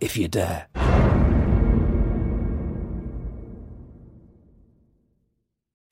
if you dare.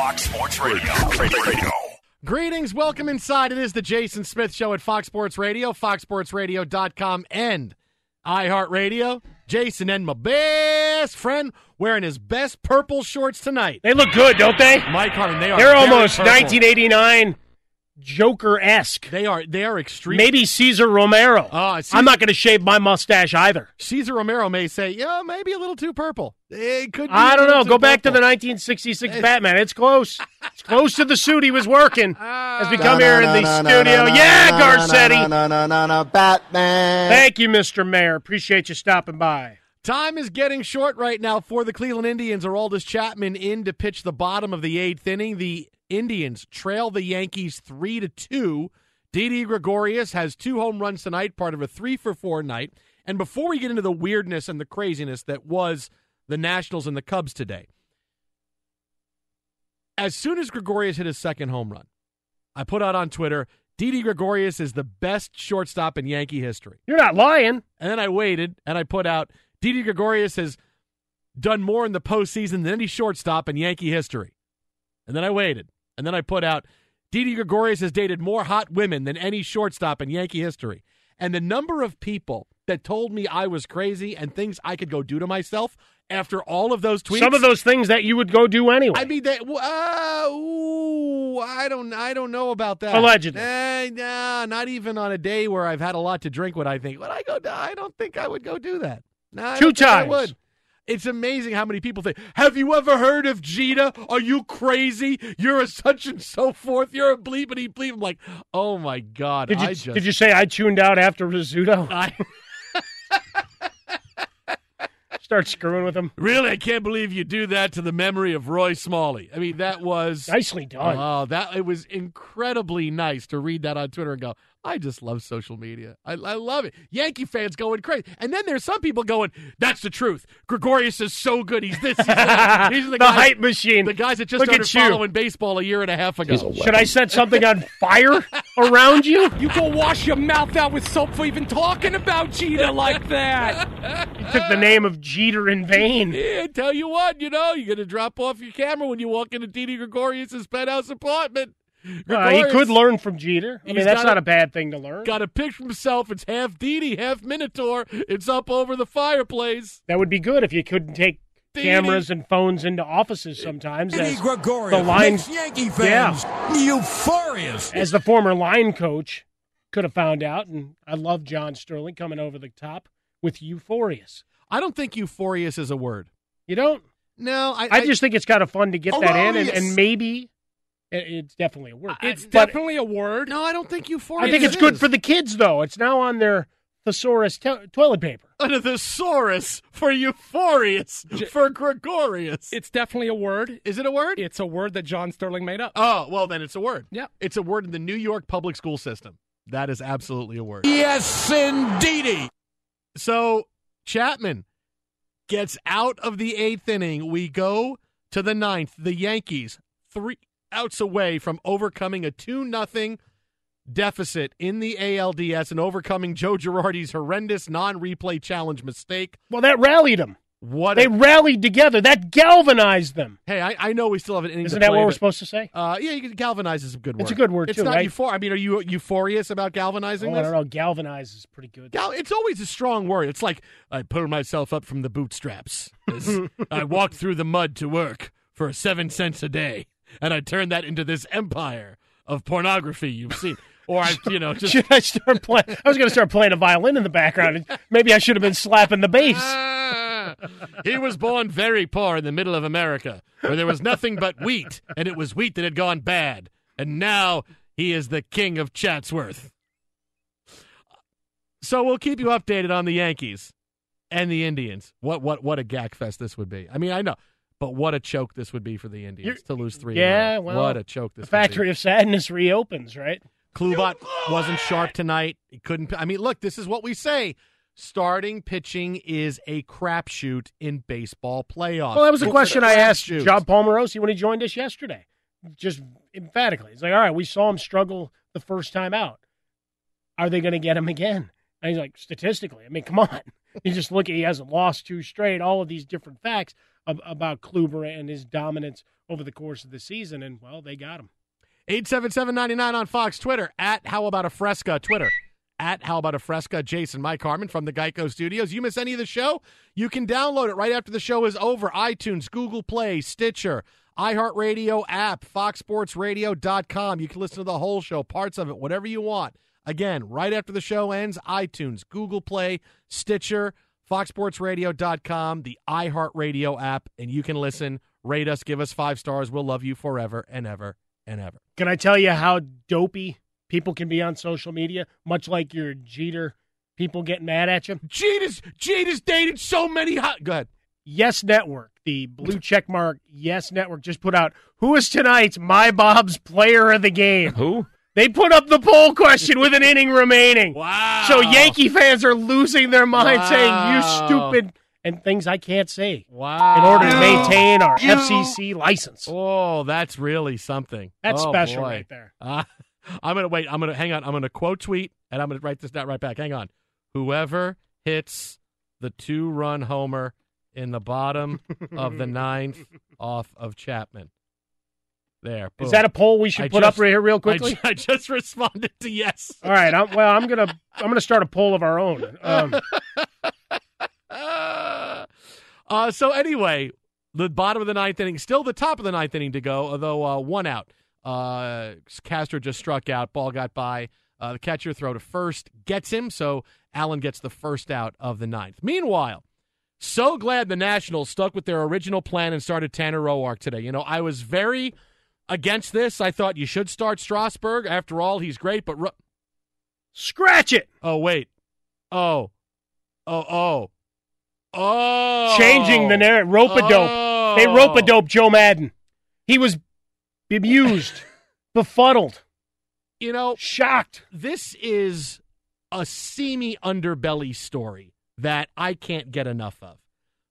Fox Sports Radio. Radio. Greetings, welcome inside. It is the Jason Smith Show at Fox Sports Radio, foxsportsradio.com, and iHeartRadio. Jason and my best friend wearing his best purple shorts tonight. They look good, don't they? Mike Harmon, they are They're very almost purple. 1989 Joker esque. They are they are extreme. Maybe Cesar Romero. Uh, Cesar- I'm not going to shave my mustache either. Cesar Romero may say, yeah, maybe a little too purple. It could. Be I a don't know. Go too back to the purple. 1966 Batman. It's close. It's close to the suit he was working as we Ah. come here in the studio. yeah, Garcetti. No, no, no, no, Batman. Thank you, Mr. Mayor. Appreciate you stopping by. Time is getting short right now for the Cleveland Indians. Aroldis Chapman in to pitch the bottom of the eighth inning. The Indians trail the Yankees three to two. Didi Gregorius has two home runs tonight, part of a three for four night. And before we get into the weirdness and the craziness that was the Nationals and the Cubs today, as soon as Gregorius hit his second home run, I put out on Twitter, Didi Gregorius is the best shortstop in Yankee history. You're not lying. And then I waited and I put out Didi Gregorius has done more in the postseason than any shortstop in Yankee history. And then I waited. And then I put out Didi Gregorius has dated more hot women than any shortstop in Yankee history. And the number of people that told me I was crazy and things I could go do to myself after all of those tweets. Some of those things that you would go do anyway. I mean, that, uh, ooh, I don't, I don't know about that. Allegedly. Eh, nah, not even on a day where I've had a lot to drink would I think. Would I go? I don't think I would go do that. No, Two times. would. It's amazing how many people think, Have you ever heard of Jeter? Are you crazy? You're a such and so forth. You're a bleepity bleep. I'm like, oh my God. Did you, I just, did you say I tuned out after Rizzuto? I, Start screwing with him. really, I can't believe you do that to the memory of Roy Smalley. I mean, that was. Nicely done. Oh, that it was incredibly nice to read that on Twitter and go, I just love social media. I, I love it. Yankee fans going crazy, and then there's some people going, "That's the truth." Gregorius is so good. He's this. He's that. Are the, the guys, hype machine. the guys that just Look started following baseball a year and a half ago. Should I set something on fire around you? You go wash your mouth out with soap for even talking about Jeter like that. You took the name of Jeter in vain. Yeah, tell you what, you know, you're gonna drop off your camera when you walk into Didi Gregorius' penthouse apartment. Uh, he could learn from Jeter. I mean, that's not a- a bad thing to learn. Got a picture of himself. It's half Didi, half Minotaur. It's up over the fireplace. That would be good if you couldn't take Didi. cameras and phones into offices sometimes. Didi As Gregorius the line, Yankee fans euphorious. as the former line coach could have found out, and I love John Sterling coming over the top with euphorious. I don't think euphorious is a word. You don't? No, I, I, just think it's kind of fun to get that in, and, and maybe it- it's definitely a word. It's But definitely a word. no, I don't think euphorious. I think it's good for the kids, though. It's now on their thesaurus to- toilet paper. under the thesaurus for euphorious for Gregorius. It's definitely a word. Is it a word? It's a word that John Sterling made up. Oh, well, then it's a word. Yeah. It's a word in the New York public school system. That is absolutely a word. Yes, indeedy. So Chapman gets out of the eighth inning. We go to the ninth. The Yankees, three outs away from overcoming a 2 nothing deficit in the ALDS and overcoming Joe Girardi's horrendous non replay challenge mistake. Well, that rallied them. What They a, rallied together. That galvanized them. hey, I, I know we still have an inning Isn't that play, what we're but- supposed to say? Uh, yeah, you can galvanize is a good word. It's a good word, It's too, not right? euphor- I mean, are you euphorious about galvanizing Oh, I don't know. Galvanize is pretty good. Gal- it's always a strong word. It's like I pulled myself up from the bootstraps. I walked through the mud to work for seven cents a day, and I turned that into this empire of pornography you've seen. Or I, you know, just Should I start playing? I was going to start playing a violin in the background. Maybe I should have been slapping the bass. Ah, he was born very poor in the middle of America, where there was nothing but wheat, and it was wheat that had gone bad. And now he is the king of Chatsworth. So we'll keep you updated on the Yankees and the Indians. What what what a gag fest this would be. I mean, I know, but what a choke this would be for the Indians You're- to lose three. Yeah, well, what a choke this. The would be. factory of sadness reopens, right? Kluber wasn't sharp tonight. He couldn't. I mean, look, this is what we say. Starting pitching is a crapshoot in baseball playoffs. Well, that was a question I asked crapshoot. Jon Paul Morosi when he joined us yesterday. Just emphatically. He's like, all right, we saw him struggle the first time out. Are they going to get him again? And he's like, statistically, I mean, come on. You just look at he hasn't lost two straight, all of these different facts ab- about Kluber and his dominance over the course of the season, and, well, they got him. 877-99 on Fox Twitter at How About a Fresca Twitter at How About a Fresca Jason Mike Harmon from the Geico Studios. You miss any of the show? You can download it right after the show is over. iTunes, Google Play, Stitcher, iHeartRadio app, FoxSportsRadio.com. You can listen to the whole show, parts of it, whatever you want. Again, right after the show ends, iTunes, Google Play, Stitcher, FoxSportsRadio.com, the iHeartRadio app, and you can listen, rate us, give us five stars. We'll love you forever and ever and ever. Can I tell you how dopey people can be on social media? Much like your Jeter people getting mad at you. Jeter's Jeter's dated so many hot. Go ahead. Yes Network, the blue check mark Yes Network, just put out who is tonight's My Bob's player of the game. Who? They put up the poll question with an inning remaining. Wow. So Yankee fans are losing their mind Wow. saying, you stupid, and things I can't say Wow. in order to maintain our FCC license. Oh, that's really something. That's Oh, special boy. right there. Uh, I'm gonna wait. I'm gonna hang on. I'm gonna quote tweet, and I'm gonna write this down right back. Hang on. Whoever hits the two-run homer in the bottom of the ninth off of Chapman. There. boom. Is that a poll we should I put just- up right here real I quickly? ju- I, just responded to yes. All right. I'm, well, I'm gonna I'm gonna start a poll of our own. Um, uh, so anyway, the bottom of the ninth inning, still the top of the ninth inning to go, although uh, one out. Uh, Castro just struck out. Ball got by. Uh, the catcher throw to first gets him, so Allen gets the first out of the ninth. Meanwhile, So glad the Nationals stuck with their original plan and started Tanner Roark today. You know, I was very against this. I thought you should start Strasburg. After all, he's great, but Ro- Scratch it. oh wait, oh, oh, oh, oh, Changing the narrative. Rope a dope. They oh. rope a dope Joe Maddon. He was bemused, befuddled, You know, shocked. this is a seamy underbelly story that I can't get enough of.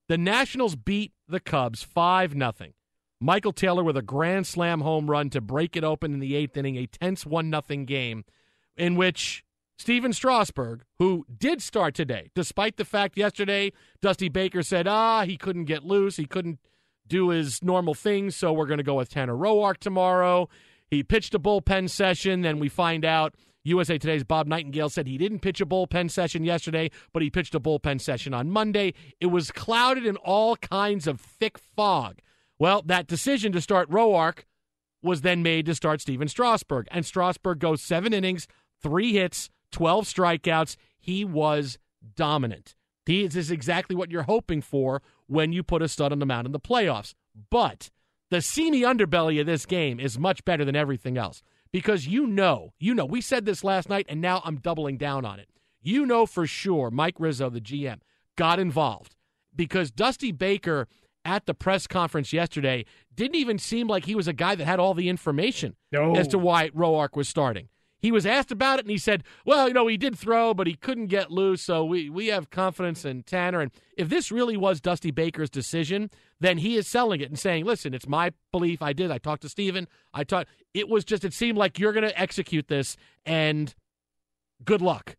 The Nationals beat the Cubs 5 nothing. Michael Taylor with a grand slam home run to break it open in the eighth inning, a tense 1 nothing game in which Stephen Strasburg, who did start today, despite the fact yesterday Dusty Baker said, ah, he couldn't get loose, he couldn't do his normal things, so we're going to go with Tanner Roark tomorrow. He pitched a bullpen session, then we find out USA Today's Bob Nightingale said he didn't pitch a bullpen session yesterday, but he pitched a bullpen session on Monday. It was clouded in all kinds of thick fog. Well, that decision to start Roark was then made to start Stephen Strasburg, and Strasburg goes seven innings, three hits, 12 strikeouts. He was dominant. He this is exactly what you're hoping for when you put a stud on the mound in the playoffs. But the seamy underbelly of this game is much better than everything else because you know, you know, we said this last night and now I'm doubling down on it. You know for sure Mike Rizzo, the GM, got involved because Dusty Baker at the press conference yesterday didn't even seem like he was a guy that had all the information No. as to why Roark was starting. He was asked about it and he said, "Well, you know, he did throw, but he couldn't get loose, so we we have confidence in Tanner." And if this really was Dusty Baker's decision, then he is selling it and saying, "Listen, it's my belief. I did. I talked to Stephen. I talked. It was just. It seemed like you're going to execute this, and good luck."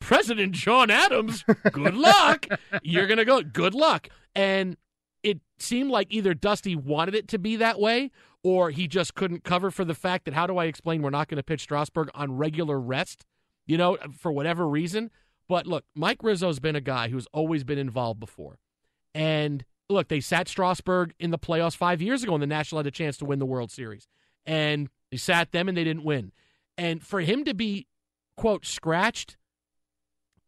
President John Adams, good luck. You're going to go, good luck. And it seemed like either Dusty wanted it to be that way or he just couldn't cover for the fact that how do I explain we're not going to pitch Strasburg on regular rest, you know, for whatever reason. But look, Mike Rizzo's been a guy who's always been involved before. And look, they sat Strasburg in the playoffs five years ago, and the National had a chance to win the World Series. And they sat them and they didn't win. And for him to be, quote, scratched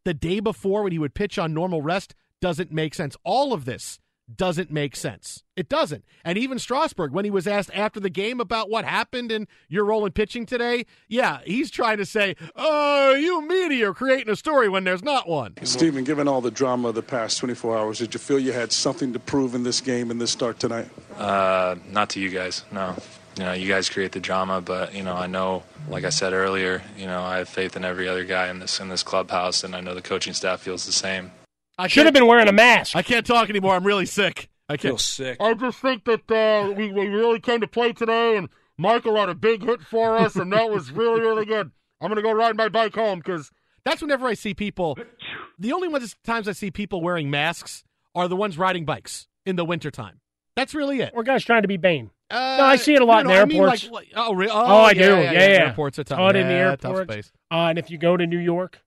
the day before when he would pitch on normal rest doesn't make sense. All of this doesn't make sense. It doesn't. And even Strasburg, when he was asked after the game about what happened and your role in pitching today, yeah, he's trying to say, "Oh, you media are creating a story when there's not one." Stephen, given all the drama of the past 24 hours, did you feel you had something to prove in this game and this start tonight? Uh, not to you guys, no. You know, you guys create the drama, but you know, I know, like I said earlier, you know, I have faith in every other guy in this in this clubhouse, and I know the coaching staff feels the same. I Should have been wearing a mask. I can't talk anymore. I'm really sick. I can't. Feel sick. I just think that uh, we, we really came to play today, and Michael had a big hit for us, and that was really, really good. I'm going to go ride my bike home because that's whenever I see people. The only ones times I see people wearing masks are the ones riding bikes in the wintertime. That's really it. Or guys trying to be Bane. Uh, no, I see it a lot no, in no, I mean, airports. like, oh, re- Oh, oh, I yeah, do. Yeah, Yeah, yeah, yeah. Airports are tough. Out in the Yeah, tough airports. space. Uh, and if you go to New York,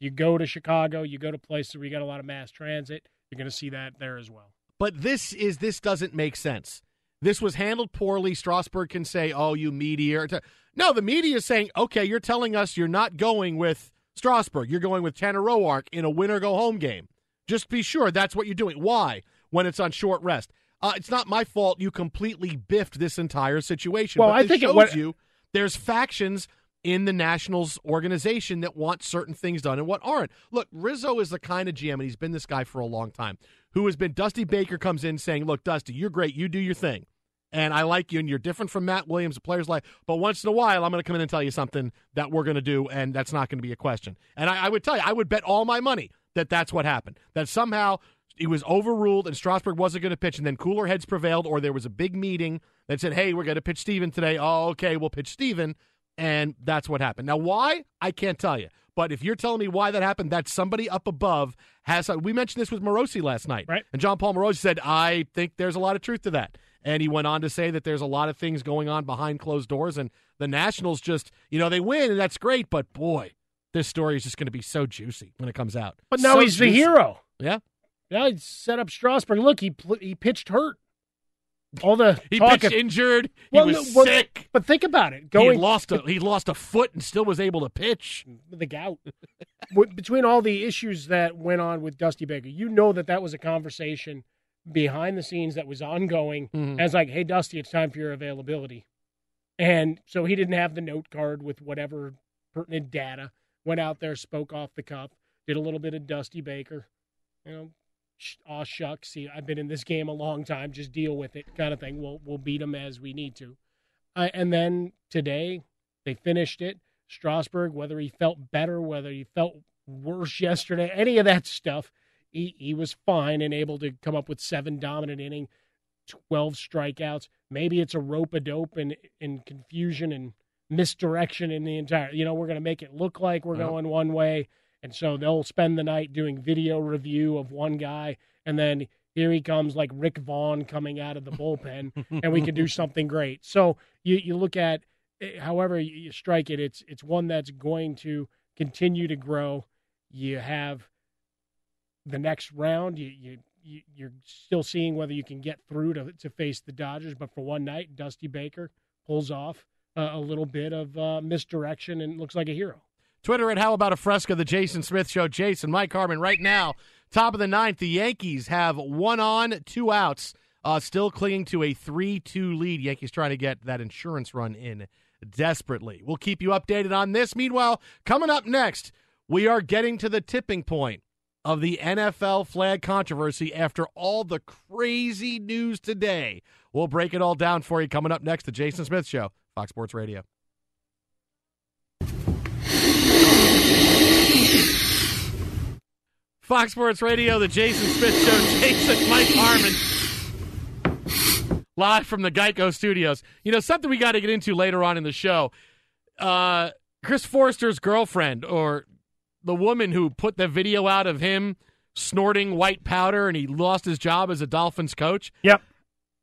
you go to Chicago, you go to places where you got a lot of mass transit, you're going to see that there as well. But this is this doesn't make sense. This was handled poorly. Strasburg can say, "Oh, you media." No, the media is saying, "Okay, you're telling us you're not going with Strasburg. You're going with Tanner Roark in a win or go home game. Just be sure that's what you're doing. Why? When it's on short rest. Uh, it's not my fault. You completely biffed this entire situation. Well, but I think it shows you there's factions in the Nationals organization that want certain things done and what aren't. Look, Rizzo is the kind of GM, and he's been this guy for a long time, who has been Dusty Baker comes in saying, Look, Dusty, you're great. You do your thing. And I like you, and you're different from Matt Williams, the player's life. but once in a while, I'm going to come in and tell you something that we're going to do, and that's not going to be a question. And I, I would tell you, I would bet all my money that that's what happened. That somehow it was overruled and Strasburg wasn't going to pitch, and then cooler heads prevailed, or there was a big meeting that said, hey, we're going to pitch Stephen today. Oh, okay, we'll pitch Stephen. And that's what happened. Now, why? I can't tell you. But if you're telling me why that happened, that somebody up above has. We mentioned this with Morosi last night. Right. And Jon Paul Morosi said, I think there's a lot of truth to that. And he went on to say that there's a lot of things going on behind closed doors. And the Nationals just, you know, they win, and that's great. But boy, this story is just going to be so juicy when it comes out. But now So he's the hero. Yeah. Yeah, he set up Strasburg. Look, he pl- he pitched hurt. all the He talk pitched of- injured. Well, he was well, sick. But think about it. he Going had lost a he lost a foot and still was able to pitch. the gout. Between all the issues that went on with Dusty Baker, you know that that was a conversation behind the scenes that was ongoing. Mhm. And it's like, hey, Dusty, it's time for your availability. And so he didn't have the note card with whatever pertinent data. Went out there, spoke off the cuff, did a little bit of Dusty Baker. You know, aw shucks, see, I've been in this game a long time. Just deal with it, kind of thing. We'll we'll beat them as we need to. Uh, and then today, they finished it. Strasburg, whether he felt better, whether he felt worse yesterday, any of that stuff, he, he was fine and able to come up with seven dominant inning, 12 strikeouts. Maybe it's a rope a dope and, and confusion and misdirection in the entire, you know, we're going to make it look like we're going one way. And so they'll spend the night doing video review of one guy. And then here he comes like Rick Vaughn coming out of the bullpen and we can do something great. So you, you look at eh, however you strike it, it's it's one that's going to continue to grow. You have the next round. You you, you you're still seeing whether you can get through to to face the Dodgers, but for one night, Dusty Baker pulls off a little bit of uh, misdirection and looks like a hero. Twitter at How About a Fresca, the Jason Smith Show. Jason, Mike Harmon, right now, top of the ninth, the Yankees have one on, two outs, uh, still clinging to a 3 2 lead. Yankees trying to get that insurance run in desperately. We'll keep you updated on this. Meanwhile, coming up next, we are getting to the tipping point of the NFL flag controversy after all the crazy news today. We'll break it all down for you coming up next. The Jason Smith Show, Fox Sports Radio. Fox Sports Radio, the Jason Smith Show, Jason Mike Harmon. Live from the Geico studios. You know, something we got to get into later on in the show. Uh, Chris Foerster's girlfriend, or the woman who put the video out of him snorting white powder and he lost his job as a Dolphins coach. Yep.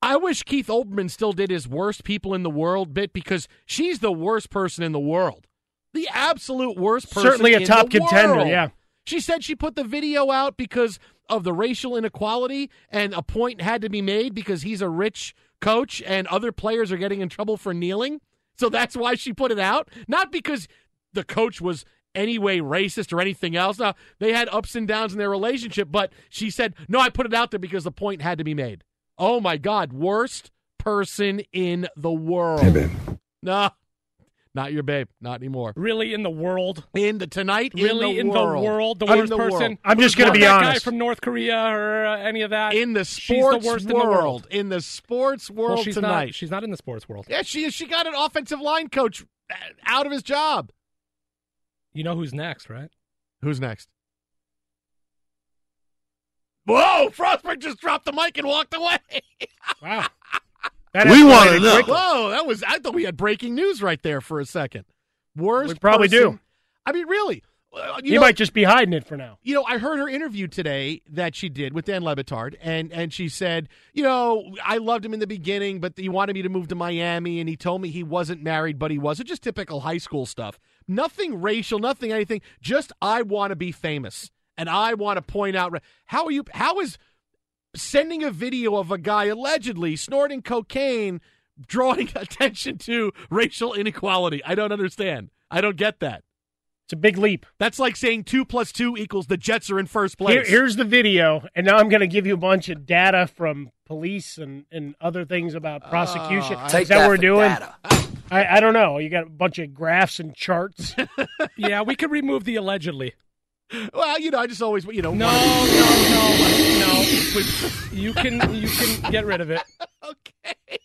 I wish Keith Olbermann still did his worst people in the world bit because she's the worst person in the world. The absolute worst person. Certainly a top contender, world. yeah. She said she put the video out because of the racial inequality and a point had to be made because he's a rich coach and other players are getting in trouble for kneeling. So that's why she put it out. Not because the coach was anyway racist or anything else. Now, they had ups and downs in their relationship, but she said, no, I put it out there because the point had to be made. Oh my God, worst person in the world. Hey. No, not your babe. Not anymore. Really in the world? In the tonight? Really in the world. The In worst the world. person? I'm just gonna be that guy from North Korea or uh, any of that? In the She's sports the worst world. in the world. In the sports world well, she's tonight. Not, she's not in the sports world. Yeah, she is. She got an offensive line coach uh, out of his job. You know who's next, right? Who's next? Whoa! Frostberg just dropped the mic and walked away. Wow. We want to know. Whoa! That was. I thought we had breaking news right there for a second. Worst. We probably person- do. I mean, really. Uh, you He know- might just be hiding it for now. you know, I heard her interview today that she did with Dan Le Batard, and and she said, you know, I loved him in the beginning, but he wanted me to move to Miami, and he told me he wasn't married, but he was. It's just typical high school stuff. Nothing racial, nothing anything. Just I want to be famous, and I want to point out how are you? How is sending a video of a guy allegedly snorting cocaine drawing attention to racial inequality? I don't understand. I don't get that. It's a big leap. That's like saying two plus two equals the Jets are in first place. Here, here's the video, and now I'm going to give you a bunch of data from police and, and other things about ah, prosecution. Oh, Is take that, that what we're doing? I, I don't know. You got a bunch of graphs and charts. yeah, we could remove the allegedly. Well, you know, I just always, you know, No, no, no, no. You can you can get rid of it. Okay.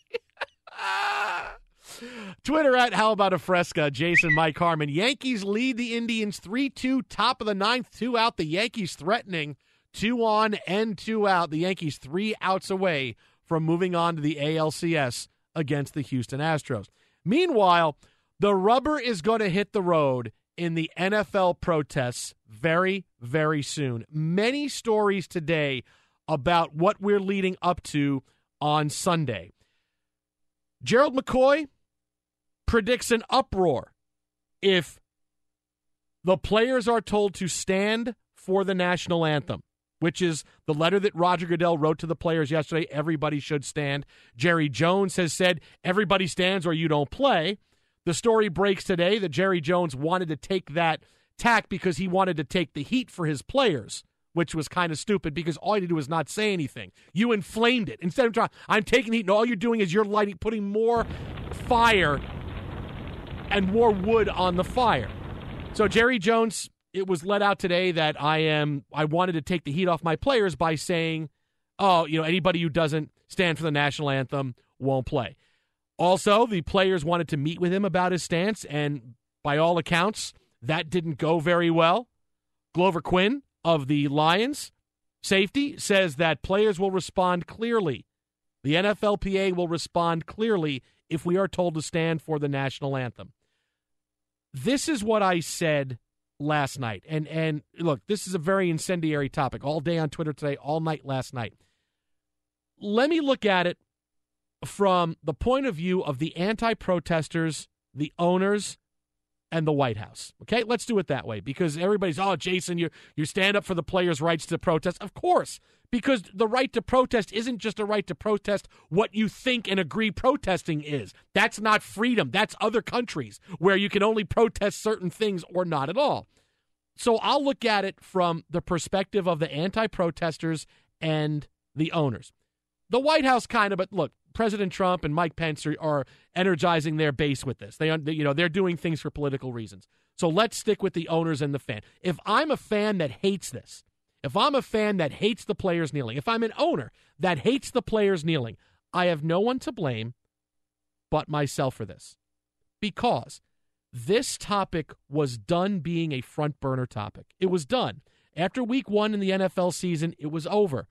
Twitter at How About a Fresca, Jason Mike Harmon. Yankees lead the Indians 3 2, top of the ninth, two out. The Yankees threatening two on and two out. The Yankees three outs away from moving on to the ALCS against the Houston Astros. Meanwhile, the rubber is going to hit the road in the NFL protests very, very soon. Many stories today about what we're leading up to on Sunday. Gerald McCoy predicts an uproar if the players are told to stand for the national anthem. which is the letter that Roger Goodell wrote to the players yesterday. Everybody should stand. Jerry Jones has said everybody stands or you don't play. The story breaks today that Jerry Jones wanted to take that tack because he wanted to take the heat for his players, which was kind of stupid because all you did was not say anything. You inflamed it. Instead of trying, I'm taking heat, and all you're doing is you're lighting, putting more fire and more wood on the fire. So Jerry Jones, it was let out today that I am I wanted to take the heat off my players by saying, "Oh, you know, anybody who doesn't stand for the national anthem won't play." Also, the players wanted to meet with him about his stance and by all accounts, that didn't go very well. Glover Quin of the Lions safety says that players will respond clearly. The NFLPA will respond clearly if we are told to stand for the national anthem. This is what I said last night. And and look, this is a very incendiary topic all day on Twitter today, all night last night. Let me look at it from the point of view of the anti-protesters, the owners, and the White House. Okay, let's do it that way because everybody's, oh, Jason, you you stand up for the players' rights to protest. Of course, because the right to protest isn't just a right to protest what you think and agree protesting is. That's not freedom. That's other countries where you can only protest certain things or not at all. So I'll look at it from the perspective of the anti-protesters and the owners. The White House kind of, but look, President Trump and Mike Pence are, are energizing their base with this. They, you know, they're doing things for political reasons. So let's stick with the owners and the fan. If I'm a fan that hates this, if I'm a fan that hates the players kneeling, if I'm an owner that hates the players kneeling, I have no one to blame but myself for this. Because this topic was done being a front burner topic. It was done. After week one in the NFL season, it was over.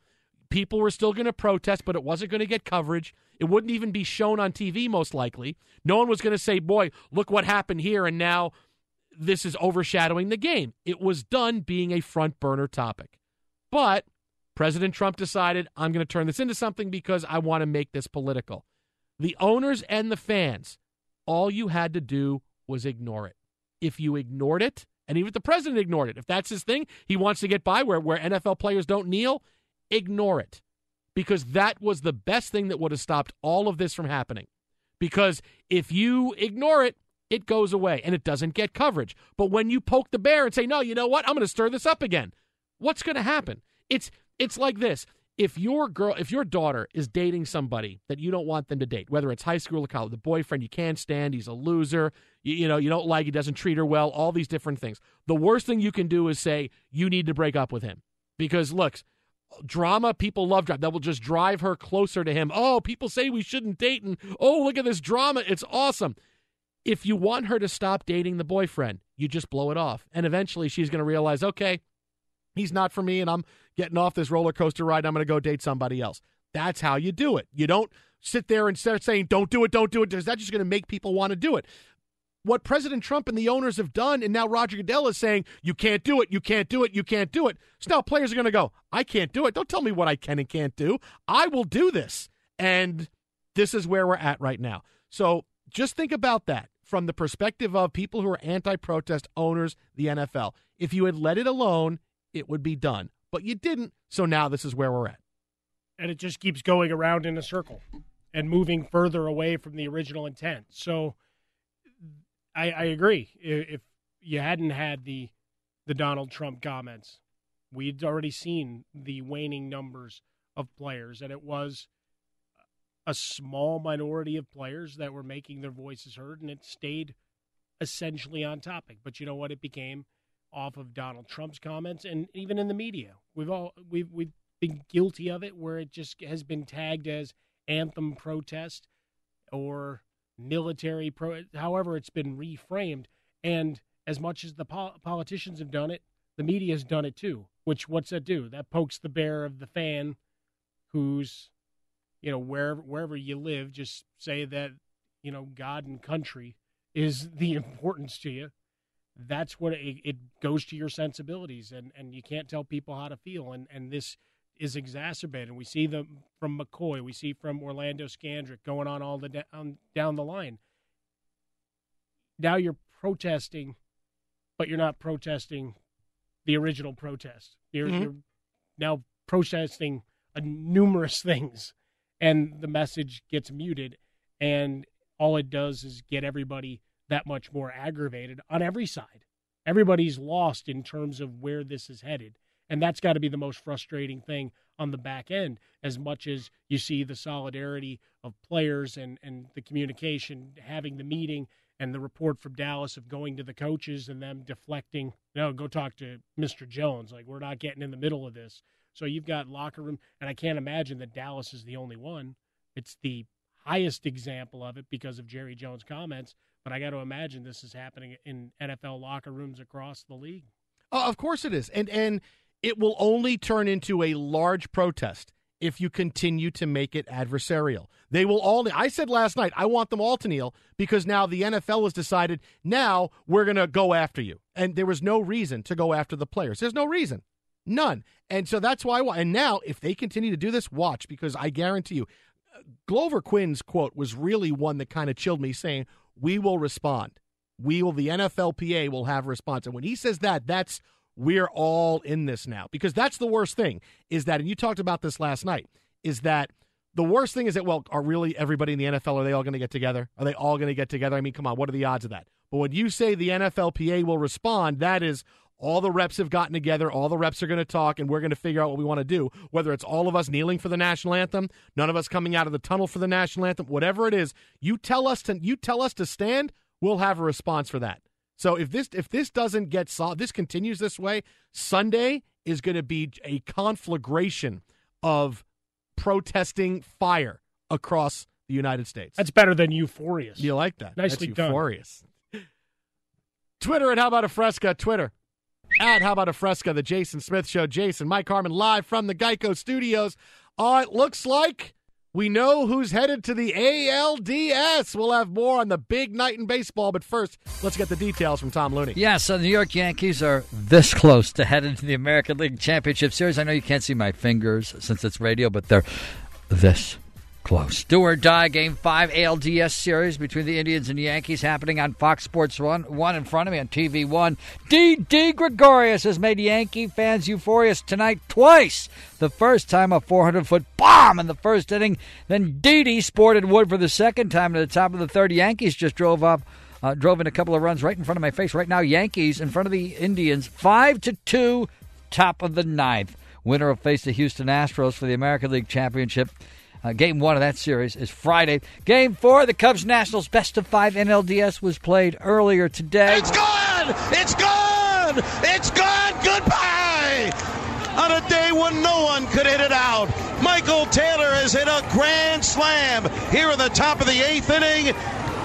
People were still going to protest, but it wasn't going to get coverage. It wouldn't even be shown on TV, most likely. No one was going to say, boy, look what happened here, and now this is overshadowing the game. It was done being a front burner topic. But President Trump decided, I'm going to turn this into something because I want to make this political. The owners and the fans, all you had to do was ignore it. If you ignored it, and even if the president ignored it, if that's his thing, he wants to get by where, where NFL players don't kneel, ignore it because that was the best thing that would have stopped all of this from happening. Because if you ignore it, it goes away and it doesn't get coverage. But when you poke the bear and say, "No, you know what? I'm going to stir this up again." What's going to happen? It's it's like this. If your girl, if your daughter is dating somebody that you don't want them to date, whether it's high school or college, the boyfriend you can't stand, he's a loser, you, you know, you don't like, he doesn't treat her well, all these different things. The worst thing you can do is say you need to break up with him because look, drama. People love drama. That will just drive her closer to him. Oh, people say we shouldn't date, and oh, look at this drama. It's awesome. If you want her to stop dating the boyfriend, you just blow it off. And eventually she's going to realize, okay, he's not for me, and I'm getting off this roller coaster ride. I'm going to go date somebody else. That's how you do it. You don't sit there and start saying, don't do it, don't do it. Is that just going to make people want to do it? What President Trump and the owners have done, and now Roger Goodell is saying, you can't do it, you can't do it, you can't do it. So now players are going to go, I can't do it. Don't tell me what I can and can't do. I will do this. And this is where we're at right now. So just think about that from the perspective of people who are anti protest owners, the NFL. If you had let it alone, it would be done. But you didn't. So now this is where we're at. And it just keeps going around in a circle and moving further away from the original intent. So I, I agree. If you hadn't had the the Donald Trump comments, we'd already seen the waning numbers of players, and it was a small minority of players that were making their voices heard, and it stayed essentially on topic. But you know what? It became off of Donald Trump's comments, and even in the media, we've all we've we've been guilty of it, where it just has been tagged as anthem protest or military pro however it's been reframed. And as much as the pol- politicians have done it the media has done it too which what's that do? That pokes the bear of the fan who's you know wherever wherever you live just say that you know god and country is the importance to you. That's what it, it goes to your sensibilities and and you can't tell people how to feel. And and this is exacerbated. We see them from McCoy. We see from Orlando Scandrick going on all the on, down the line. Now you're protesting, but you're not protesting the original protest. You're, mm-hmm. you're now protesting uh, numerous things, and the message gets muted, and all it does is get everybody that much more aggravated on every side. Everybody's lost in terms of where this is headed. And that's got to be the most frustrating thing on the back end, as much as you see the solidarity of players and, and the communication, having the meeting and the report from Dallas of going to the coaches and them deflecting, no, go talk to Mr. Jones. Like, we're not getting in the middle of this. So you've got locker room, and I can't imagine that Dallas is the only one. It's the highest example of it because of Jerry Jones' comments, but I got to imagine this is happening in NFL locker rooms across the league. Uh, of course it is. And and it will only turn into a large protest if you continue to make it adversarial. They will all I said last night, I want them all to kneel because now the NFL has decided now we're going to go after you. And there was no reason to go after the players. There's no reason. None. And so that's why I want. And now, if they continue to do this, watch because I guarantee you, Glover Quin's quote was really one that kind of chilled me, saying, we will respond. We will, the NFLPA will have a response. And when he says that, that's we're all in this now because that's the worst thing is that, and you talked about this last night, is that the worst thing is that, well, are really everybody in the NFL, are they all going to get together? Are they all going to get together? I mean, come on, what are the odds of that? But when you say the NFLPA will respond, that is all the reps have gotten together, all the reps are going to talk, and we're going to figure out what we want to do. Whether it's all of us kneeling for the national anthem, none of us coming out of the tunnel for the national anthem, whatever it is, you tell us to you tell us to stand, we'll have a response for that. So if this if this doesn't get solved, this continues this way, Sunday is going to be a conflagration of protesting fire across the United States. That's better than euphorious. You like that? Nicely That's done. euphorious. Twitter at How About a Fresca. Twitter at How About a Fresca, the Jason Smith Show. Jason, Mike Harmon live from the Geico Studios. Uh, it looks like we know who's headed to the ALDS. We'll have more on the big night in baseball, but first, let's get the details from Tom Looney. Yeah, so the New York Yankees are this close to heading to the American League Championship Series. I know you can't see my fingers since it's radio, but they're this close. Do or die game five ALDS series between the Indians and Yankees happening on Fox Sports One. One in front of me on TV One. Didi Gregorius has made Yankee fans euphorious tonight twice. The first time a 400 foot bomb in the first inning. Then Didi sported wood for the second time at the top of the third. Yankees just drove up. Uh, drove in a couple of runs right in front of my face. Right now, Yankees in front of the Indians, five to two, top of the ninth. Winner will face the Houston Astros for the American League Championship. Uh, game one of that series is Friday. Game four, the Cubs Nationals best of five NLDS was played earlier today. It's gone! It's gone! It's gone! Goodbye! On a day when no one could hit it out, Michael Taylor has hit a grand slam here in the top of the eighth inning.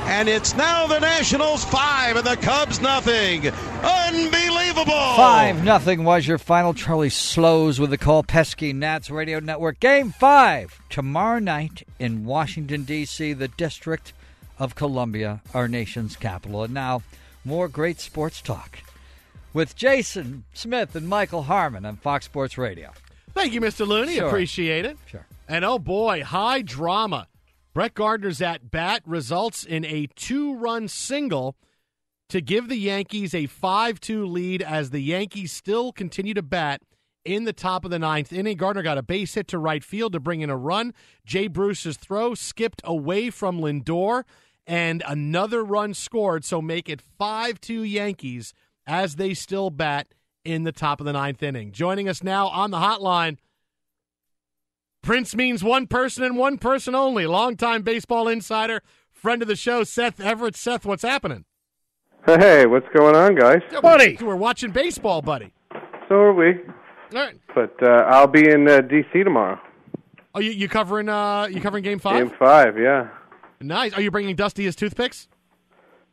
And it's now the Nationals five and the Cubs nothing. Unbelievable! Five nothing was your final. Charlie Slowes with the call. Pesky Nats Radio Network. Game five tomorrow night in Washington D.C., the District of Columbia, our nation's capital. And now more great sports talk with Jason Smith and Michael Harmon on Fox Sports Radio. Thank you, Mr. Looney. Sure. Appreciate it. Sure. And oh boy, high drama. Brett Gardner's at bat results in a two run single to give the Yankees a 5 2 lead as the Yankees still continue to bat in the top of the ninth inning. Gardner got a base hit to right field to bring in a run. Jay Bruce's throw skipped away from Lindor, and another run scored, so make it 5 2 Yankees as they still bat in the top of the ninth inning. Joining us now on the hotline. Prince means one person and one person only. Longtime baseball insider, friend of the show, Seth Everett. Seth, what's happening? Hey, what's going on, guys? Buddy. We're watching baseball, buddy. So are we. All right. But uh, I'll be in uh, D.C. tomorrow. Oh, you, you covering uh you covering game five? Game five, yeah. Nice. Are you bringing Dusty his toothpicks?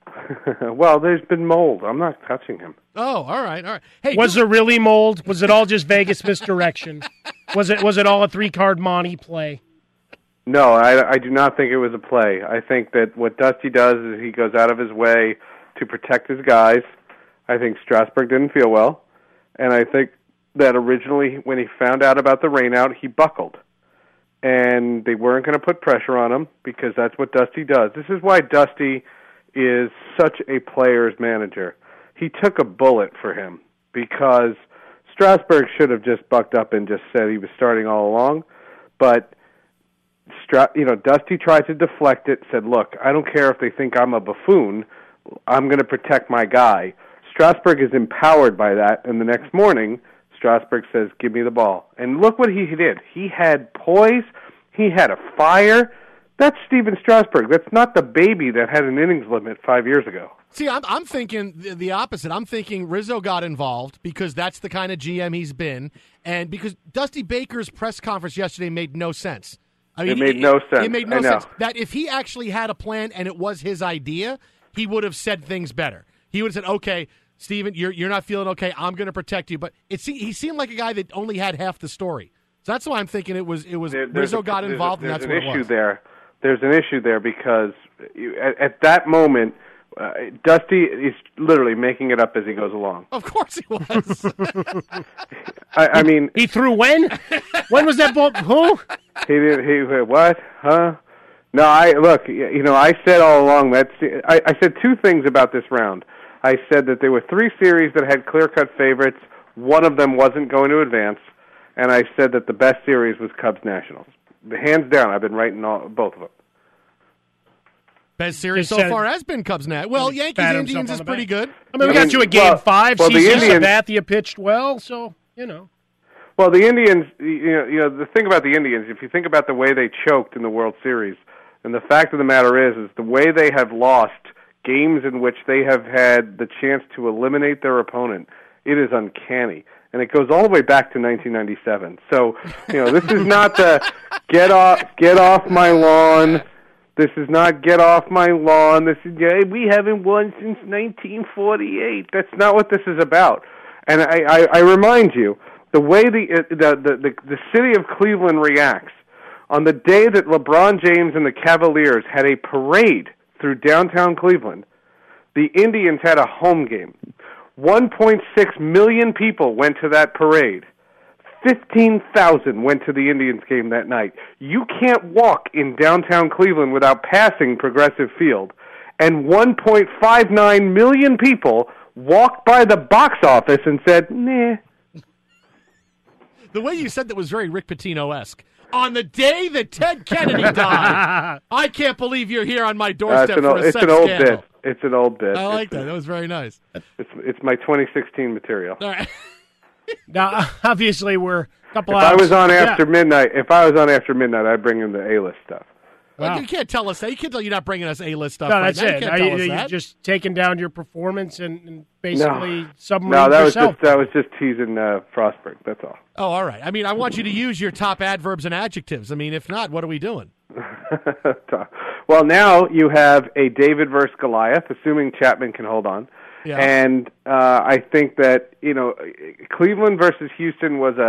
well, there's been mold. I'm not touching him. Oh, all right, all right. Hey, was there really mold? Was it all just Vegas misdirection? was it was it all a three card Monty play? No, I, I do not think it was a play. I think that what Dusty does is he goes out of his way to protect his guys. I think Strasburg didn't feel well, and I think that originally when he found out about the rainout, he buckled, and they weren't going to put pressure on him because that's what Dusty does. This is why Dusty is such a player's manager. He took a bullet for him because Strasburg should have just bucked up and just said he was starting all along, but Stra- you know, Dusty tried to deflect it. Said, "Look, I don't care if they think I'm a buffoon. I'm going to protect my guy." Strasburg is empowered by that, and the next morning, Strasburg says, "Give me the ball." And look what he did. He had poise. He had a fire. That's Stephen Strasburg. That's not the baby that had an innings limit five years ago. See, I'm, I'm thinking the, opposite. I'm thinking Rizzo got involved because that's the kind of GM he's been, and because Dusty Baker's press conference yesterday made no sense. I It made no sense. It made no sense. That if he actually had a plan and it was his idea, he would have said things better. He would have said, "Okay, Stephen, you're you're not feeling okay. I'm going to protect you." But it he seemed like a guy that only had half the story. So that's why I'm thinking it was it was There- Rizzo a- got there's a- involved, and that's an what issue there. There's an issue there because you, at, at that moment, uh, Dusty is literally making it up as he goes along. Of course he was. I, I mean, he threw when? when was that ball? Who? He did. He what? Huh? No, I look. You know, I said all along that I, I said two things about this round. I said that there were three series that had clear-cut favorites. One of them wasn't going to advance, and I said that the best series was Cubs Nationals. Hands down, I've been writing all both of them. Best series Just so said- far has been Cubs Nat. Well, Yankees Pat himself Indians on is the pretty back. good. I mean, we I got mean, you a game well- five. well, the CC Indians- Sabathia pitched well, so you know. Well, the Indians, you know, you know, the thing about the Indians, if you think about the way they choked in the World Series, and the fact of the matter is, is the way they have lost games in which they have had the chance to eliminate their opponent, it is uncanny. And it goes all the way back to 1997. So, you know, this is not the get off, get off my lawn. This is not get off my lawn. This is yeah, we haven't won since 1948. That's not what this is about. And I, I, I remind you, the way the, uh, the the the the city of Cleveland reacts on the day that LeBron James and the Cavaliers had a parade through downtown Cleveland, the Indians had a home game. 1.6 million people went to that parade. 15,000 went to the Indians game that night. You can't walk in downtown Cleveland without passing Progressive Field. And 1.59 million people walked by the box office and said, nah. The way you said that was very Rick Pitino esque. On the day that Ted Kennedy died, I can't believe you're here on my Uh, doorstep it's an, for old, a it's sex an old scandal. bit. It's an old bit. I like It's- that. That was very nice. It's it's my 2016 material. All right. Now, obviously, we're a couple If hours. I was on Yeah. after midnight, if I was on after midnight, I'd bring in the A-list stuff. Well, Wow. you can't tell us that. You can't tell you're not bringing us A-list stuff. No, right that's now. You it. can't Are you, us you just taking down your performance and, and basically no, submarine no, that was yourself. just that was just teasing uh, Frostburg. That's all. Oh, all right. I mean, I want you to use your top adverbs and adjectives. I mean, if not, what are we doing? well, now you have a David versus Goliath, assuming Chapman can hold on. Yeah. And uh, I think that you know Cleveland versus Houston was a,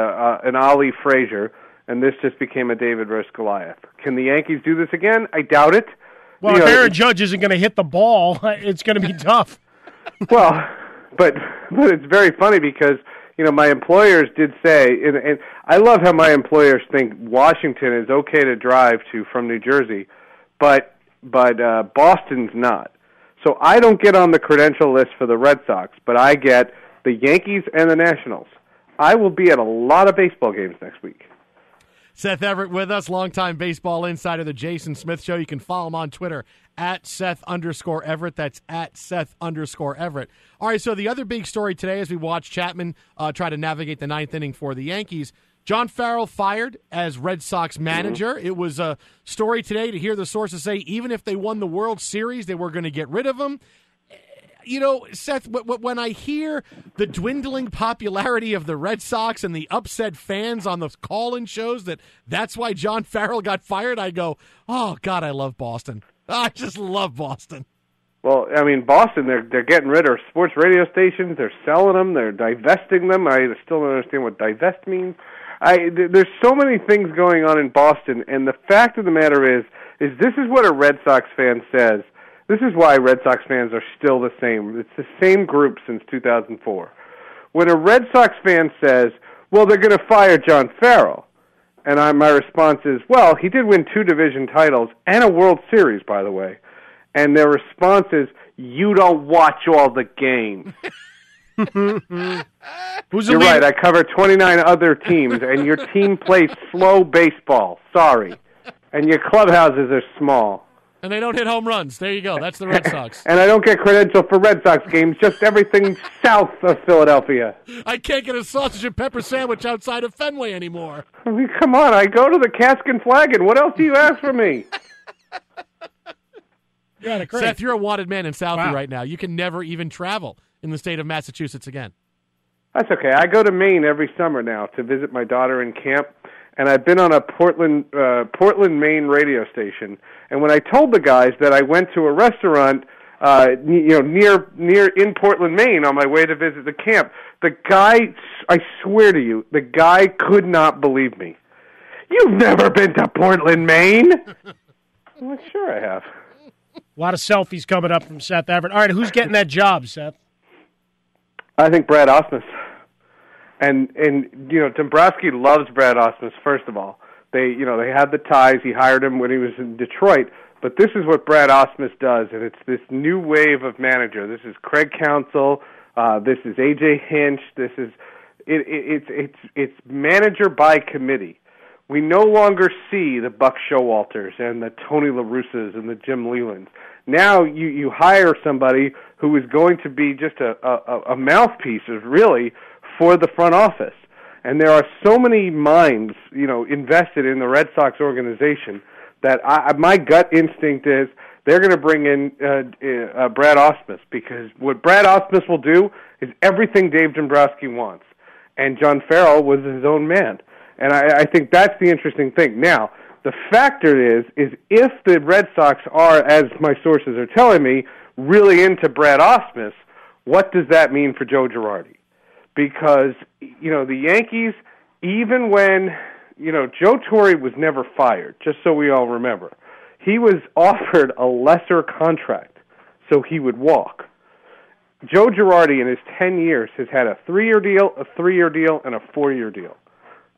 a an Ali Frazier, and this just became a David versus Goliath. Can the Yankees do this again? I doubt it. well, You if know, Aaron Judge isn't going to hit the ball, it's going to be tough. well, but but it's very funny because you know my employers did say, and, and I love how my employers think Washington is okay to drive to from New Jersey, but but uh, Boston's not. So I don't get on the credential list for the Red Sox, but I get the Yankees and the Nationals. I will be at a lot of baseball games next week. Seth Everett with us, longtime baseball insider, the Jason Smith Show. You can follow him on Twitter at Seth underscore Everett. That's at Seth underscore Everett. All right, so the other big story today as we watch Chapman uh, try to navigate the ninth inning for the Yankees. John Farrell fired as Red Sox manager. It was a story today to hear the sources say even if they won the World Series, they were going to get rid of him you know, Seth, when I hear the dwindling popularity of the Red Sox and the upset fans on the call-in shows that that's why John Farrell got fired, I go, "Oh God, I love Boston. I just love Boston." Well, I mean, Boston, they're they're getting rid of sports radio stations. They're selling them. They're divesting them. I still don't understand what divest means. I th- there's so many things going on in Boston, and the fact of the matter is, is this is what a Red Sox fan says. This is why Red Sox fans are still the same. It's the same group since 2004. When a Red Sox fan says, "Well, they're going to fire John Farrell," and I, my response is, "Well, he did win two division titles and a World Series, by the way." and their response is, "You don't watch all the games." Who's You're right. I cover 29 other teams, and your team plays slow baseball. Sorry, and your clubhouses are small. And they don't hit home runs. There you go. That's the Red Sox. And I don't get credential for Red Sox games. Just everything south of Philadelphia. I can't get a sausage and pepper sandwich outside of Fenway anymore. I mean, come on. I go to the Cask and Flagon. What else do you ask from me? You're out of crate. Seth, you're a wanted man in Southie Wow. right now. You can never even travel in the state of Massachusetts again. That's okay. I go to Maine every summer now to visit my daughter in camp, and I've been on a Portland, uh, Portland, Maine radio station. And when I told the guys that I went to a restaurant, uh, n- you know, near near in Portland, Maine, on my way to visit the camp, the guy, I swear to you, the guy could not believe me. You've never been to Portland, Maine? I'm like, sure I have. A lot of selfies coming up from Seth Everett. All right, who's getting that job, Seth? I think Brad Ausmus. And and you know, Dombrowski loves Brad Ausmus. First of all, they you know they had the ties. He hired him when he was in Detroit. But this is what Brad Ausmus does, and it's this new wave of manager. This is Craig Counsell. Uh, this is AJ Hinch. This is it, it, it's it's it's manager by committee. We no longer see the Buck Showalters and the Tony LaRussas and the Jim Leylands. Now you you hire somebody who is going to be just a a, a mouthpiece, of really, for the front office. And there are so many minds, you know, invested in the Red Sox organization that I, my gut instinct is they're going to bring in uh, uh, Brad Ausmus because what Brad Ausmus will do is everything Dave Dombrowski wants, and John Farrell was his own man, and I, I think that's the interesting thing. Now, the factor is is if the Red Sox are, as my sources are telling me, really into Brad Ausmus, what does that mean for Joe Girardi? Because you know the Yankees, even when you know Joe Torre was never fired, just so we all remember, he was offered a lesser contract so he would walk. Joe Girardi in his 10 years has had a 3-year deal, a 3-year deal and a 4-year deal.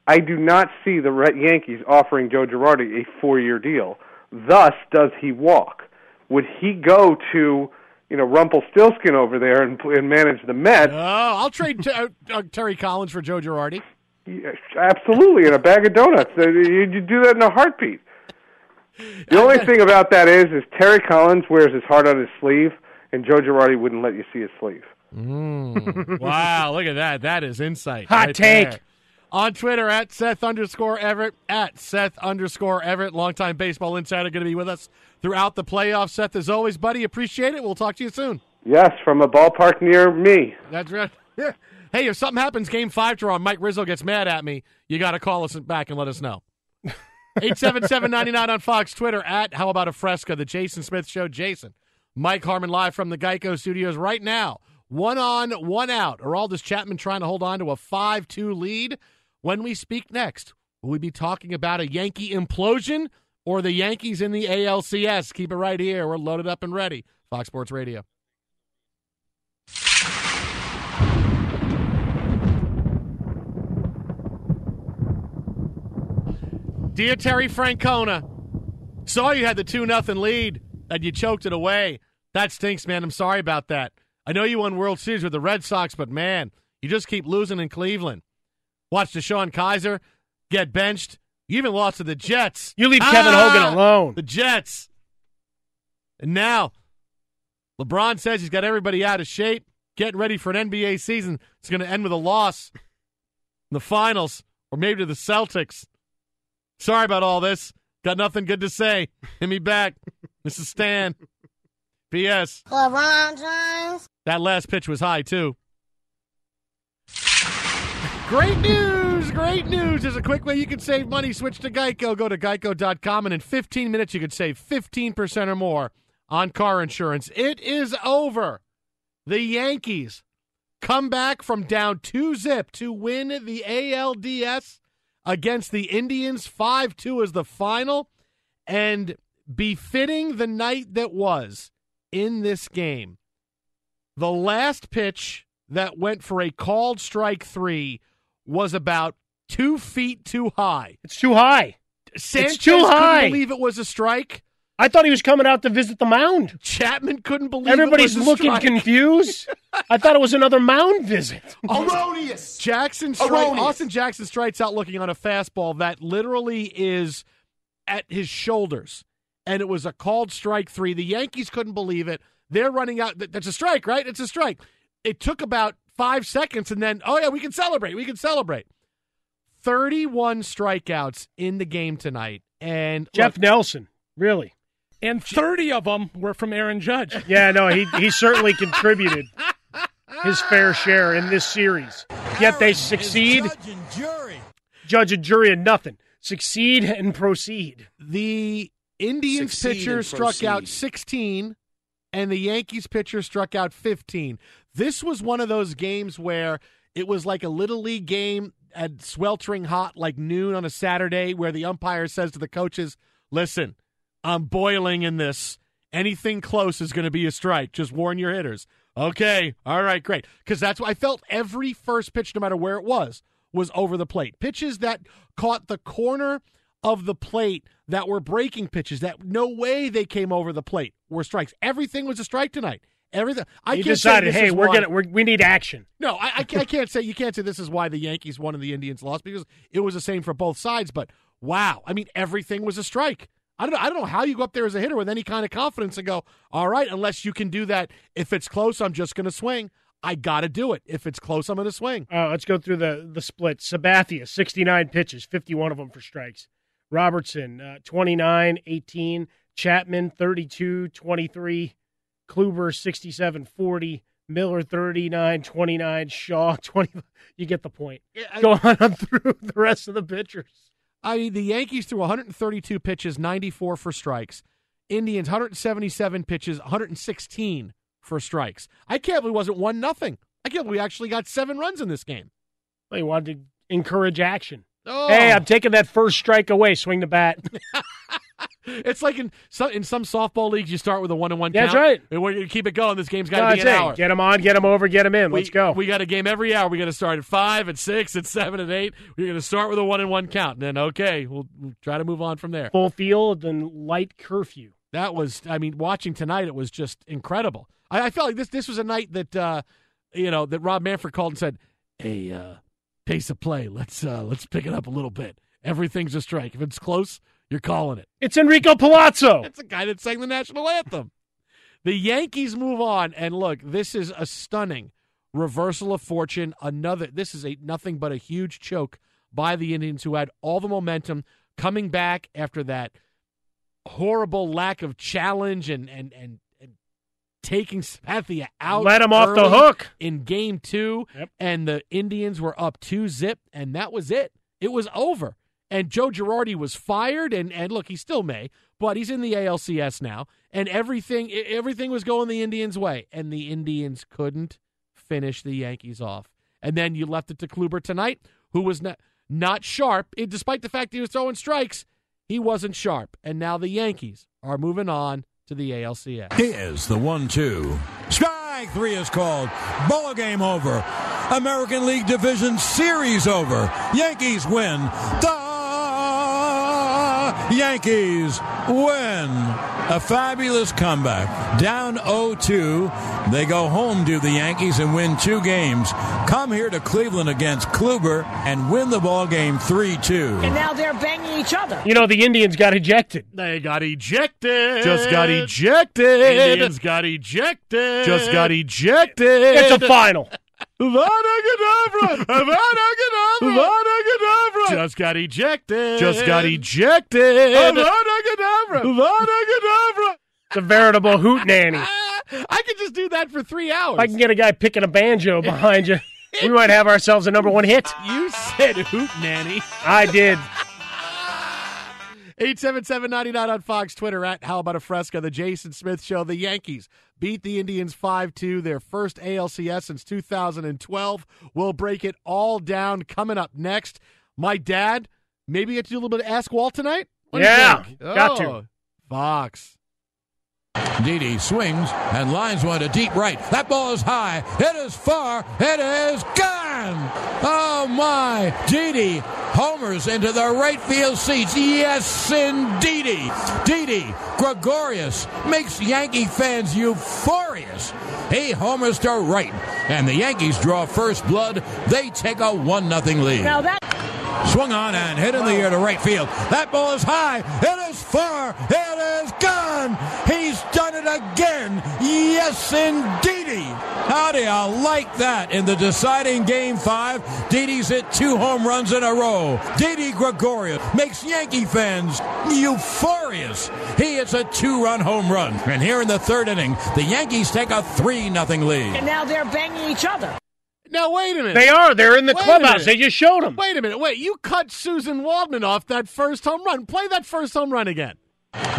I do not see the Red Yankees offering Joe Girardi a 4-year deal. Thus does he walk. Would he go to, you know, Rumpelstiltskin over there and, and manage the Mets? Oh, I'll trade t- uh, uh, Terry Collins for Joe Girardi. Yeah, absolutely, in a bag of donuts. Uh, You you do that in a heartbeat. The only thing about that is, is Terry Collins wears his heart on his sleeve, and Joe Girardi wouldn't let you see his sleeve. Mm. wow, look at that. That is insight. Hot right take. there. On Twitter at Seth underscore Everett at Seth underscore Everett, longtime baseball insider, going to be with us throughout the playoffs. Seth, as always, buddy, appreciate it. We'll talk to you soon. Yes, from a ballpark near me. That's right. Yeah. Hey, if something happens, game five tomorrow, Mike Rizzo gets mad at me, you got to call us back and let us know. 877-99 on Fox, Twitter at How About a Fresca, the Jason Smith Show. Jason, Mike Harmon live from the Geico Studios right now. One on, one out. Aroldis Chapman trying to hold on to a 5-2 lead. When we speak next, will we be talking about a Yankee implosion or the Yankees in the ALCS? Keep it right here. We're loaded up and ready. Fox Sports Radio. Dear Terry Francona, saw you had the 2 nothing lead and you choked it away. That stinks, man. I'm sorry about that. I know you won World Series with the Red Sox, but man, you just keep losing in Cleveland. Watch DeShone Kizer get benched. You even lost to the Jets. You leave Kevin ah! Hogan alone. The Jets. And now, LeBron says he's got everybody out of shape, getting ready for an NBA season. It's going to end with a loss in the finals, or maybe to the Celtics. Sorry about all this. Got nothing good to say. Hit me back. This is Stan. P.S. LeBron James. That last pitch was high, too. Great news! Great news! There's a quick way you can save money. Switch to Geico. Go to geico.com, and in 15 minutes, you could save 15% or more on car insurance. It is over. The Yankees come back from down two zip to win the ALDS against the Indians. 5 2 is the final. And befitting the night that was in this game, the last pitch that went for a called strike three was about two feet too high. It's too high. Sanchez too high. couldn't believe it was a strike. I thought he was coming out to visit the mound. Chapman couldn't believe Everybody's it was a looking strike. confused. I thought it was another mound visit. Erroneous. Jackson strike, Erroneous. Austin Jackson strikes out looking on a fastball that literally is at his shoulders, and it was a called strike three. The Yankees couldn't believe it. They're running out. That's a strike, right? It's a strike. It took about five seconds, and then oh yeah, we can celebrate. We can celebrate. Thirty-one strikeouts in the game tonight, and Jeff look, Nelson, really. And 30 of them were from Aaron Judge. Yeah, no, he he certainly contributed his fair share in this series. Yet they succeed. Judge and jury. Judge and jury and nothing. Succeed and proceed. the Indians Succeed pitcher and struck out 16 and the Yankees pitcher struck out 15. This was one of those games where it was like a little league game at sweltering hot like noon on a Saturday where the umpire says to the coaches, "Listen, I'm boiling in this. Anything close is going to be a strike. Just warn your hitters." Okay, all right, great. Because that's what I felt every first pitch, no matter where it was, was over the plate. Pitches that caught the corner of the plate that were breaking pitches that no way they came over the plate were strikes. Everything was a strike tonight. Everything. I he can't decided, hey, we're why- gonna we're, we need action. no, I, I, can't, I can't say you can't say this is why the Yankees won and the Indians lost because it was the same for both sides. But wow, I mean everything was a strike. I don't know. I don't know how you go up there as a hitter with any kind of confidence and go, all right, unless you can do that. If it's close, I'm just going to swing. I got to do it. If it's close, I'm going to swing. Uh, let's go through the the split. Sabathia, 69 pitches, 51 of them for strikes. Robertson, uh, 29, 18. Chapman, 32, 23. Kluber, 67, 40. Miller, 39, 29. Shaw, 20. You get the point. Go on through the rest of the pitchers. I mean, the Yankees threw 132 pitches, 94 for strikes. Indians 177 pitches, 116 for strikes. I can't believe it wasn't one nothing. I can't believe we actually got seven runs in this game. Well, he wanted to encourage action. Oh. Hey, I'm taking that first strike away. Swing the bat. It's like in some in some softball leagues, you start with a one and one. That's count. right. And we're gonna keep it going. This game's got to be an it. hour. Get them on, get them over, get them in. We- Let's go. We got a game every hour. We're going to start at five, at six, at seven, at eight. We're going to start with a one and one count. And then, okay, we'll, we'll try to move on from there. Full field and light curfew. That was, I mean, watching tonight, it was just incredible. I, I felt like this this was a night that, uh, you know, that Rob Manfred called and said, "Hey, uh, pace of play. Let's uh, let's pick it up a little bit. Everything's a strike. If it's close, you're calling it." It's Enrico Palazzo. That's the guy that sang the national anthem. The Yankees move on, and look, this is a stunning reversal of fortune. Another, this is a nothing but a huge choke by the Indians, who had all the momentum coming back after that horrible lack of challenge and and and, and taking Sabathia out. Let him off the hook. in Game Two, Yep. and the Indians were up two zip, and that was it. It was over. And Joe Girardi was fired, and, and look, he still may, but he's in the ALCS now, and everything everything was going the Indians' way, and the Indians couldn't finish the Yankees off. And then you left it to Kluber tonight, who was not not sharp, eh, despite the fact he was throwing strikes. He wasn't sharp, and now the Yankees are moving on to the ALCS. Here's the one-two. Strike three is called. Ball game over. American League Division Series over. Yankees win. Yankees win. A fabulous comeback. Down 0-2. They go home to the Yankees and win two games. Come here to Cleveland against Kluber and win the ball game 3-2. And now they're banging each other. You know, the Indians got ejected. They got ejected. Just got ejected. Indians got ejected. Just got ejected. It's a final. Vada Vada Vada Just got ejected. Just got ejected. It's a veritable hoot nanny. I could just do that for three hours. I can get a guy picking a banjo behind you, we might have ourselves a number one hit. You said hoot nanny. I did. 877-99 on Fox Twitter at How About a Fresca, the Jason Smith Show. The Yankees beat the Indians 5-2, their first ALCS since 2012. We'll break it all down coming up next. My dad, maybe get to do a little bit of Ask Walt tonight? What Yeah, think? got to. Oh, Fox. Didi swings and lines one to deep right. That ball is high. It is far. It is gone. Oh my. Didi homers into the right field seats. Yes, indeedy. Didi Gregorius makes Yankee fans euphorious. He homers to right, and the Yankees draw first blood. They take a 1 0 lead. Now that. Swung on and hit in the air to right field. That ball is high. It is far. It is gone. He's done it again. Yes, indeedy. How do you like that in the deciding game five? Didi's hit two home runs in a row. Didi Gregorius makes Yankee fans euphorious. He hits a two-run home run. And here in the third inning, the Yankees take a 3 0 lead. And now they're banging each other. Now wait a minute. They are. They're in the Wait clubhouse. They just showed them. Wait a minute. Wait, you cut Suzyn Waldman off that first home run. Play that first home run again.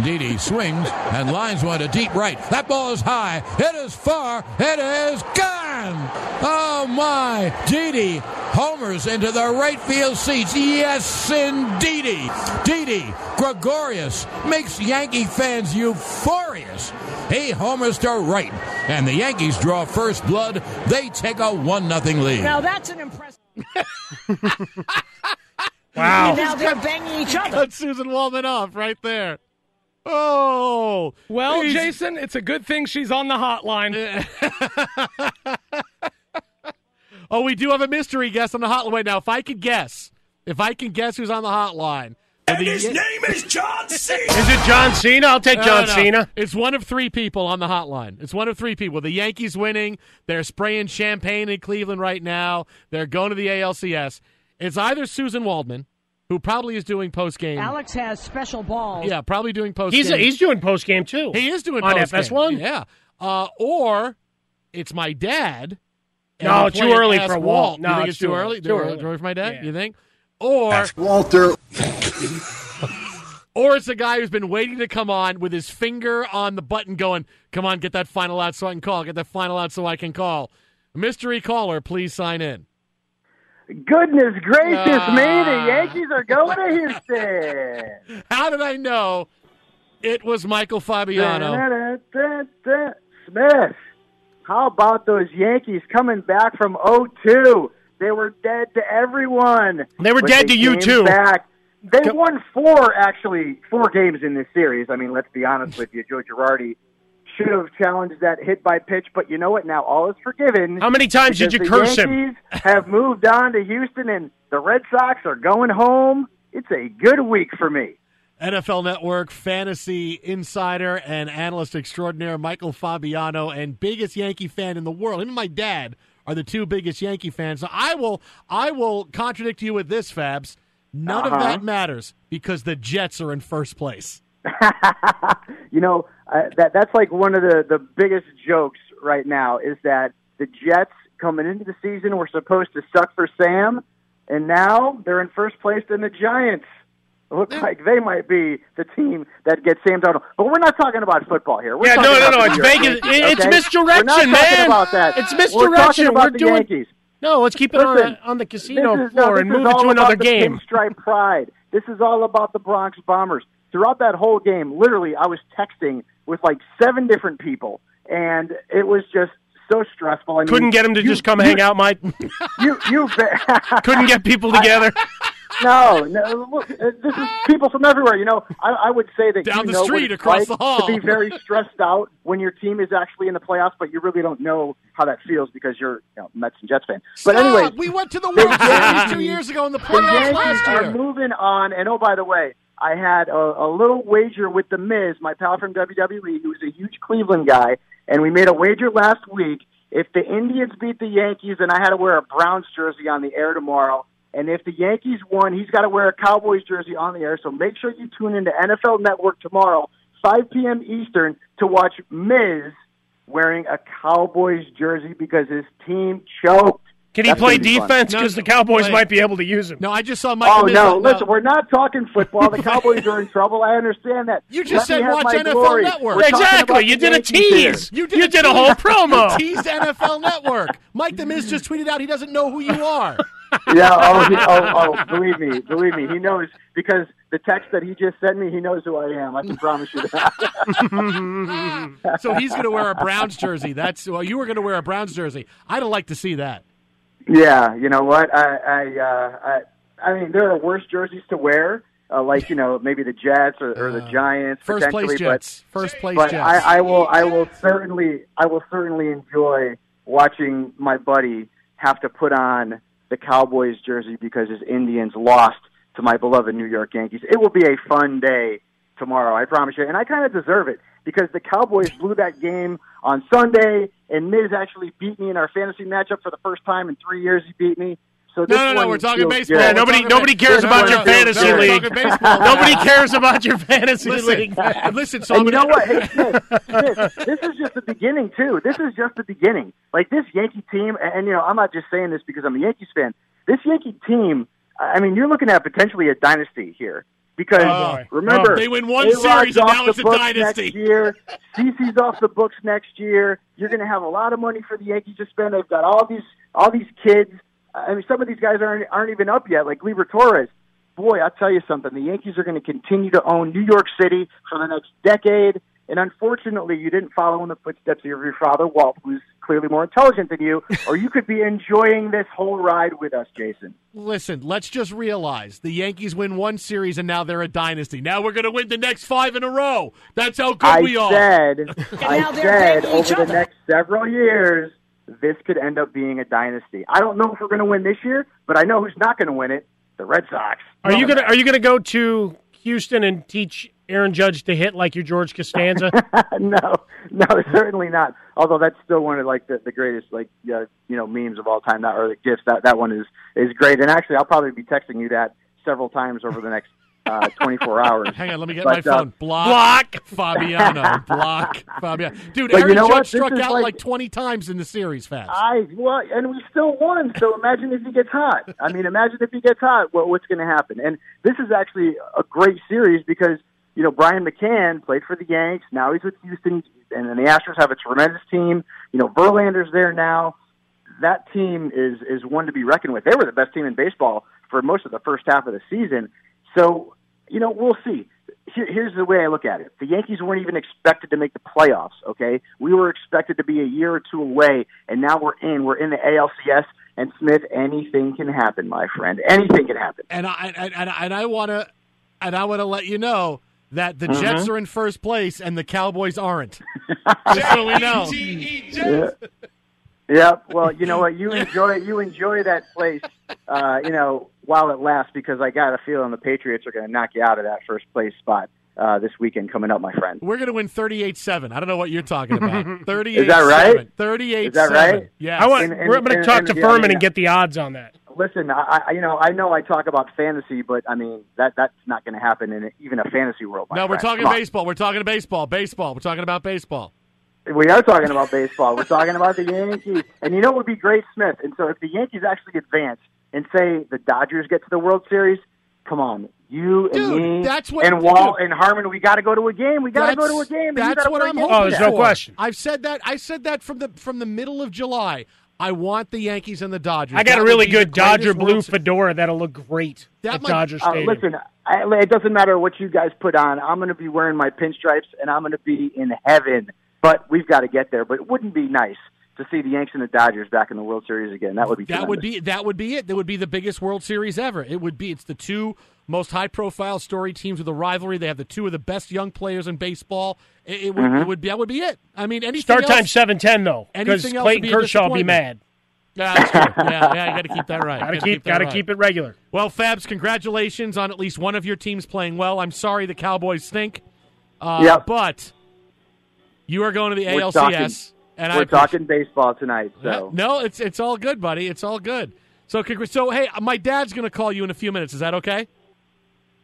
Didi swings and lines one to deep right. That ball is high. It is far. It is gone. Oh my. Didi homers into the right field seats. Yes, indeedy. Didi Gregorius makes Yankee fans euphorious. He homers to right, and the Yankees draw first blood. They take a 1 0 lead. Now that's an impressive. Wow. And now they're banging each other. Cut Suzyn Waldman off right there. Oh. Well, he's- Jason, it's a good thing she's on the hotline. Oh, we do have a mystery guest on the hotline. Wait, now, if I could guess, if I can guess who's on the hotline. And his name is John Cena. Is it John Cena? I'll take No, John no, no. Cena. It's one of three people on the hotline. It's one of three people. The Yankees winning. They're spraying champagne in Cleveland right now. They're going to the ALCS. It's either Suzyn Waldman, who probably is doing post game. Alex has special balls. Yeah, probably doing post He's game. he's doing post game too. He is doing on post-game. FS1. Yeah. Uh, or it's my dad. No, too early for Walt. You No, think it's it's too too early? early. Too early. Too early for my dad? Yeah. You think? Or Walter. or it's a guy who's been waiting to come on with his finger on the button, going, "Come on, get that final out so I can call. Get that final out so I can call." Mystery caller, please sign in. Goodness gracious me, Ah. the Yankees are going to Houston. How did I know it was Michael Fabiano? Smith, how about those Yankees coming back from 0-2? They were dead to everyone. They were dead they to you, too. Back. They won four, actually, four games in this series. I mean, let's be honest with you. Joe Girardi should have challenged that hit by pitch, but you know what? Now all is forgiven. How many times did you the curse him? Have moved on to Houston, and the Red Sox are going home. It's a good week for me. NFL Network fantasy insider and analyst extraordinaire Michael Fabiano and biggest Yankee fan in the world. Him and my dad are the two biggest Yankee fans. So I will I will contradict you with this, Fabs. None of Uh-huh. that matters because the Jets are in first place. you know uh, that that's like one of the the biggest jokes right now is that the Jets coming into the season were supposed to suck for Sam, and now they're in first place than the Giants. Look like they might be the team that gets Sam Darnold. But we're not talking about football here. We're Yeah, talking no, no, about no, it's Vegas. It- it's okay? misdirection, We're not talking man. about that. It's We're talking about We're the doing- Yankees. No, let's keep it on Listen, the, on the casino is, floor no, and move it to another game. Pinstripe pride. This is all about the Bronx Bombers. Throughout that whole game, literally, I was texting with like seven different people, and it was just so stressful. I mean, Couldn't get him to you- just come you- hang out, Mike. You, you Couldn't get people together. no, no. Look, uh, this is people from everywhere. You know, I, I would say that Down you the know street, across like the hall. to be very stressed out when your team is actually in the playoffs, but you really don't know how that feels because you're you know, Mets and Jets fan. But anyway, we went to the the World Series two years ago in the the playoffs Yankees last are moving on. And oh, by the way, I had a, a little wager with the Miz, my pal from WWE, who's a huge Cleveland guy, and we made a wager last week. If the Indians beat the Yankees, and I had to wear a Browns jersey on the air tomorrow. And if the Yankees won, he's got to wear a Cowboys jersey on the air. So make sure you tune into NFL Network tomorrow, 5 p.m. Eastern, to watch Miz wearing a Cowboys jersey because his team choked. Can he That's play be defense? Because the Cowboys wait. might be able to use him. No, I just saw Michael. Oh Miz- no! Listen, we're not talking football. The Cowboys are in trouble. I understand that. You just Let said have watch my NFL glory. Network. We're Exactly. You did a tease. You did, You did a whole promo. You teased NFL Network. Mike the Miz just tweeted out he doesn't know who you are. yeah. Oh, he, oh, oh. Believe me, believe me. He knows because the text that he just sent me. He knows who I am. I can promise you that. so he's going to wear a Browns jersey. That's well, you were going to wear a Browns jersey. I'd like to see that. Yeah, you know what? I, I, uh, I, I mean, there are worse jerseys to wear. Uh, like you know, maybe the Jets or, or the Giants. Uh, First place potentially, Jets. First place but Jets. I, I will I will certainly I will certainly enjoy watching my buddy have to put on the Cowboys jersey because his Indians lost to my beloved New York Yankees. It will be a fun day tomorrow, I promise you. And I kind of deserve it because the Cowboys blew that game on Sunday, and Miz actually beat me in our fantasy matchup for the first time in three years. He beat me. So this No, no, no, one we're talking feels baseball. good. Yeah, Yeah, nobody nobody cares This about one your feels fantasy good. league. Nobody cares about your fantasy Listen, league. listen. So I'm you gonna- know what? Hey, Smith, Smith, this is just the beginning too. This is just the beginning. Like this Yankee team, and, and you know, I'm not just saying this because I'm a Yankees fan. This Yankee team, I mean, you're looking at potentially a dynasty here. Because Oh, remember, Oh, they win one series and now it's a dynasty. Next year, CC's off the books next year. You're going to have a lot of money for the Yankees to spend. They've got all these all these kids. I mean, some of these guys aren't aren't even up yet, like Gleyber Torres. Boy, I'll tell you something. The Yankees are going to continue to own New York City for the next decade. And unfortunately, you didn't follow in the footsteps of your father, Walt, who's clearly more intelligent than you, or you could be enjoying this whole ride with us, Jason. Listen, let's just realize the Yankees win one series and now they're a dynasty. Now we're going to win the next five in a row. That's how good I we are. said, now I they're said banging each over the next several years, this could end up being a dynasty. I don't know if we're going to win this year, but I know who's not going to win it: the Red Sox. Are you gonna Are you gonna go to Houston and teach Aaron Judge to hit like you're George Costanza? no, no, certainly not. Although that's still one of like the, the greatest like uh, you know memes of all time. That or the gifts. That that one is is great. And actually, I'll probably be texting you that several times over the next uh, 24 hours. Hang on, let me get But, my uh, phone. Block, Block. Fabiano. Block Fabiano. Dude, But you Aaron know Judge what? Struck out like, like- 20 times in the series, Fast. I well, and we still won. So imagine if he gets hot. I mean, imagine if he gets hot. What, what's going to happen? And this is actually a great series because you know Brian McCann played for the Yanks. Now he's with Houston, and then the Astros have a tremendous team. You know, Verlander's there now. That team is is one to be reckoned with. They were the best team in baseball for most of the first half of the season. So you know, we'll see. Here, here's the way I look at it. The Yankees weren't even expected to make the playoffs, okay? We were expected to be a year or two away, and now we're in. We're in the ALCS, and Smith, anything can happen, my friend. Anything can happen. and I and, and, and I want to and I want to let you know that the Jets Mhm. are in first place and the Cowboys aren't. Just so we know. Yeah. yeah. Well, you know what? You enjoy you enjoy that place, uh, you know, while it lasts, because I got a feeling the Patriots are going to knock you out of that first place spot uh, this weekend coming up, my friend. We're going to win 38-7. I don't know what you're talking about. 38-7. Is that right? 38-7. Is that right? Yeah. I want. And- and- we're going to talk and- to yeah, Fuhrman yeah. and get the odds on that. Listen, I, I you know I know I talk about fantasy, but I mean that that's not going to happen in even a fantasy world. my No, we're friend. talking Come on. baseball. We're talking baseball. Baseball. We're talking about baseball. We are talking about baseball. We're talking about the Yankees, and you know what would be great, Smith. And so if the Yankees actually advance and say the Dodgers get to the World Series, come on, you and Dude, me that's what- and Walt dude. and Harmon, we got to go to a game. We got to go to a game. and you That's gotta what I'm hoping Oh, there's no question. I've said that. I said that from the from the middle of July. I want the Yankees and the Dodgers. I got That a really good Dodger blue World fedora that'll look great That at might- Dodger Uh, Stadium. listen, I, it doesn't matter what you guys put on. I'm going to be wearing my pinstripes, and I'm going to be in heaven. But we've got to get there. But it wouldn't be nice to see the Yanks and the Dodgers back in the World Series again. That would be That would be that would be it. That would be the biggest World Series ever. It would be. It's the two most high profile story teams with a rivalry. They have the two of the best young players in baseball. It, it would. Mhm. It would be. That would be it. I mean, anything Start else, time seven ten though, because Anything else would Clayton be Kershaw will be mad. Yeah, that's true. yeah, yeah, you got to keep that right. Got to Gotta keep, got to right. keep it regular. Well, Fabs, congratulations on at least one of your teams playing well. I'm sorry the Cowboys stink. Uh, Yep. But you are going to the We're ALCS, talking- and We're I talking baseball tonight. Yeah, So no, it's it's all good, buddy. It's all good. So, so hey, my dad's going to call you in a few minutes. Is that okay?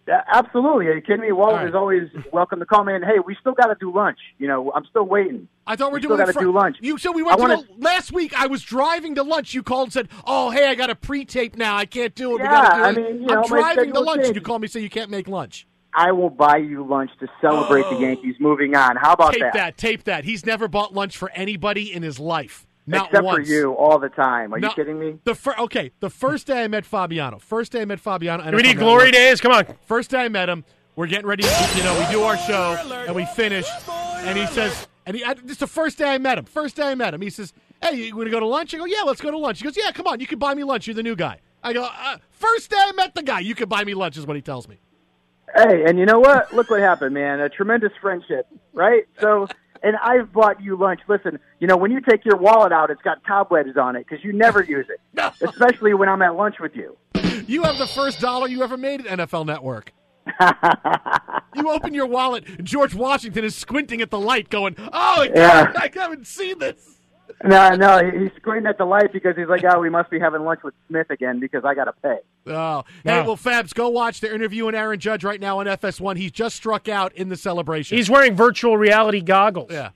Yeah, absolutely. Are you kidding me? Walt All right. is always welcome to call me. And hey, we still got to do lunch. You know, I'm still waiting. I thought we were still doing got to fr- do lunch. You so we I went to wanna- the, last week. I was driving to lunch. You called and said, "Oh, hey, I got a pre-tape now. I can't do it. Yeah, do I mean, you I'm know, driving to lunch. You call me say you can't make lunch. I will buy you lunch to celebrate the oh. Yankees moving on. How about tape that? that? Tape that. He's never bought lunch for anybody in his life. Not Except once. for you, all the time. Are No, you kidding me? The fir- okay, the first day I met Fabiano. First day I met Fabiano. Do we need glory Network. days? Come on. First day I met him, we're getting ready. To, you know, we do our show and we finish, and he says, and he. I, this is the first day I met him. First day I met him, he says, "Hey, you want to go to lunch?" I go, "Yeah, let's go to lunch." He goes, "Yeah, come on, you can buy me lunch. You're the new guy." I go, uh, first day I met the guy, you can buy me lunch," is what he tells me. Hey, and you know what? Look what happened, man. A tremendous friendship, right? So, and I've bought you lunch. Listen, you know, when you take your wallet out, it's got cobwebs on it because you never use it, especially when I'm at lunch with you. You have the first dollar you ever made at NFL Network. you open your wallet, George Washington is squinting at the light, going, "Oh, Yeah. I haven't seen this." No, no, he's squinting at the light because he's like, oh, we must be having lunch with Smith again because I got to pay. Oh, hey, well, Fabs, go watch the interview with Aaron Judge right now on FS1. He's just struck out in the celebration. He's wearing virtual reality goggles. Yeah.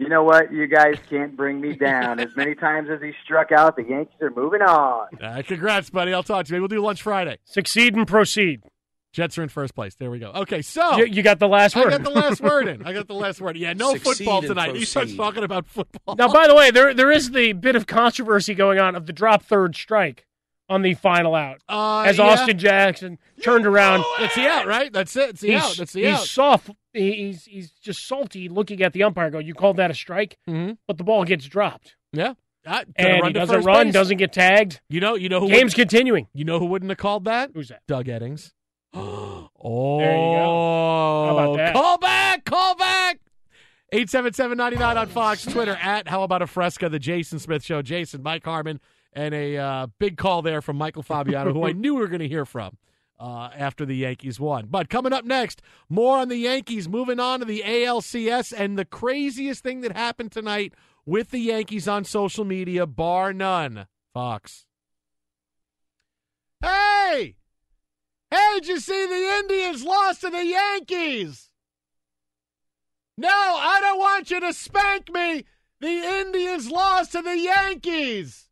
You know what? You guys can't bring me down. As many times as he struck out, the Yankees are moving on. Uh, congrats, buddy. I'll talk to you. Maybe we'll do lunch Friday. Succeed and proceed. Jets are in first place. There we go. Okay, so You, you got the last word. I got the last word in. I got the last word. Yeah, no Succeed football tonight. He starts talking about football. Now, by the way, there there is the bit of controversy going on of the drop third strike on the final out, Uh, as yeah. Austin Jackson turned around. That's the out, right? That's it. It's the he's, out. That's the out. he's out. soft. He's he's just salty, looking at the umpire. Go, you called that a strike? Mm-hmm. But the ball gets dropped, Yeah. Uh, and run he doesn't run, base. doesn't get tagged. You know, you know who Game's continuing. You know who wouldn't have called that? Who's that? Doug Eddings. Oh, There you go. How about that? Call back, call back. 877-99 on Fox, Twitter at How About a Fresca, the Jason Smith Show. Jason, Mike Harmon, and a uh, big call there from Michael Fabiano, who I knew we were going to hear from uh, after the Yankees won. But coming up next, more on the Yankees, moving on to the ALCS, and the craziest thing that happened tonight with the Yankees on social media, bar none. Fox. Hey! Hey, did you see the Indians lost to the Yankees? No, I don't want you to spank me. The Indians lost to the Yankees.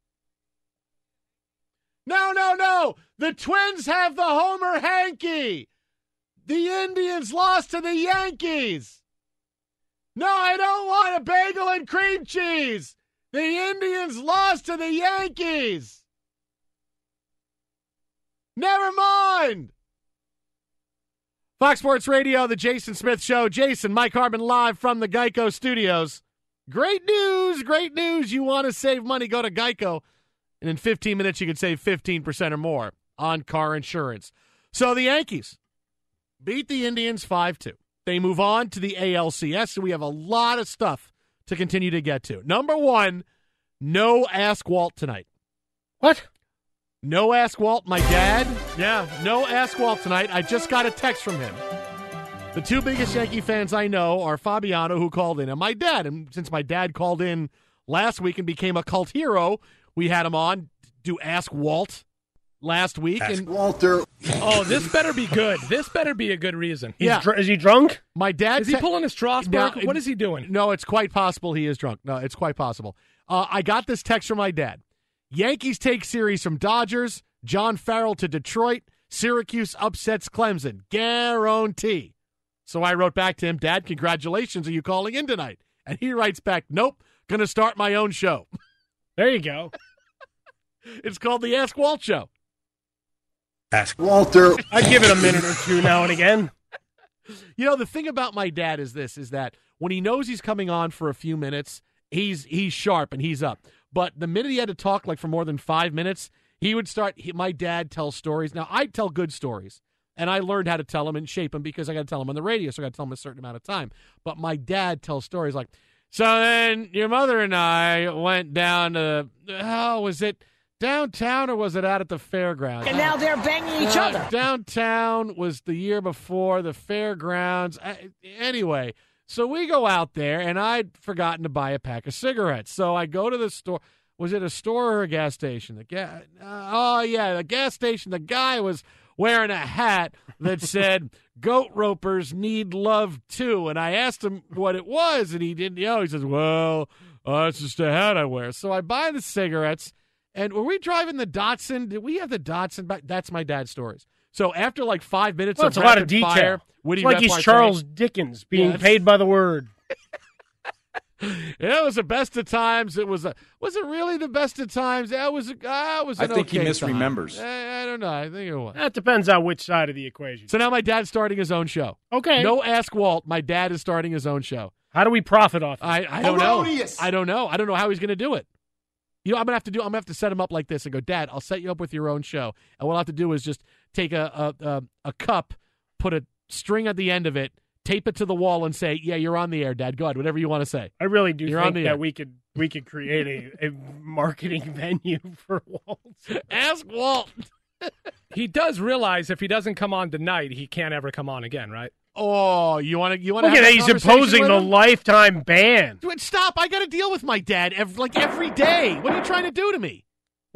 No, no, no. The Twins have the Homer hanky. The Indians lost to the Yankees. No, I don't want a bagel and cream cheese. The Indians lost to the Yankees. Never mind. Fox Sports Radio, the Jason Smith Show. Jason, Mike Harmon live from the Geico Studios. Great news, great news. You want to save money, go to Geico. And in 15 minutes, you can save 15% or more on car insurance. So the Yankees beat the Indians 5 2. They move on to the ALCS, so we have a lot of stuff to continue to get to. Number one, no Ask Walt tonight. What? No Ask Walt, my dad. Yeah, no Ask Walt tonight. I just got a text from him. The two biggest Yankee fans I know are Fabiano, who called in, and my dad. And since my dad called in last week and became a cult hero, we had him on to Ask Walt last week. Ask and Walter. Oh, this better be good. This better be a good reason. Yeah. is he drunk? My dad Is he te- pulling a Strasburg? No, what is he doing? No, it's quite possible he is drunk. No, it's quite possible. Uh, I got this text from my dad. Yankees take series from Dodgers. John Farrell to Detroit. Syracuse upsets Clemson. Guarantee. So I wrote back to him, Dad, congratulations. Are you calling in tonight? And he writes back, Nope, going to start my own show. There you go. it's called the Ask Walt Show. Ask Walter. I'd give it a minute or two now and again. You know, the thing about my dad is this is that when he knows he's coming on for a few minutes, he's he's sharp and he's up. But the minute he had to talk like for more than five minutes, he would start. He, my dad tells stories. Now I tell good stories, and I learned how to tell them and shape them because I got to tell them on the radio, so I got to tell them a certain amount of time. But my dad tells stories like, so then your mother and I went down to oh was it downtown or was it out at the fairgrounds? And now they're banging each Uh, other. Downtown was the year before the fairgrounds. Uh, anyway, so we go out there, and I'd forgotten to buy a pack of cigarettes. So I go to the store. Was it a store or a gas station? The ga- uh, oh yeah, the gas station. The guy was wearing a hat that said "Goat ropers need love too," and I asked him what it was, and he didn't know. He says, "Well, uh, it's just a hat I wear." So I buy the cigarettes. And were we driving the Datsun? Did we have the Datsun? That's my dad's stories. So after like five minutes Well, of it's a lot of detail. fire, Woody it's like he's Charles Dickens being Yeah, paid by the word. Yeah, it was the best of times. It was a was it really the best of times? That was a, uh, was. I an think he misremembers. I, I don't know. I think it was. That depends on which side of the equation. So now my dad's starting his own show. Okay. No Ask Walt. My dad is starting his own show. How do we profit off? I, I don't know. I don't know. I don't know how he's going to do it. You know, I'm gonna have to do. I'm gonna have to set him up like this and go, Dad. I'll set you up with your own show, and what I'll have to do is just take a a, a, a cup, put a string at the end of it, tape it to the wall, and say, "Yeah, you're on the air, Dad. Go ahead, whatever you want to say." I really do You're on think the that air. we could we could create a, a marketing venue for Walt. Ask Walt. He does realize if he doesn't come on tonight, he can't ever come on again, right? Oh, you want to you want to Look at that, he's imposing the lifetime ban. Dude, stop! I got to deal with my dad every, like every day. What are you trying to do to me?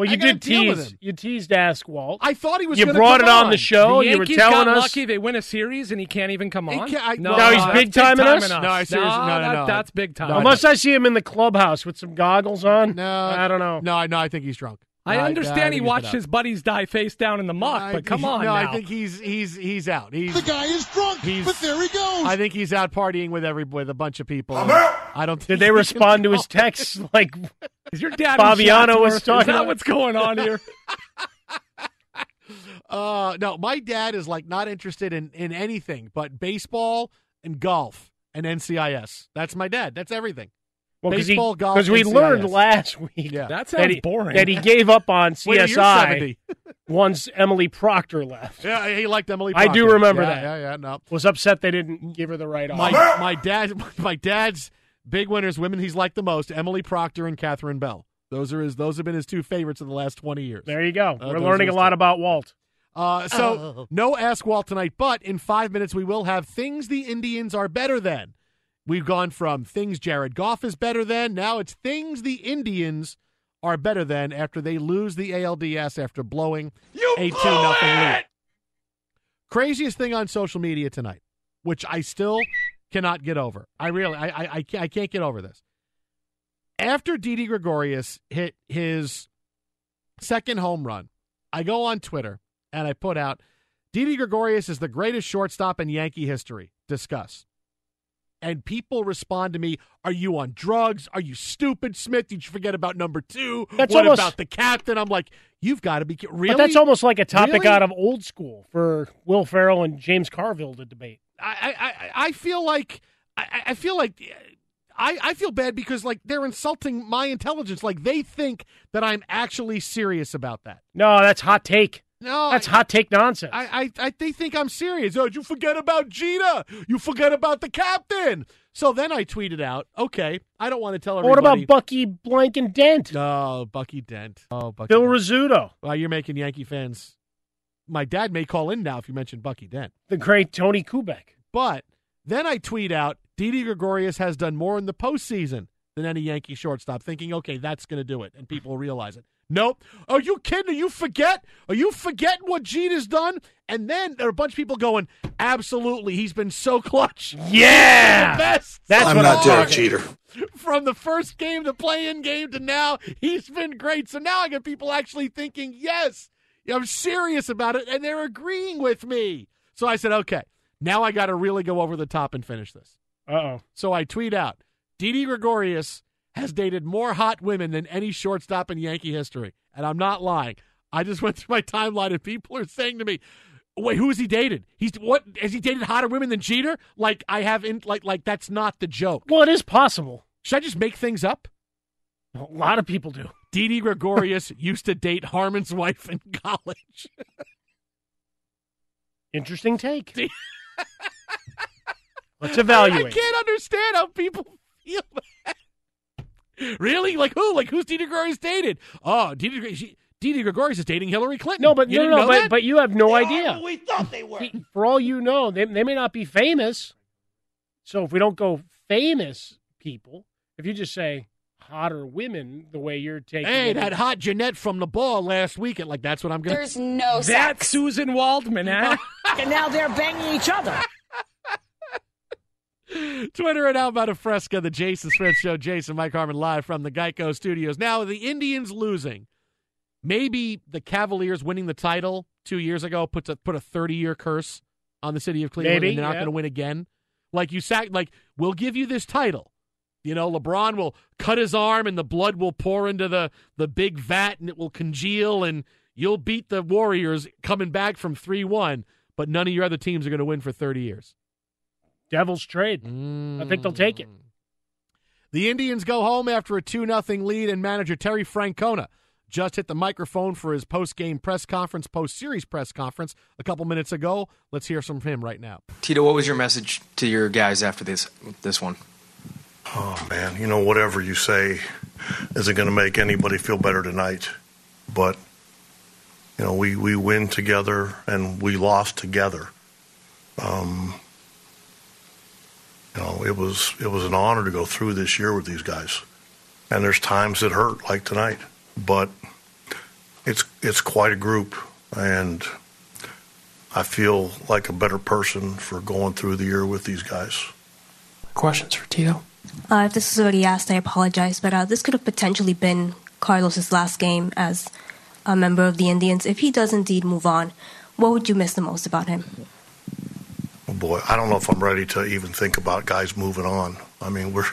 Well, you did tease. You teased Ask Walt. I thought he was. You gonna brought it come on the show. the you were Yankees telling got us. lucky. They win a series and he can't even come on. can't- I- no, Now he's that's big timing us? enough. No, I seriously- no, no, that- no. That's big time. No, Unless I see him in the clubhouse with some goggles on. No, I don't know. No, I no, I think he's drunk. I No, understand he watched his buddies die face down in the muck, I but come on No, now. I think he's he's he's out. He's, The guy is drunk, He's- but there he goes. I think he's out partying with every with a bunch of people. I'm out. I don't. Think Did they respond to his text like Is your dad Fabiano was talking Is that about- what's going on here? Uh, no, my dad is like not interested in in anything but baseball and golf and NCIS. That's my dad. That's everything. Well, baseball, golf, because we NCIS. learned last week Yeah. That sounds that he, boring. that he gave up on Wait till you're CSI once Emily Proctor left. Yeah, he liked Emily. I do remember Yeah, that. Yeah, yeah, no. Was upset they didn't give her the right My offer. my dad my dad's big winners, women he's liked the most: Emily Proctor and Catherine Bell. Those are his. Those have been his two favorites of the last twenty years. There you go. Uh, We're learning a lot two. about Walt. Uh, so Oh. no Ask Walt tonight, but in five minutes we will have things the Indians are better than. We've gone from things Jared Goff is better than. Now it's things the Indians are better than after they lose the ALDS after blowing a two nothing lead. Craziest thing on social media tonight, which I still cannot get over. I really, I, I, I can't, I can't get over this. After Didi Gregorius hit his second home run, I go on Twitter and I put out Didi Gregorius is the greatest shortstop in Yankee history. Discuss. And people respond to me, Are you on drugs? Are you stupid, Smith? Did you forget about number two? That's what almost- about the captain? I'm like, You've got to be really. But that's almost like a topic Really? out of old school for Will Ferrell and James Carville to debate. I, I, I- I feel like I, I feel like I, I feel bad because like they're insulting my intelligence. Like they think that I'm actually serious about that. No, that's hot take. No, That's hot take nonsense. I, I, I they think I'm serious. Oh, you forget about Gina. You forget about the captain. So then I tweeted out, okay, I don't want to tell everybody. what about Bucky Blank and Dent? Oh, Bucky Dent. Oh, Bucky. Dent. Rizzuto, Well, you're making Yankee fans. My dad may call in now if you mention Bucky Dent. the great Tony Kubek. But then I tweet out, Didi Gregorius has done more in the postseason than any Yankee shortstop, thinking, okay, that's going to do it, and people realize it. Nope. Are you kidding? Are you forget? Are you forgetting what Gene has done? And then there are a bunch of people going, absolutely, he's been so clutch. Yeah! best. That's I'm what not I'm Derek talking. Jeter. From the first game, the play-in game to now, he's been great. So now I get people actually thinking, yes, I'm serious about it, and they're agreeing with me. So I said, okay, now I got to really go over the top and finish this. Uh oh. So I tweet out, Didi Gregorius has dated more hot women than any shortstop in Yankee history. And I'm not lying. I just went through my timeline and people are saying to me, Wait, who has he dated? He's what has he dated hotter women than Jeter? Like I have in like like that's not the joke. Well, it is possible. Should I just make things up? A lot of people do. Didi Gregorius used to date Harmon's wife in college. Interesting take. See? Let's evaluate. I can't understand how people feel that. Really? Like who? Like who's Didi Gregorius dated? Oh, Didi, Gre- she- Didi Gregorius is dating Hillary Clinton. No, but you no, didn't no, know but that? but you have no They are idea. who we thought they were. For all you know, they they may not be famous. So if we don't go famous people, if you just say hotter women, the way you're taking Hey, it, that hot Jeanette from the ball last weekend. Like that's what I'm gonna. There's no That's sex. Suzyn Waldman, huh? and now they're banging each other. Twitter and out about fresca, the Jason Smith Show. Jason Mike Harmon live from the Geico Studios. Now the Indians losing. Maybe the Cavaliers winning the title two years ago puts a put a thirty year curse on the city of Cleveland, Maybe, and they're not yeah. going to win again. Like you sack, like we'll give you this title, You know, LeBron will cut his arm and the blood will pour into the, the big vat and it will congeal and you'll beat the Warriors coming back from 3 1, but none of your other teams are going to win for 30 years. Devil's trade. I think they'll take it. The Indians go home after a 2 0 lead, and manager Terry Francona just hit the microphone for his post game press conference, post series press conference a couple minutes ago. Let's hear some from him right now. Tito, what was your message to your guys after this this one? Oh man, you know whatever you say isn't going to make anybody feel better tonight. But you know we we win together and we lost together. Um, you know it was it was an honor to go through this year with these guys, and there's times that hurt like tonight, but it's it's quite a group, and I feel like a better person for going through the year with these guys. Questions for Tito? Uh, if this was already asked, I apologize, but uh, this could have potentially been Carlos's last game as a member of the Indians. If he does indeed move on, what would you miss the most about him? Oh boy, I don't know if I'm ready to even think about guys moving on. I mean, we're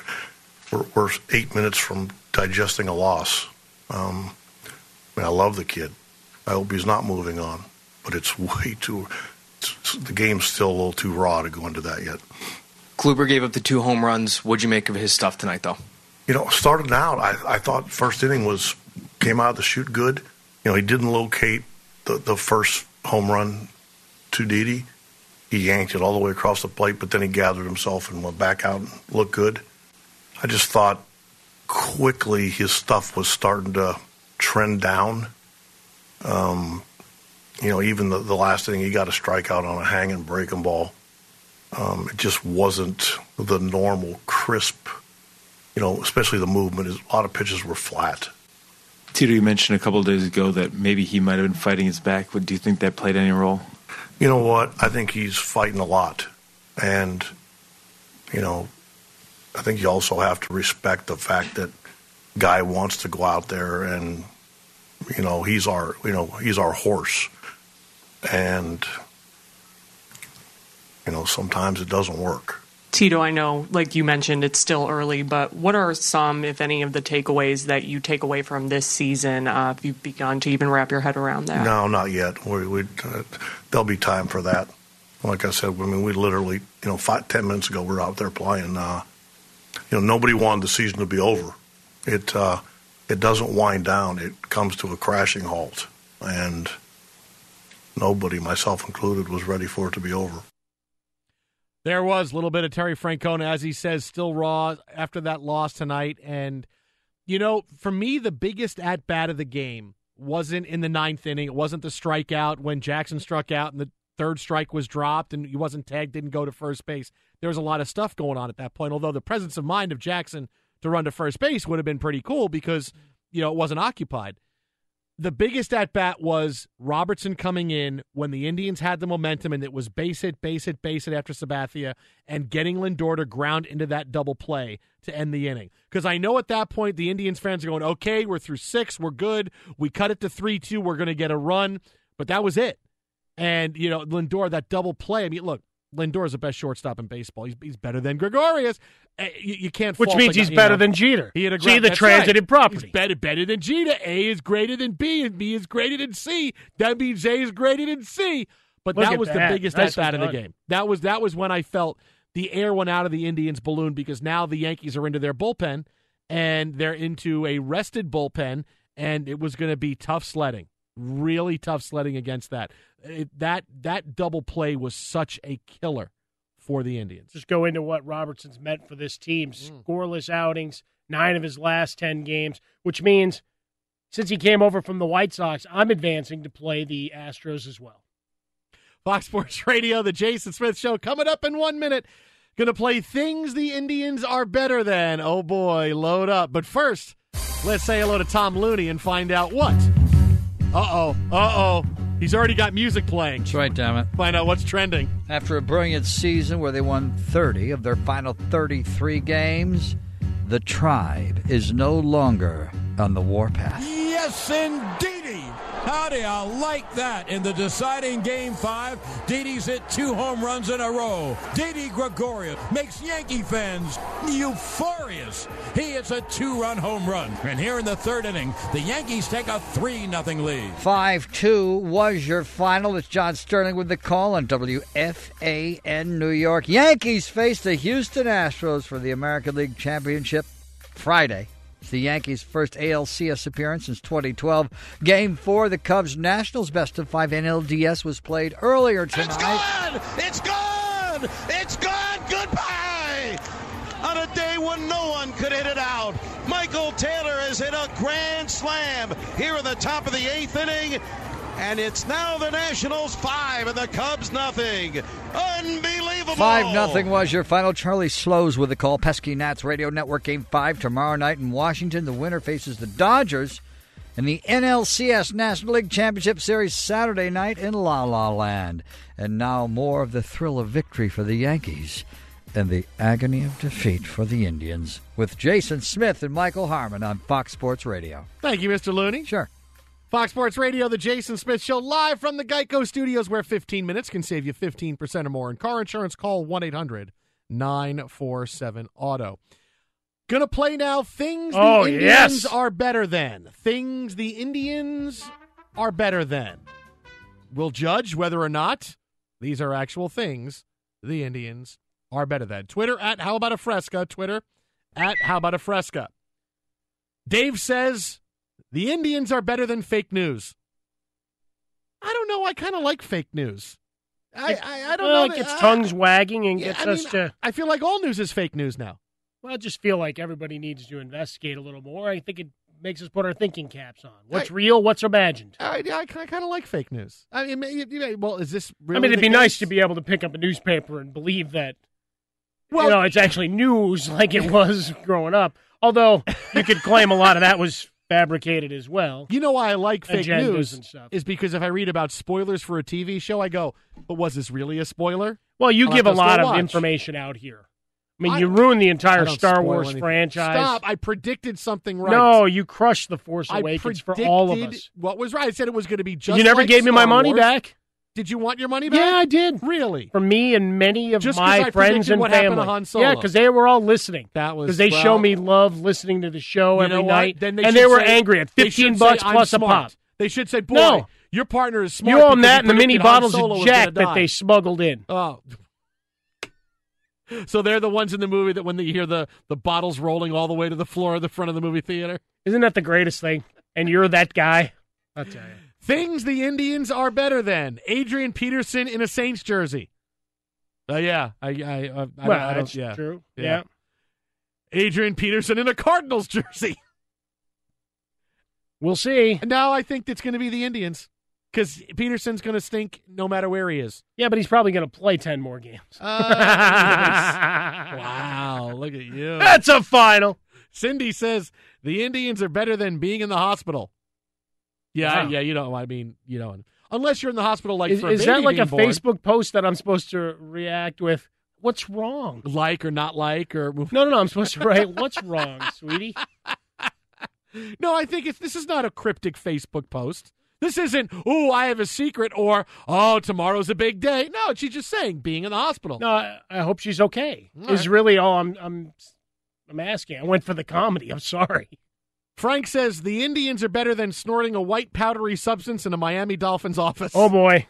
we're, we're eight minutes from digesting a loss. Um, I mean, I love the kid. I hope he's not moving on, but it's way too. It's, the game's still a little too raw to go into that yet. Kluber gave up the two home runs. What'd you make of his stuff tonight, though? You know, starting out, I, I thought first inning was came out of the shoot good. You know, he didn't locate the, the first home run to Didi. He yanked it all the way across the plate, but then he gathered himself and went back out and looked good. I just thought quickly his stuff was starting to trend down. Um, you know, even the, the last thing he got a strikeout on a hanging breaking ball. Um, it just wasn't the normal crisp, you know, especially the movement. A lot of pitches were flat. Tito, you mentioned a couple of days ago that maybe he might have been fighting his back. But do you think that played any role? You know what? I think he's fighting a lot. And, you know, I think you also have to respect the fact that guy wants to go out there and, you know, he's our, you know, he's our horse. And, you know, sometimes it doesn't work. Tito, I know, like you mentioned, it's still early, but what are some, if any, of the takeaways that you take away from this season? Uh, if you've begun to even wrap your head around that? No, not yet. We, we, uh, there'll be time for that. Like I said, I mean, we literally, you know, five, ten minutes ago, we're out there playing. Uh, you know, nobody wanted the season to be over. It uh, it doesn't wind down. It comes to a crashing halt, and nobody, myself included, was ready for it to be over. There was a little bit of Terry Francona, as he says, still raw after that loss tonight. And, you know, for me, the biggest at bat of the game wasn't in the ninth inning. It wasn't the strikeout when Jackson struck out and the third strike was dropped and he wasn't tagged, didn't go to first base. There was a lot of stuff going on at that point, although the presence of mind of Jackson to run to first base would have been pretty cool because, you know, it wasn't occupied. The biggest at bat was Robertson coming in when the Indians had the momentum and it was base hit, base hit, base hit after Sabathia and getting Lindor to ground into that double play to end the inning. Because I know at that point the Indians fans are going, okay, we're through six, we're good. We cut it to 3 2, we're going to get a run. But that was it. And, you know, Lindor, that double play. I mean, look, Lindor is the best shortstop in baseball. He's, he's better than Gregorius. Uh, You, you can't, Which means the he's better know. than Jeter. He had a See great, the that's transitive right. property. He's better, better than Jeter. A is greater than B, and B is greater than C. That means A is greater than C. But Look that at was the biggest Nicely at bat of the game. That was that was when I felt the air went out of the Indians' balloon because now the Yankees are into their bullpen and they're into a rested bullpen, and it was going to be tough sledding, really tough sledding against that. It, that that double play was such a killer for the Indians. Just go into what Robertson's meant for this team. Mm. Scoreless outings, nine of his last 10 games, which means since he came over from the White Sox, I'm advancing to play the Astros as well. Fox Sports Radio, the Jason Smith Show, coming up in one minute. Going to play things the Indians are better than. Oh boy, load up. But first, let's say hello to Tom Looney and find out what. Uh oh, uh oh. He's already got music playing. That's right, damn it. Find out what's trending. After a brilliant season where they won 30 of their final 33 games, the tribe is no longer on the warpath. Yes, indeedy. How do you like that? In the deciding game five, Didi's hit two home runs in a row. Didi Gregorius makes Yankee fans euphorious. He hits a two-run home run. And here in the third inning, the Yankees take a 3-0 lead. 5 2 was your final. It's John Sterling with the call on WFAN New York. Yankees face the Houston Astros for the American League Championship Friday. It's the Yankees' first ALCS appearance since 2012. Game four, the Cubs' Nationals best of five NLDS was played earlier tonight. It's gone! It's gone! It's gone! Goodbye! On a day when no one could hit it out, Michael Taylor has hit a grand slam here in the top of the eighth inning. And it's now the Nationals five and the Cubs nothing. Unbelievable! 5 nothing was your final. Charlie Slowes with the call. Pesky Nats Radio Network Game 5 tomorrow night in Washington. The winner faces the Dodgers in the NLCS National League Championship Series Saturday night in La La Land. And now more of the thrill of victory for the Yankees and the agony of defeat for the Indians with Jason Smith and Michael Harmon on Fox Sports Radio. Thank you, Mr. Looney. Sure. Fox Sports Radio, the Jason Smith Show, live from the Geico Studios, where 15 minutes can save you 15% or more in car insurance. Call 1 800 947 Auto. Gonna play now. Things the Oh, Indians yes. are better than. Things the Indians are better than. We'll judge whether or not these are actual things the Indians are better than. Twitter at How About a Fresca. Twitter at How About a Fresca. Dave says the Indians are better than fake news. I don't know. I kind of like fake news. I, I, I don't well, know. it gets that- tongues wagging and Yeah, gets I us mean, to. I feel like all news is fake news now. Well, I just feel like everybody needs to investigate a little more. I think it makes us put our thinking caps on. What's I- real? What's imagined? I, I, kind of like fake news. I mean, may- may- well, is this really I mean, it'd be nice to be able to pick up a newspaper and believe that, Well- you know, it's actually news like it was growing up. Although you could claim a lot of that was fabricated as well. You know why I like fake Agendas news and stuff. is because if I read about spoilers for a TV show, I go, "But was this really a spoiler?" Well, you I'll give a lot of watch. information out here. I mean, I- you ruined the entire Star Wars anything. franchise. Stop! I predicted something right. No, you crushed the Force Awakens for all of us. What was right? I said it was going to be just. you never like gave me my money Wars. back. Did you want your money back? Yeah, I did. Really? For me and many of Just my friends and family. to Han Solo. Yeah, because they were all listening. That was because they well, show me love listening to the show every night, Then they and they were say- angry at fifteen bucks say, "I'm plus a pop. They should say, "Boy, No. your partner is smart." You own that and the mini bottles of Jack that they smuggled in. Oh. So they're the ones in the movie that when they hear the, the bottles rolling all the way to the floor of the front of the movie theater. Isn't that the greatest thing? And you're that guy. I'll tell you. Things the Indians are better than. Adrian Peterson in a Saints jersey. Uh, yeah, I, I, I, I, well, that's yeah. true. Yeah. Yeah. Adrian Peterson in a Cardinals jersey. We'll see. Now I think it's going to be the Indians because Peterson's going to stink no matter where he is. Yeah, but he's probably going to play ten more games. Uh, wow, look at you. That's a final. Cindy says the Indians are better than being in the hospital. Yeah, Wow. yeah, you know, I mean, you know, unless you're in the hospital like Is, for a is that like a born, Facebook post that I'm supposed to react with? What's wrong? like or not like or No, no, no. I'm supposed to write, "What's wrong, sweetie?" No, I think it's this is not a cryptic Facebook post. This isn't, oh, I have a secret or oh, tomorrow's a big day. No, she's just saying being in the hospital. No, I, I hope she's okay. All Is right. really all I'm. I'm. I'm asking. I went for the comedy. I'm sorry. Frank says the Indians are better than snorting a white powdery substance in a Miami Dolphins office. Oh boy.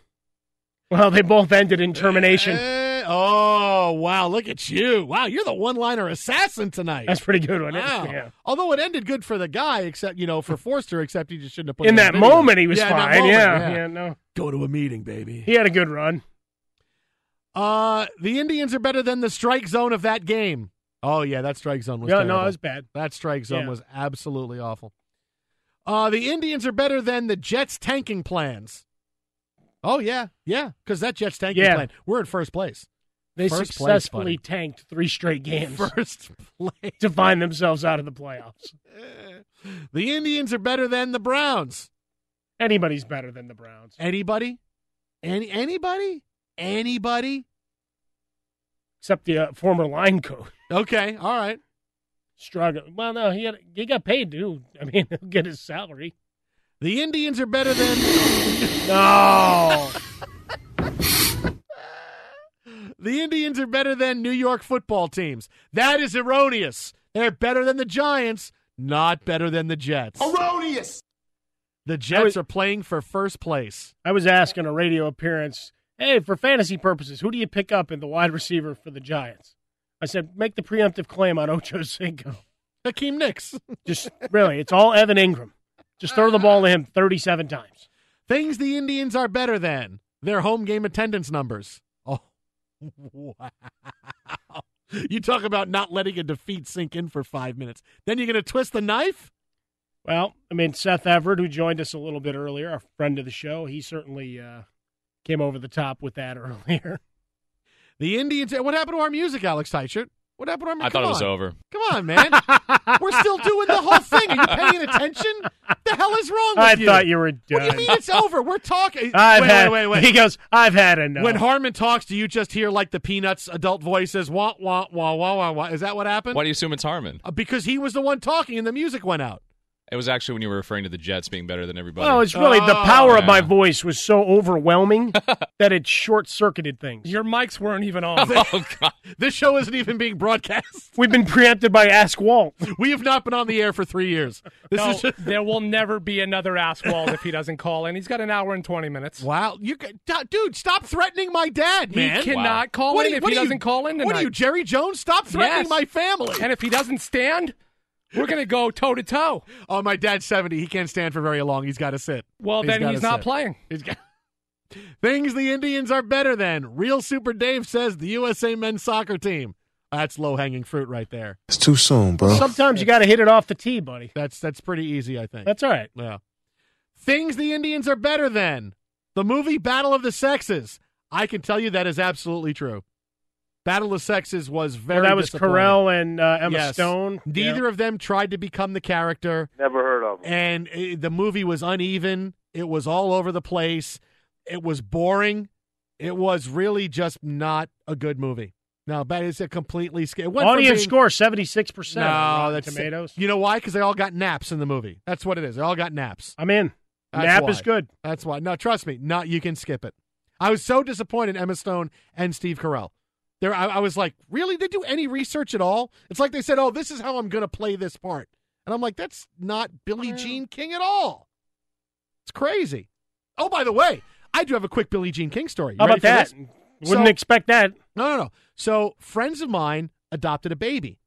Well, they both ended in termination. Eh, oh, wow, look at you. Wow, you're the one-liner assassin tonight. That's pretty good one. Wow. Yeah. Although it ended good for the guy, except you know for Foerster, except he just shouldn't have put In that video. moment, he was Yeah, fine. moment, yeah, yeah, no. Go to a meeting, baby. He had a good run. Uh, the Indians are better than the strike zone of that game. Oh yeah, that strike zone was Yeah, terrible. no, it was bad. That strike zone Yeah. was absolutely awful. Uh, the Indians are better than the Jets tanking plans. Oh yeah, yeah, because that Jets tanking Yeah. plan, we're in first place. They First successfully buddy. tanked three straight games First place. to find themselves out of the playoffs. The Indians are better than the Browns. Anybody's better than the Browns. Anybody? Any anybody? Anybody? Except the uh, former line coach. Okay, all right. Struggle. Well, no, he had, he got paid, too. I mean, he'll get his salary. The Indians are better than. No. The Indians are better than New York football teams. That is erroneous. They're better than the Giants, not better than the Jets. Erroneous. The Jets are playing for first place. I was asking a radio appearance, hey, for fantasy purposes, who do you pick up in the wide receiver for the Giants? I said, make the preemptive claim on Ocho Cinco. Hakeem Nicks. Just really, it's all Evan Engram. Just throw the ball to him 37 times. Things the Indians are better than their home game attendance numbers. Oh, wow. You talk about not letting a defeat sink in for five minutes. Then you're going to twist the knife? Well, I mean, Seth Everett, who joined us a little bit earlier, a friend of the show, he certainly uh, came over the top with that earlier. The Indians. What happened to our music, Alex Teichert? What happened to our music? I thought Come it was on. over. Come on, man. We're still doing the whole thing. Are you paying attention? The hell is wrong with you? I you? thought you were doing What do you mean it's over? We're talking. I've wait, had, wait, wait, wait. He goes, I've had enough. When Harmon talks, do you just hear like the Peanuts adult voices? Wah wah wah wah wah wah. Is that what happened? Why do you assume it's Harmon? Uh, because he was the one talking and the music went out. It was actually when you were referring to the Jets being better than everybody. well, it's really the Oh, power of my voice was so overwhelming that it short circuited things. Your mics weren't even on. oh God! This show isn't even being broadcast. We've been preempted by Ask Walt. We have not been on the air for three years. This No, is just, there will never be another Ask Walt if he doesn't call in. He's got an hour and 20 minutes. wow. You ca- d- dude, stop threatening my dad, man. He man. cannot call What in are you- if what he you- doesn't call in What are you, Jerry Jones? Stop threatening Yes. my family. And if he doesn't stand, we're going to go toe to toe. Oh, my dad's 70. He can't stand for very long. He's got to sit. Well, then gotta he's not sit. playing. He's got Things the Indians are better than. Real Super Dave says the USA men's soccer team. That's low hanging fruit right there. It's too soon, bro. Sometimes you got to hit it off the tee, buddy. That's that's pretty easy, I think. That's all right. Yeah. Things the Indians are better than. The movie Battle of the Sexes. I can tell you that is absolutely true. Battle of Sexes was very Well, that was disappointing. Carell and uh, Emma Yes. Stone. Neither of them tried to become the character. Never heard of him. and uh, the movie was uneven. It was all over the place. It was boring. It was really just not a good movie. No, but it's a completely sca- it went from Audience being- score 76% No, that's Tomatoes. You know why? Because they all got naps in the movie. That's what it is. They all got naps. I'm in. That's Nap why. is good. That's why. No, trust me. Not you can skip it. I was so disappointed Emma Stone and Steve Carell. There, I, I was like, really? They do any research at all? It's like they said, "Oh, this is how I'm going to play this part," and I'm like, "That's not Billie Jean King at all." It's crazy. Oh, by the way, I do have a quick Billie Jean King story. You How about that? this? Wouldn't So- expect that. no, no, no. So friends of mine adopted a baby,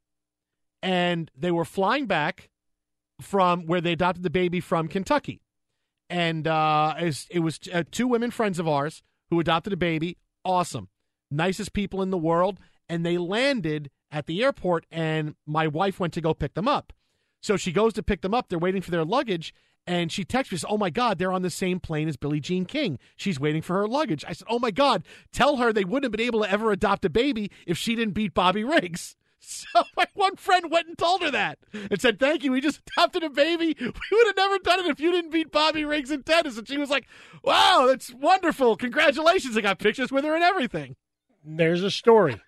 and they were flying back from where they adopted the baby from Kentucky, and uh, it was, it was uh, two women friends of ours who adopted a baby. Awesome, nicest people in the world, and they landed at the airport, and my wife went to go pick them up. So she goes to pick them up. They're waiting for their luggage. And she texts me, says, Oh my God, they're on the same plane as Billie Jean King. She's waiting for her luggage. I said, Oh my God, tell her they wouldn't have been able to ever adopt a baby if she didn't beat Bobby Riggs. So my one friend went and told her that and said, Thank you. We just adopted a baby. We would have never done it if you didn't beat Bobby Riggs in tennis. And she was like, Wow, that's wonderful. Congratulations. I got pictures with her and everything. There's a story.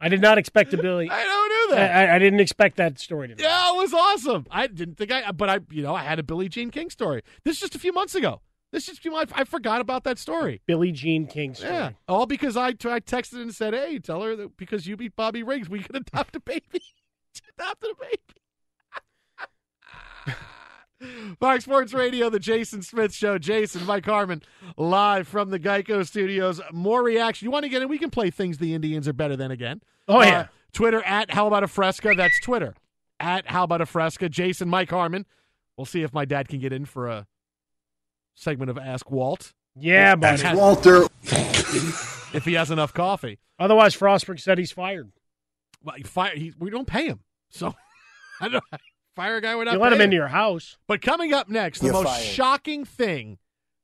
I did not expect to Billy. I don't know that. I, I didn't expect that story to. Yeah, it was awesome. I didn't think I, but I, you know, I had a Billie Jean King story. This is just a few months ago. This is just a few months. I forgot about that story. Billie Jean King story. Yeah, all because I, I texted and said, "Hey, tell her that because you beat Bobby Riggs, we can adopt a baby." Adopted a baby. Fox Sports Radio, the Jason Smith Show. Jason, Mike Harmon, live from the Geico Studios. More reaction. You want to get in? We can play things the Indians are better than again. Oh, Uh, yeah. Twitter at How About a Fresca. That's Twitter at How About a Fresca. Jason, Mike Harmon. We'll see if my dad can get in for a segment of Ask Walt. Yeah, If buddy. he has- Walter. if he has enough coffee. Otherwise, Frostberg said he's fired. Well, he fire, he, we don't pay him. So I don't fire a guy without You let him into your house. But coming up next, the You're most fired. shocking thing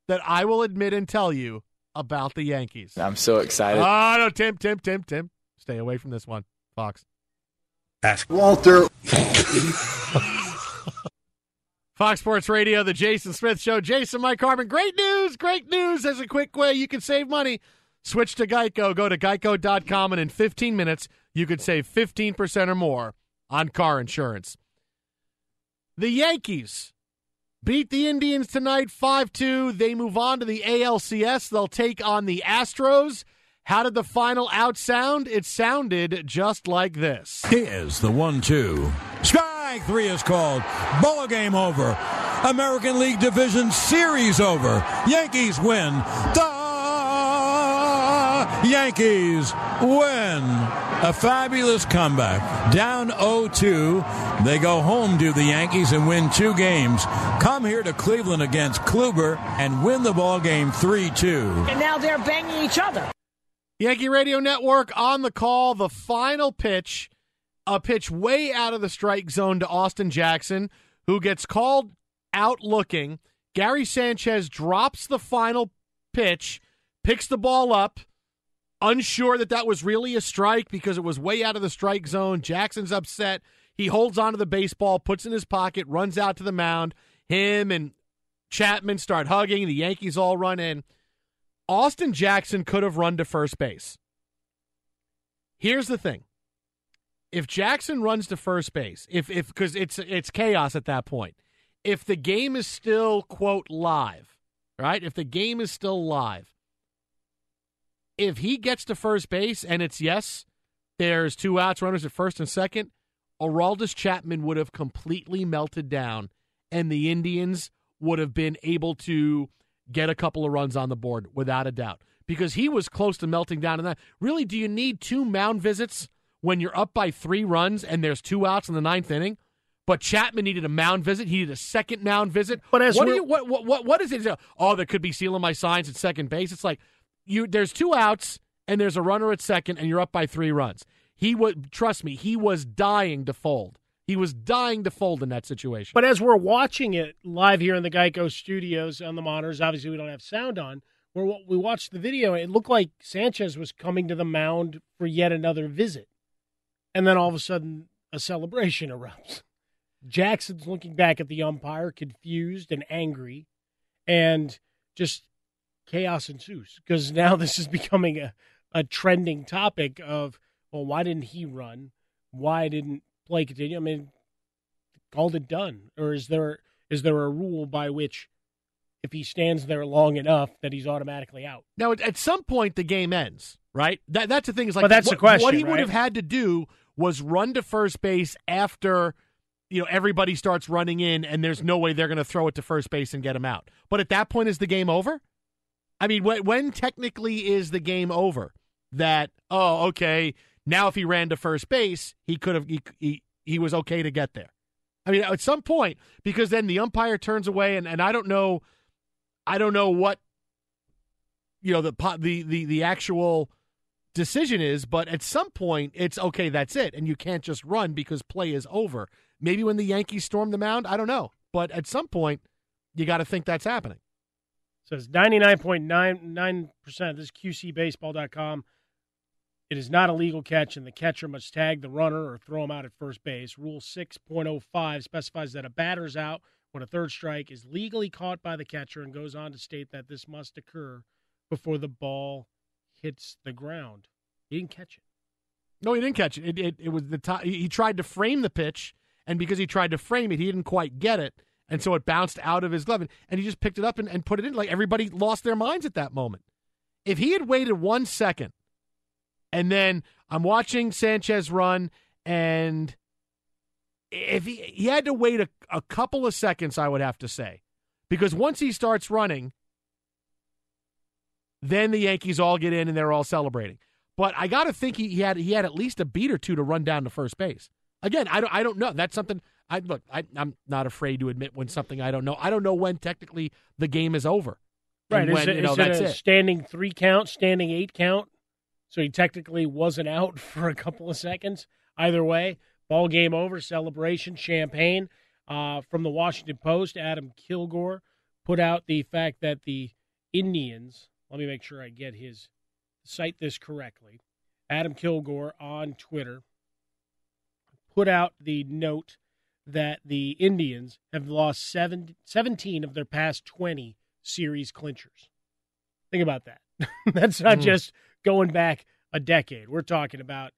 that I will admit and tell you about the Yankees. I'm so excited. Oh, no, Tim, Tim, Tim, Tim. Stay away from this one, Fox. Ask Walter. Fox Sports Radio, the Jason Smith Show. Jason, Mike Harmon. Great news, great news. There's a quick way you can save money. Switch to Geico. Go to geico.com, and in 15 minutes, you could save 15% or more on car insurance. The Yankees beat the Indians tonight 5 2. They move on to the ALCS. They'll take on the Astros. How did the final out sound? It sounded just like this. Here's the one two. Strike three is called. Ball game over. American League Division Series over. Yankees win. The Yankees win. A fabulous comeback. Down 0-2. They go home to the Yankees and win two games. Come here to Cleveland against Kluber and win the ball game 3-2. And now they're banging each other. Yankee Radio Network on the call. The final pitch, a pitch way out of the strike zone to Austin Jackson, who gets called out looking. Gary Sanchez drops the final pitch, picks the ball up, unsure that that was really a strike because it was way out of the strike zone. Jackson's upset. He holds onto the baseball, puts in his pocket, runs out to the mound. Him and Chapman start hugging. The Yankees all run in. Austin Jackson could have run to first base. Here's the thing. If Jackson runs to first base, if if because it's it's chaos at that point. If the game is still quote live, right? If the game is still live, if he gets to first base and it's yes, there's two outs, runners at first and second, Aroldis Chapman would have completely melted down, and the Indians would have been able to get a couple of runs on the board without a doubt because he was close to melting down in that. Really, do you need two mound visits when you're up by three runs and there's two outs in the ninth inning? But Chapman needed a mound visit. He needed a second mound visit. But as what do you what what what, what is it? Oh, there could be sealing my signs at second base. It's like you there's two outs and there's a runner at second and you're up by three runs. He would trust me. He was dying to fold. He was dying to fold in that situation. But as we're watching it live here in the Geico studios on the monitors, obviously we don't have sound on. Where we watched the video, it looked like Sanchez was coming to the mound for yet another visit, and then all of a sudden a celebration erupts. Jackson's looking back at the umpire, confused and angry, and just chaos ensues because now this is becoming a, a trending topic of well, why didn't he run? Why didn't play continue? I mean, called it done, or is there is there a rule by which if he stands there long enough that he's automatically out? Now, at- some point, the game ends, right? That that's the thing. Is like But that's what, the question, What he right? would have had to do was run to first base after you know everybody starts running in, and there's no way they're going to throw it to first base and get him out. But at that point, is the game over? I mean, when, when technically is the game over? That oh, okay. Now, if he ran to first base, he could have he, he he was okay to get there. I mean, at some point, because then the umpire turns away, and, and I don't know, I don't know what you know the the the the actual decision is, but at some point it's okay, that's it, and you can't just run because play is over. Maybe when the Yankees storm the mound, I don't know, but at some point you got to think that's happening. Says 99.99% of this QCBaseball.com. It is not a legal catch, and the catcher must tag the runner or throw him out at first base. Rule 6.05 specifies that a batter's out when a third strike is legally caught by the catcher and goes on to state that this must occur before the ball hits the ground. He didn't catch it. No, he didn't catch it. It, it, it was the time he tried to frame the pitch, and because he tried to frame it, he didn't quite get it, and so it bounced out of his glove, and, and he just picked it up and, and put it in. Like everybody lost their minds at that moment. If he had waited one second, and then I'm watching Sanchez run, and if he he had to wait a, a couple of seconds, I would have to say, because once he starts running, then the Yankees all get in and they're all celebrating. But I got to think he, he had he had at least a beat or two to run down to first base. Again, I don't I don't know. That's something I look. I, I'm not afraid to admit when something I don't know. I don't know when technically the game is over. Right. And Is it, you know, is it a it. standing three count, standing eight count? So he technically wasn't out for a couple of seconds. Either way, ball game over, celebration, champagne. Uh, from the Washington Post, Adam Kilgore put out the fact that the Indians, let me make sure I get his, cite this correctly. Adam Kilgore on Twitter put out the note that the Indians have lost seven, 17 of their past 20 series clinchers. Think about that. That's not Hmm. just going back a decade. We're talking about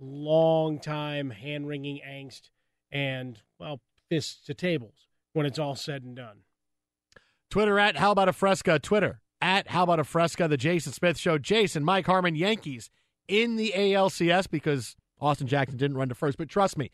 long time hand wringing angst and, well, fists to tables when it's all said and done. Twitter at How About a Fresca. Twitter at How About a Fresca. The Jason Smith Show. Jason, Mike Harmon, Yankees in the ALCS because Austin Jackson didn't run to first. But trust me,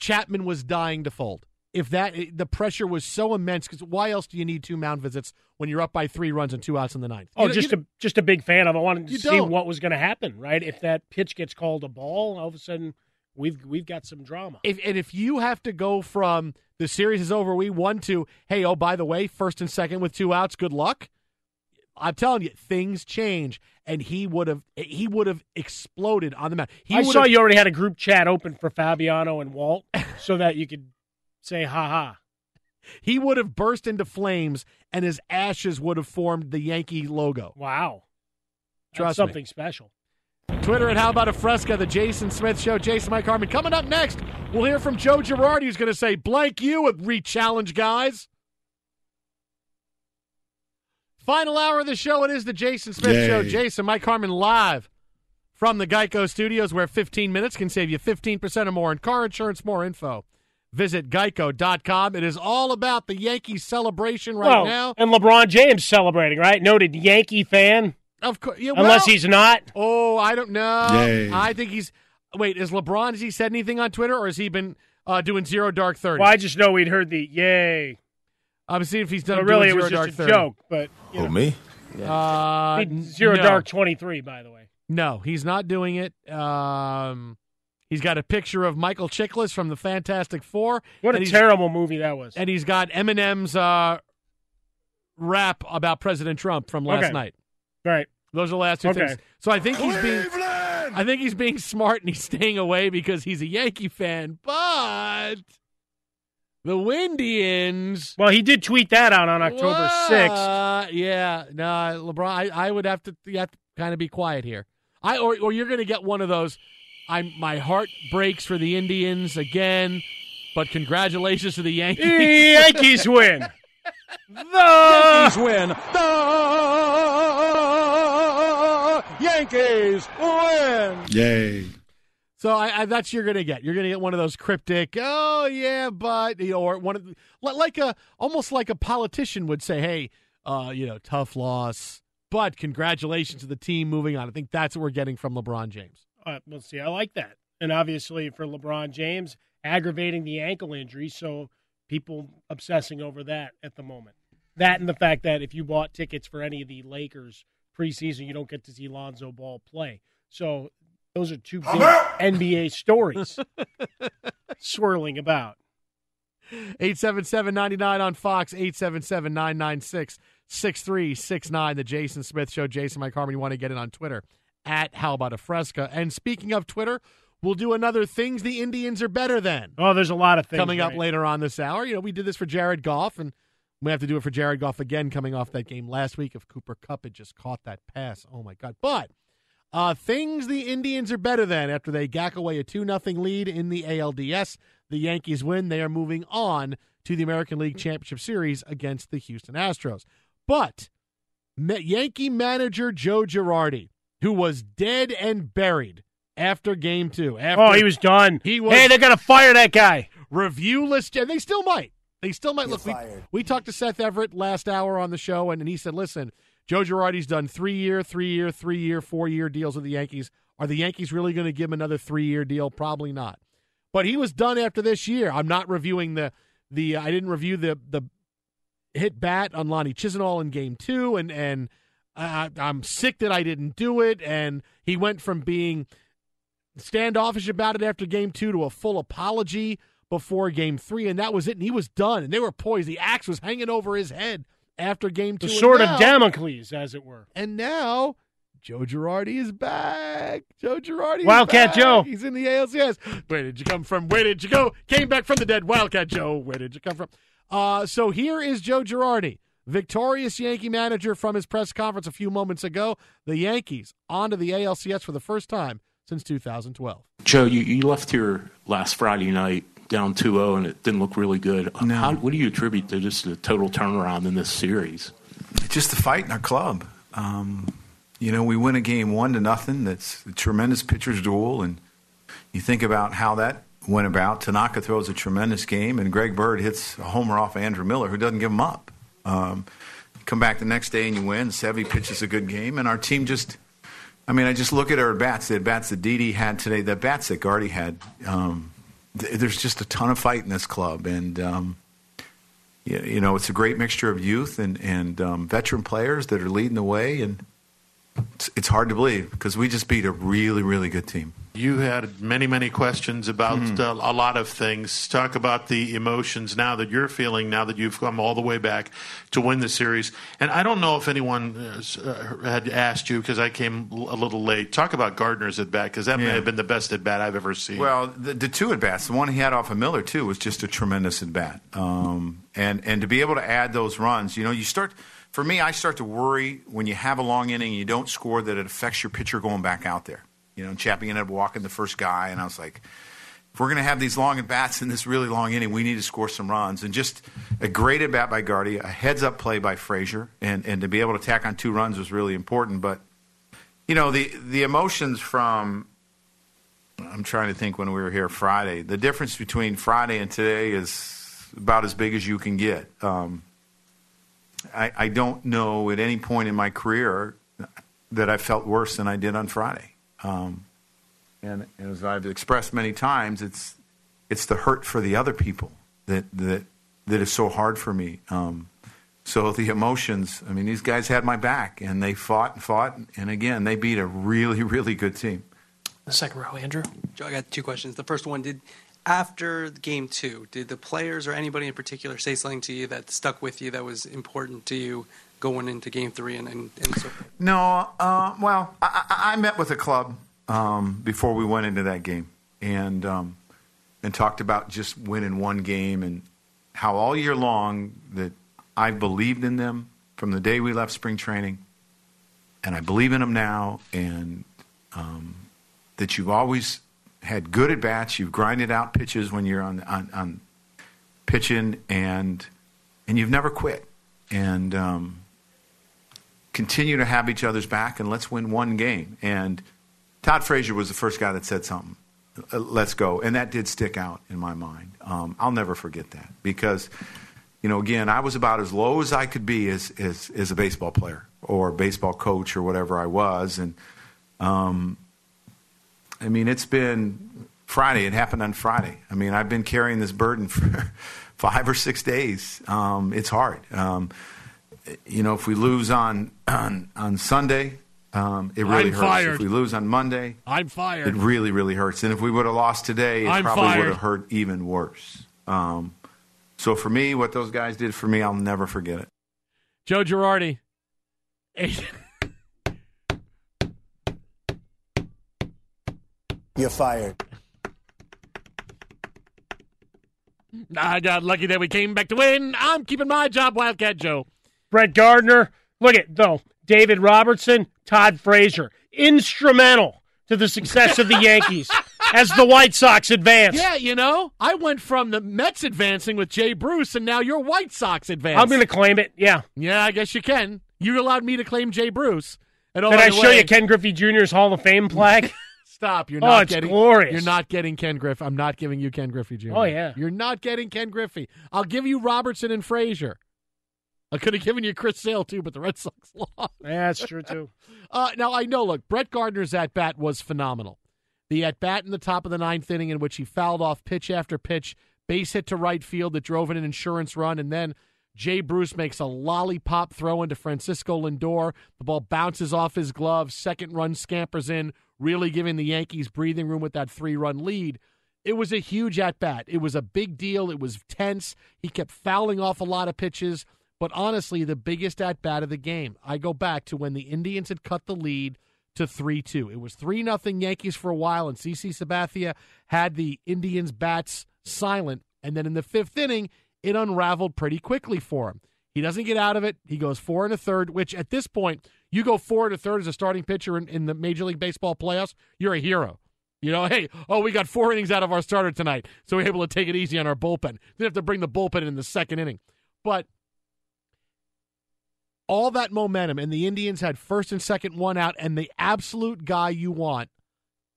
Chapman was dying to fold. If that the pressure was so immense, because why else do you need two mound visits when you're up by three runs and two outs in the ninth? Oh, You know- just you a just a big fan of. I wanted to see don't. what was going to happen. Right, if that pitch gets called a ball, all of a sudden we've we've got some drama. If and if you have to go from the series is over, we won to hey, oh by the way, first and second with two outs, good luck. I'm telling you, things change, and he would have he would have exploded on the mound. He I saw you already had a group chat open for Fabiano and Walt, so that you could say ha ha. He would have burst into flames, and his ashes would have formed the Yankee logo. Wow, Trust That's me. something special. Twitter at How About a Fresca, the Jason Smith Show. Jason Mike Harmon. Coming up next, we'll hear from Joe Girardi, who's going to say, blank you with re-challenge, guys. Final hour of the show. It is the Jason Smith Yay. Show. Jason Mike Harmon live from the Geico Studios, where 15 minutes can save you 15% or more in car insurance. More info. Visit geico.com. It is all about the Yankees celebration right well, now. and LeBron James celebrating, right? Noted Yankee fan. Of course, yeah, unless he's not. Oh, I don't know. Yay. I think he's. Wait, is LeBron? Has he said anything on Twitter, or has he been uh, doing zero dark thirty? Well, I just know we'd heard the yay. I'm seeing if he's done. But really, it zero was dark just a 30. joke. But you know. me? Uh, He- zero no. dark twenty three, by the way. No, he's not doing it. Um, he's got a picture of Michael Chiklis from the Fantastic Four. What a terrible movie that was. And he's got Eminem's uh, rap about President Trump from last Okay. night. Right. Those are the last two Okay. things. So I think he's being I think he's being smart and he's staying away because he's a Yankee fan. But the Windians. Well, he did tweet that out on October sixth. Uh, yeah, no, LeBron. I, I would have to, you have to kind of be quiet here. I or or you're going to get one of those. I'm my heart breaks for the Indians again, but congratulations to the Yankees. The Yankees win. The Yankees win. The Yankees win. Yay. So I, I, that's you're gonna get. You're gonna get one of those cryptic. Oh yeah, but you know, or one of the, like a almost like a politician would say, hey, uh, you know, tough loss, but congratulations to the team moving on. I think that's what we're getting from LeBron James. Uh, well, see, I like that. And obviously for LeBron James, aggravating the ankle injury, so people obsessing over that at the moment. That and the fact that if you bought tickets for any of the Lakers preseason, you don't get to see Lonzo Ball play. So those are two big NBA stories swirling about. 877-99 on Fox, 877-996-6369, the Jason Smith Show. Jason Mike Harmon, you want to get it on Twitter, at How About a Fresca. And speaking of Twitter, we'll do another Things the Indians Are Better Than. Oh, there's a lot of things coming up right? later on this hour. You know, we did this for Jared Goff, and we have to do it for Jared Goff again coming off that game last week. If Cooper Kupp had just caught that pass, oh my God! But uh, things the Indians are better than after they gack away a two nothing lead in the ALDS. The Yankees win. They are moving on to the American League Championship Series against the Houston Astros. But Ma- Yankee manager Joe Girardi, who was dead and buried after Game Two. After Oh, he was done. He was. Hey, they're going to fire that guy. Review list, and they still might. They still might look. We, we talked to Seth Everett last hour on the show, and, and he said, "Listen, Joe Girardi's done three year, three year, three year, four year deals with the Yankees. Are the Yankees really going to give him another three year deal? Probably not. But he was done after this year. I'm not reviewing the the. Uh, I didn't review the the hit bat on Lonnie Chisenhall in Game Two, and and I'm sick that I didn't do it. And he went from being standoffish about it after Game Two to a full apology before Game Three, and that was it. And he was done, and they were poised. The axe was hanging over his head after Game Two. The and sword now- of Damocles, as it were. And now Joe Girardi is back. Joe Girardi, is Wildcat back. Joe. He's in the ALCS. Where did you come from? Where did you go? Came back from the dead. Wildcat Joe. Where did you come from? Uh, so here is Joe Girardi, victorious Yankee manager from his press conference a few moments ago. The Yankees onto the ALCS for the first time since 2012. Joe, you, you left here last Friday night down 2 0, and it didn't look really good. How, what do you attribute to just the total turnaround in this series? Just the fight in our club. Um, you know, we win a game one to nothing. That's a tremendous pitcher's duel, and you think about how that went about. Tanaka throws a tremendous game, and Greg Bird hits a homer off of Andrew Miller, who doesn't give him up. Um, come back the next day and you win. Sevy pitches a good game, and our team just. I mean, I just look at our bats. The bats that Didi had today, the bats that Gardy had. Um, th- there's just a ton of fight in this club, and um, you, you know it's a great mixture of youth and and um, veteran players that are leading the way, and it's, it's hard to believe because we just beat a really really good team. You had many, many questions about Mhm. uh, a lot of things. Talk about the emotions now that you're feeling, now that you've come all the way back to win the series. And I don't know if anyone uh, had asked you because I came a little late. Talk about Gardner's at bat because that may have been the best at bat I've ever seen. Well, the, the two at bats, the one he had off of Miller too, was just a tremendous at bat. Um, and and to be able to add those runs, you know, you start. For me, I start to worry when you have a long inning and you don't score that it affects your pitcher going back out there. You know, Chappie ended up walking the first guy, and I was like, if we're going to have these long at bats in this really long inning, we need to score some runs. And just a great at bat by Gardy, a heads up play by Frazier, and and to be able to tack on two runs was really important. But you know, the the emotions from I'm trying to think when we were here Friday. The difference between Friday and today is about as big as you can get. Um, I, I don't know at any point in my career that I felt worse than I did on Friday. Um, and as I've expressed many times, it's it's the hurt for the other people that that that is so hard for me. Um, so the emotions. I mean, these guys had my back, and they fought and fought, and again, they beat a really really good team. The second row, Andrew. Joe, I got two questions. The first one did after game two, did the players or anybody in particular say something to you that stuck with you that was important to you going into game three and, and, and so? No, uh, well, I, I I met with the club um, before we went into that game, and um, and talked about just winning one game and how all year long that I believed in them from the day we left spring training, and I believe in them now, and um, that you've always had good at bats, you've grinded out pitches when you're on on, on pitching, and and you've never quit, and um, continue to have each other's back and let's win one game. And Todd Frazier was the first guy that said something. "Uh, Let's go, and that did stick out in my mind. Um, I'll never forget that because, you know, again, I was about as low as I could be as as, as a baseball player or baseball coach or whatever I was, and um, I mean, it's been Friday. It happened on Friday. I mean, I've been carrying this burden for five or six days. Um, it's hard. Um, you know, if we lose on on, on Sunday, um, it really I'm hurts. fired. If we lose on Monday, I'm fired. it really, really hurts. And if we would have lost today, it I'm probably fired. would have hurt even worse. Um, so for me, what those guys did for me, I'll never forget it. Joe Girardi. You're fired. I got lucky that we came back to win. I'm keeping my job, Wildcat Joe. Brett Gardner. Look at though David Robertson, Todd Frazier, instrumental to the success of the Yankees as the White Sox advance. Yeah, you know, I went from the Mets advancing with Jay Bruce, and now your White Sox advance. I'm going to claim it. Yeah. Yeah, I guess you can. You allowed me to claim Jay Bruce. And oh, Did I show way- you Ken Griffey Jr.'s Hall of Fame plaque? Stop! You're Oh, not it's getting. glorious. You're not getting Ken Griffey. I'm not giving you Ken Griffey Jr. Oh, yeah. You're not getting Ken Griffey. I'll give you Robertson and Frazier. I could have given you Chris Sale too, but the Red Sox lost. Yeah, that's true too. Uh, now I know. Look, Brett Gardner's at bat was phenomenal. The at bat in the top of the ninth inning, in which he fouled off pitch after pitch, base hit to right field that drove in an insurance run, and then Jay Bruce makes a lollipop throw into Francisco Lindor. The ball bounces off his glove. Second run scampers in, really giving the Yankees breathing room with that three run lead. It was a huge at bat. It was a big deal. It was tense. He kept fouling off a lot of pitches. But honestly, the biggest at bat of the game, I go back to when the Indians had cut the lead to 3 2. It was 3 nothing Yankees for a while, and CC Sabathia had the Indians' bats silent. And then in the fifth inning, it unraveled pretty quickly for him. He doesn't get out of it. He goes four and a third, which at this point, you go four and a third as a starting pitcher in, in the Major League Baseball playoffs, you're a hero. You know, hey, oh, we got four innings out of our starter tonight, so we're able to take it easy on our bullpen. Didn't have to bring the bullpen in the second inning. But all that momentum, and the Indians had first and second one out, and the absolute guy you want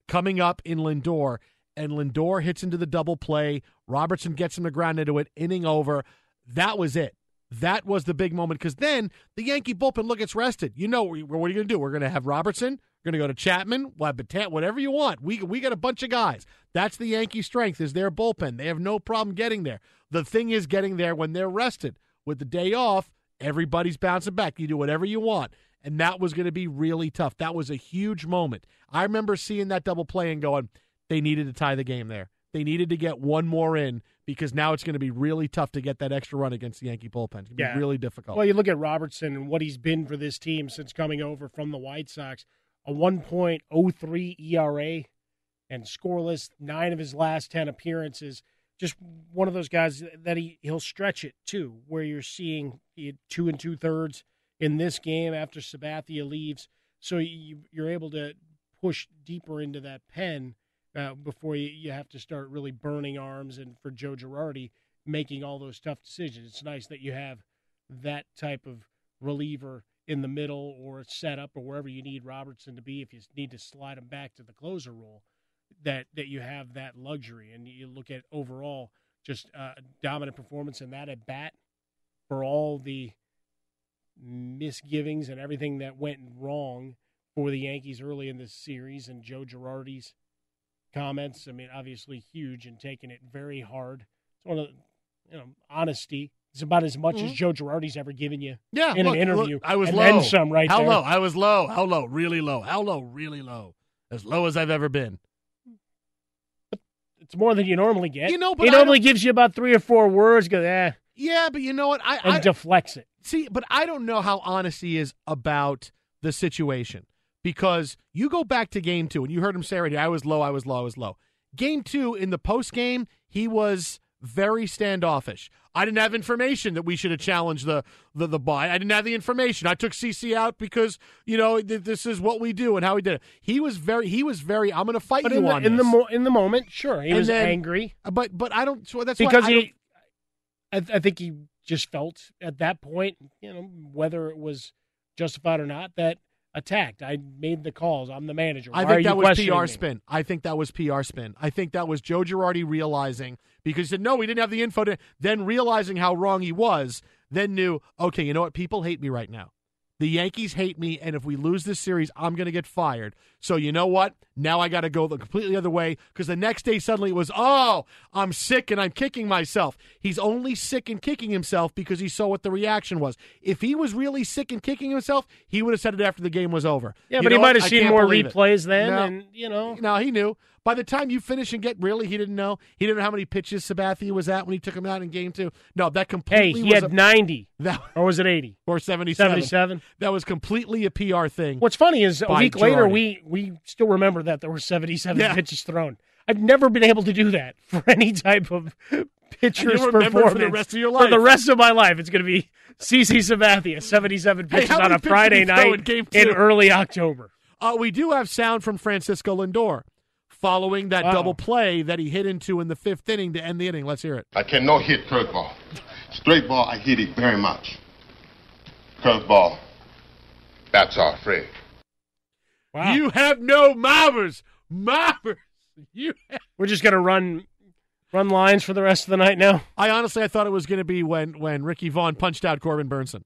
coming up in Lindor, and Lindor hits into the double play. Robertson gets him to ground into it, inning over. That was it. That was the big moment because then the Yankee bullpen look gets rested. You know what are you going to do? We're going to have Robertson. We're going to go to Chapman, we'll have whatever you want. We we got a bunch of guys. That's the Yankee strength is their bullpen. They have no problem getting there. The thing is getting there when they're rested. With the day off, everybody's bouncing back. You do whatever you want. And that was going to be really tough. That was a huge moment. I remember seeing that double play and going, they needed to tie the game there. They needed to get one more in because now it's going to be really tough to get that extra run against the Yankee bullpen. It's going to Yeah. be really difficult. Well, you look at Robertson and what he's been for this team since coming over from the White Sox a 1.03 ERA and scoreless, nine of his last 10 appearances. Just one of those guys that he, he'll stretch it too, where you're seeing two and two thirds in this game after Sabathia leaves. So you, you're able to push deeper into that pen uh, before you, you have to start really burning arms. And for Joe Girardi, making all those tough decisions. It's nice that you have that type of reliever in the middle or set up or wherever you need Robertson to be if you need to slide him back to the closer role that that you have that luxury and you look at overall just uh, dominant performance in that at bat for all the misgivings and everything that went wrong for the Yankees early in this series and Joe Girardi's comments. I mean, obviously huge and taking it very hard. It's one of the, you know, honesty. It's about as much as Mhm. Joe Girardi's ever given you Yeah, in look, an interview. look, I was and low. some right How there. low? I was low. How low? Really low. How low? Really low. As low as I've ever been. It's more than you normally get. You know, but he normally gives you about three or four words. Go, eh, Yeah, but you know what? I, and I deflects it. see, but I don't know how honest he is about the situation because you go back to game two and you heard him say right here, I was low, I was low, I was low. Game two in the post game, he was very standoffish. I didn't have information that we should have challenged the the the buy. I didn't have the information. I took CC out because you know th- this is what we do and how we did it. He was very he was very. I'm going to fight But you in the, on in the mo- in the moment, sure, he And was then- angry but but I don't. So that's because why I he. I, I think he just felt at that point, you know, whether it was justified or not, that attacked. I made the calls. I'm the manager. I Why are think that was PR me? spin. I think that was PR spin. I think that was Joe Girardi realizing because he said no, we didn't have the info. To, then realizing how wrong he was, then knew okay, you know what? People hate me right now. The Yankees hate me, and if we lose this series, I'm going to get fired. So you know what? Now I got to go the completely other way because the next day suddenly it was, oh, I'm sick and I'm kicking myself. He's only sick and kicking himself because he saw what the reaction was. If he was really sick and kicking himself, he would have said it after the game was over. Yeah, You but he might have seen more believe it. replays then, No. and you know, No, he knew. By the time you finish and get really, he didn't know. He didn't know how many pitches Sabathia was at when he took him out in game two. No, that hey, completely he was had a, 90, that, or was it 80? or 77. 77? That was completely a PR thing. What's funny is a week later, we we still remember that there were 77 Yeah. pitches thrown. I've never been able to do that for any type of pitcher's And you'll remember it performance for the rest of your life. For the rest of my life, it's going to be CC Sabathia, 77 pitches how on a pitches Friday did he throw night in in early October. Uh, we do have sound from Francisco Lindor following that Uh-oh. double play that he hit into in the fifth inning to end the inning. Let's hear it. I cannot hit curveball. Straight ball, I hit it very much. Curveball, that's our friend. Wow. You have no mobbers. Mobbers. You have- We're just going to run run lines for the rest of the night now. I honestly, I thought it was going to be when when Ricky Vaughn punched out Corbin Bernsen.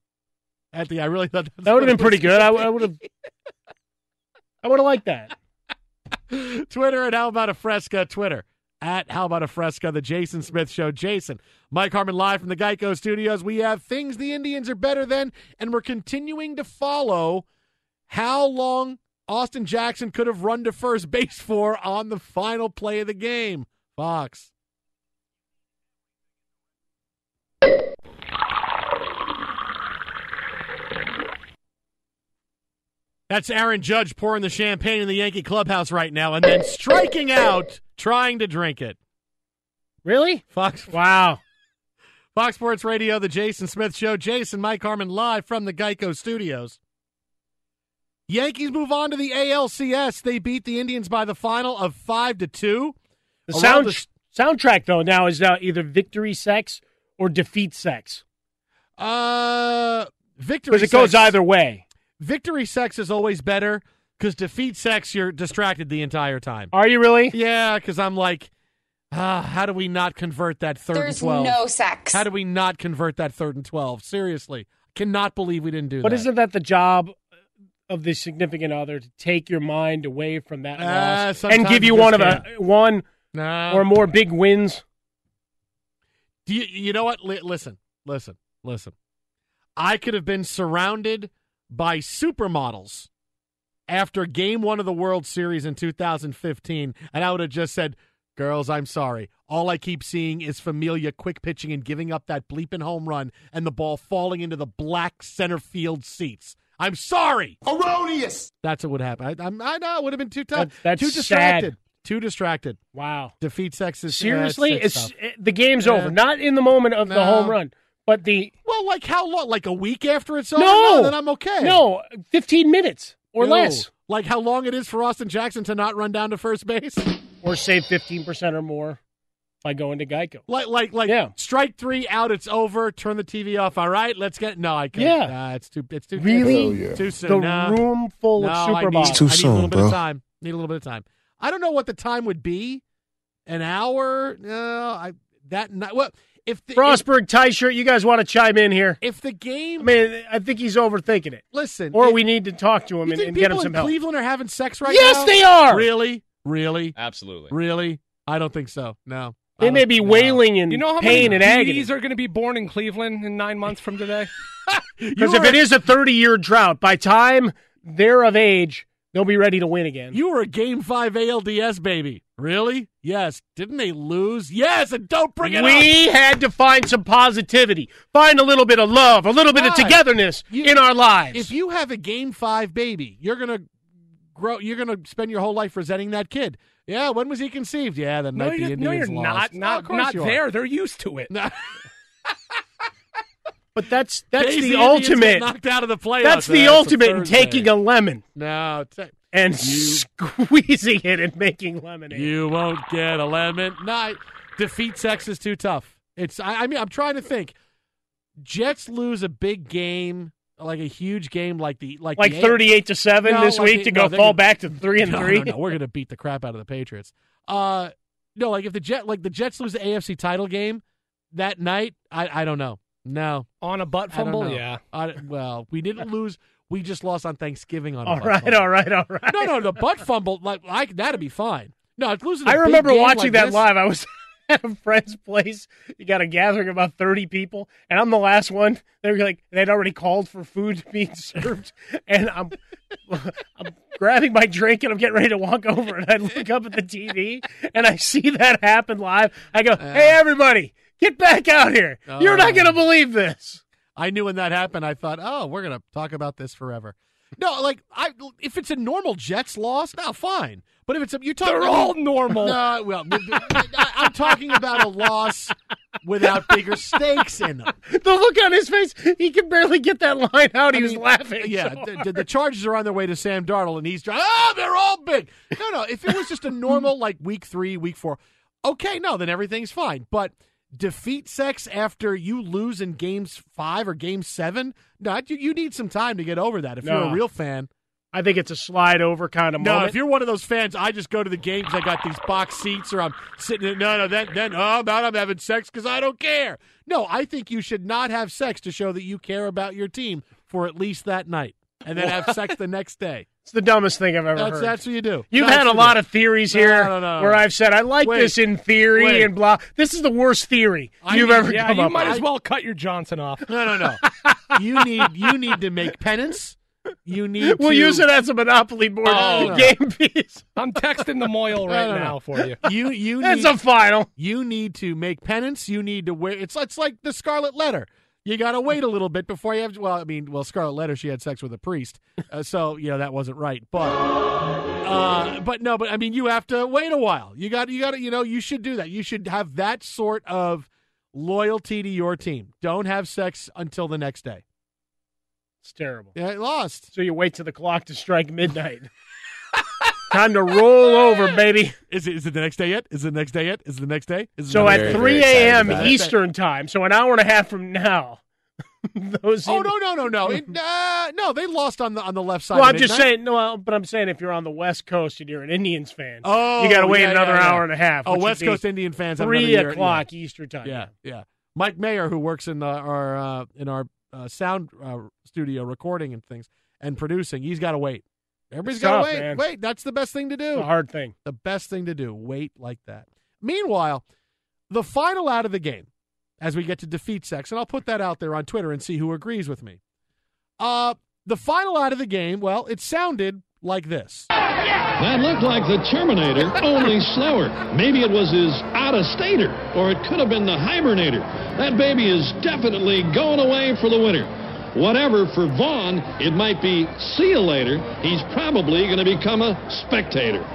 At the, I really thought That would have been pretty good. I, I would have. I would have liked that. Twitter at How About a Fresca. Twitter at How About a Fresca. The Jason Smith Show. Jason, Mike Harmon live from the Geico Studios. We have things the Indians are better than, and we're continuing to follow how long Austin Jackson could have run to first base for on the final play of the game. Fox. That's Aaron Judge pouring the champagne in the Yankee clubhouse right now and then striking out trying to drink it. Really? Fox Wow. Fox Sports Radio, the Jason Smith Show. Jason, Mike Harmon live from the Geico Studios. Yankees move on to the ALCS. They beat the Indians by the final of five to two. The sound, the- soundtrack though now is now either victory sex or defeat sex uh, victory because it goes either way. Victory sex is always better Because defeat sex, you're distracted the entire time. Are you really? Yeah, because I'm like, ah, how do we not convert that third and There's twelve? no sex. How do we not convert that third and twelve? Seriously, cannot believe we didn't do that. But isn't that the job of the significant other to take your mind away from that ah, loss and give you one of a one No. or more big wins? Do you, you know what? Li- listen, listen, listen. I could have been surrounded by supermodels after game one of the World Series in 2015, and I would have just said, Girls, I'm sorry. All I keep seeing is Familia quick pitching and giving up that bleeping home run and the ball falling into the black center field seats. I'm sorry. Erroneous. That's what would happen. I, I'm- I know it would have been too tough. That- that's too distracted. sad. Too distracted. Wow. Defeat sex Seriously, uh, it's, tough. it- the game's Yeah. over. Not in the moment of the home run, but the Well, like how long? Like a week after it's over? no, then I'm okay. No, fifteen minutes or No. less, Like how long it is for Austin Jackson to not run down to first base? or save fifteen percent or more by going to Geico. Like like like Yeah. strike three out, it's over. Turn the TV off. All right, let's get. No, I can't. Yeah. Nah, it's too. It's too. Really? Too, too soon. The No. room full no, of I need, supermodels. It's too I need a soon, little bit of time. Need a little bit of time. I don't know what the time would be. An hour? No, I that night. Well, if the, if, tie shirt. You guys want to chime in here? if the game. I mean, I think he's overthinking it. listen, Or if- we need to talk to him and, think and get him people some in help. Cleveland are having sex right yes, now? Yes, they are. Really, really, Absolutely. really. I don't think so. No, They may be oh, no. wailing in You know how pain many and agony. are going to be born in Cleveland in nine months from today? Because if it is a 30 year drought, by time they're of age, they'll be ready to win again. You were a Game Five ALDS baby. Really? Yes. Didn't they lose? Yes. And don't bring it up. we had to find some positivity, find a little bit of love, a little bit of togetherness You- in our lives. If you have a Game Five baby, you're gonna grow. You're gonna spend your whole life resenting that kid. Yeah. When was he conceived? Yeah. The No, night you're, the no, Indians you're lost. not. Oh, Not, of course not you are. there. They're used to it. No. but that's that's Daisy the Indians get ultimate. knocked out of the playoffs. That's uh, the That's ultimate in taking a lemon No. T- and squeezing it and making lemonade. You won't get a lemon. No, I- defeat sex is too tough. It's. I, I mean, I'm trying to think. Jets lose a big game, like a huge game, like the like like the- 38 to 7 No, this like week the- to go they're fall gonna- back to 3 and no, 3. No, no, we're gonna beat the crap out of the Patriots. Uh, no, like if the Jet, like the Jets lose the AFC title game that night, I, I don't know. No, On a butt fumble? Yeah. I, well, we didn't lose. We just lost on Thanksgiving on. All right, all right, all right. No, no, the butt fumble, like, like that'd be fine. No, it's losing. I remember watching like that this. live. I was at a friend's place. You got a gathering of about 30 people, and I'm the last one. They're like, they'd already called for food to being served, and I'm, I'm grabbing my drink and I'm getting ready to walk over, and I look up at the TV and I see that happen live. I go, hey, everybody, get back out here. You're not oh. going to believe this. I knew when that happened. I thought, oh, we're gonna talk about this forever. No, like I, if it's a normal Jets loss, now fine. But if it's a, you're talking, They're all normal. No, well, I- I'm talking about a loss without bigger stakes in them. The look on his face, he could barely get that line out. He I was laughing. Yeah, so the, the, the Chargers are on their way to Sam Darnold, and he's trying. Oh, ah, they're all big. No, no. If it was just a normal like week three, week four, okay, no, then everything's fine. But defeat sex after you lose in games five or game seven, no, you, you need some time to get over that. If you're a real fan, I think it's a slide over kind of no, moment. if you're one of those fans, I just go to the games. I got these box seats, or I'm sitting. In, no, no, then, then, oh, man, I'm having sex because I don't care. No, I think you should not have sex to show that you care about your team for at least that night, and then have sex the next day. It's the dumbest thing I've ever That's heard. that's what you do. You've That's had a lot do. of theories No, here no, no. where I've said I like Wait. this in theory Wait. and blah. This is the worst theory I you've need- ever Yeah, come you up might with. as well cut your Johnson off. No, no, no. you need you need to make penance. You need. To. We'll to, use it as a monopoly board Oh, game piece. I'm texting the Moyle right No, no, no. now for you. You you That's need, a final. You need to make penance. You need to wear. It's it's like the Scarlet Letter. You got to wait a little bit before you have. Well, I mean, well, Scarlet Letter, she had sex with a priest, uh, so you know that wasn't right. But, uh, but no, but I mean, you have to wait a while. You got, you got to, you know, you should do that. You should have that sort of loyalty to your team. Don't have sex until the next day. It's terrible. Yeah, it lost. So you wait till the clock to strike midnight. Time to roll over, baby. Is it? Is it the next day yet? Is it the next day yet? Is it the next day? Is it So at next 3 a.m. Eastern time, so an hour and a half from now, Those Oh in- no no no no it, uh, no they lost on the on the left side. Well, I'm just saying. No, but I'm saying if you're on the West Coast and you're an Indians fan, Oh, you got to wait yeah, another yeah, yeah. hour and a half. Oh, West Coast Indian fans have three another year- o'clock yeah. Eastern time. Yeah, yeah. Mike Mayer, who works in the, our uh, in our uh, sound uh, studio, recording and things and producing, he's got to wait. Everybody's It's got to wait. man. Wait, that's the best thing to do. It's a hard thing. The best thing to do. Wait like that. Meanwhile, the final out of the game, as we get to defeat sex, and I'll put that out there on Twitter and see who agrees with me. Uh, the final out of the game, well, it sounded like this. That looked like the Terminator, only slower. Maybe it was his out-of-stater, or it could have been the hibernator. That baby is definitely going away for the winter. Whatever for Vaughn, it might be see you later. He's probably going to become a spectator.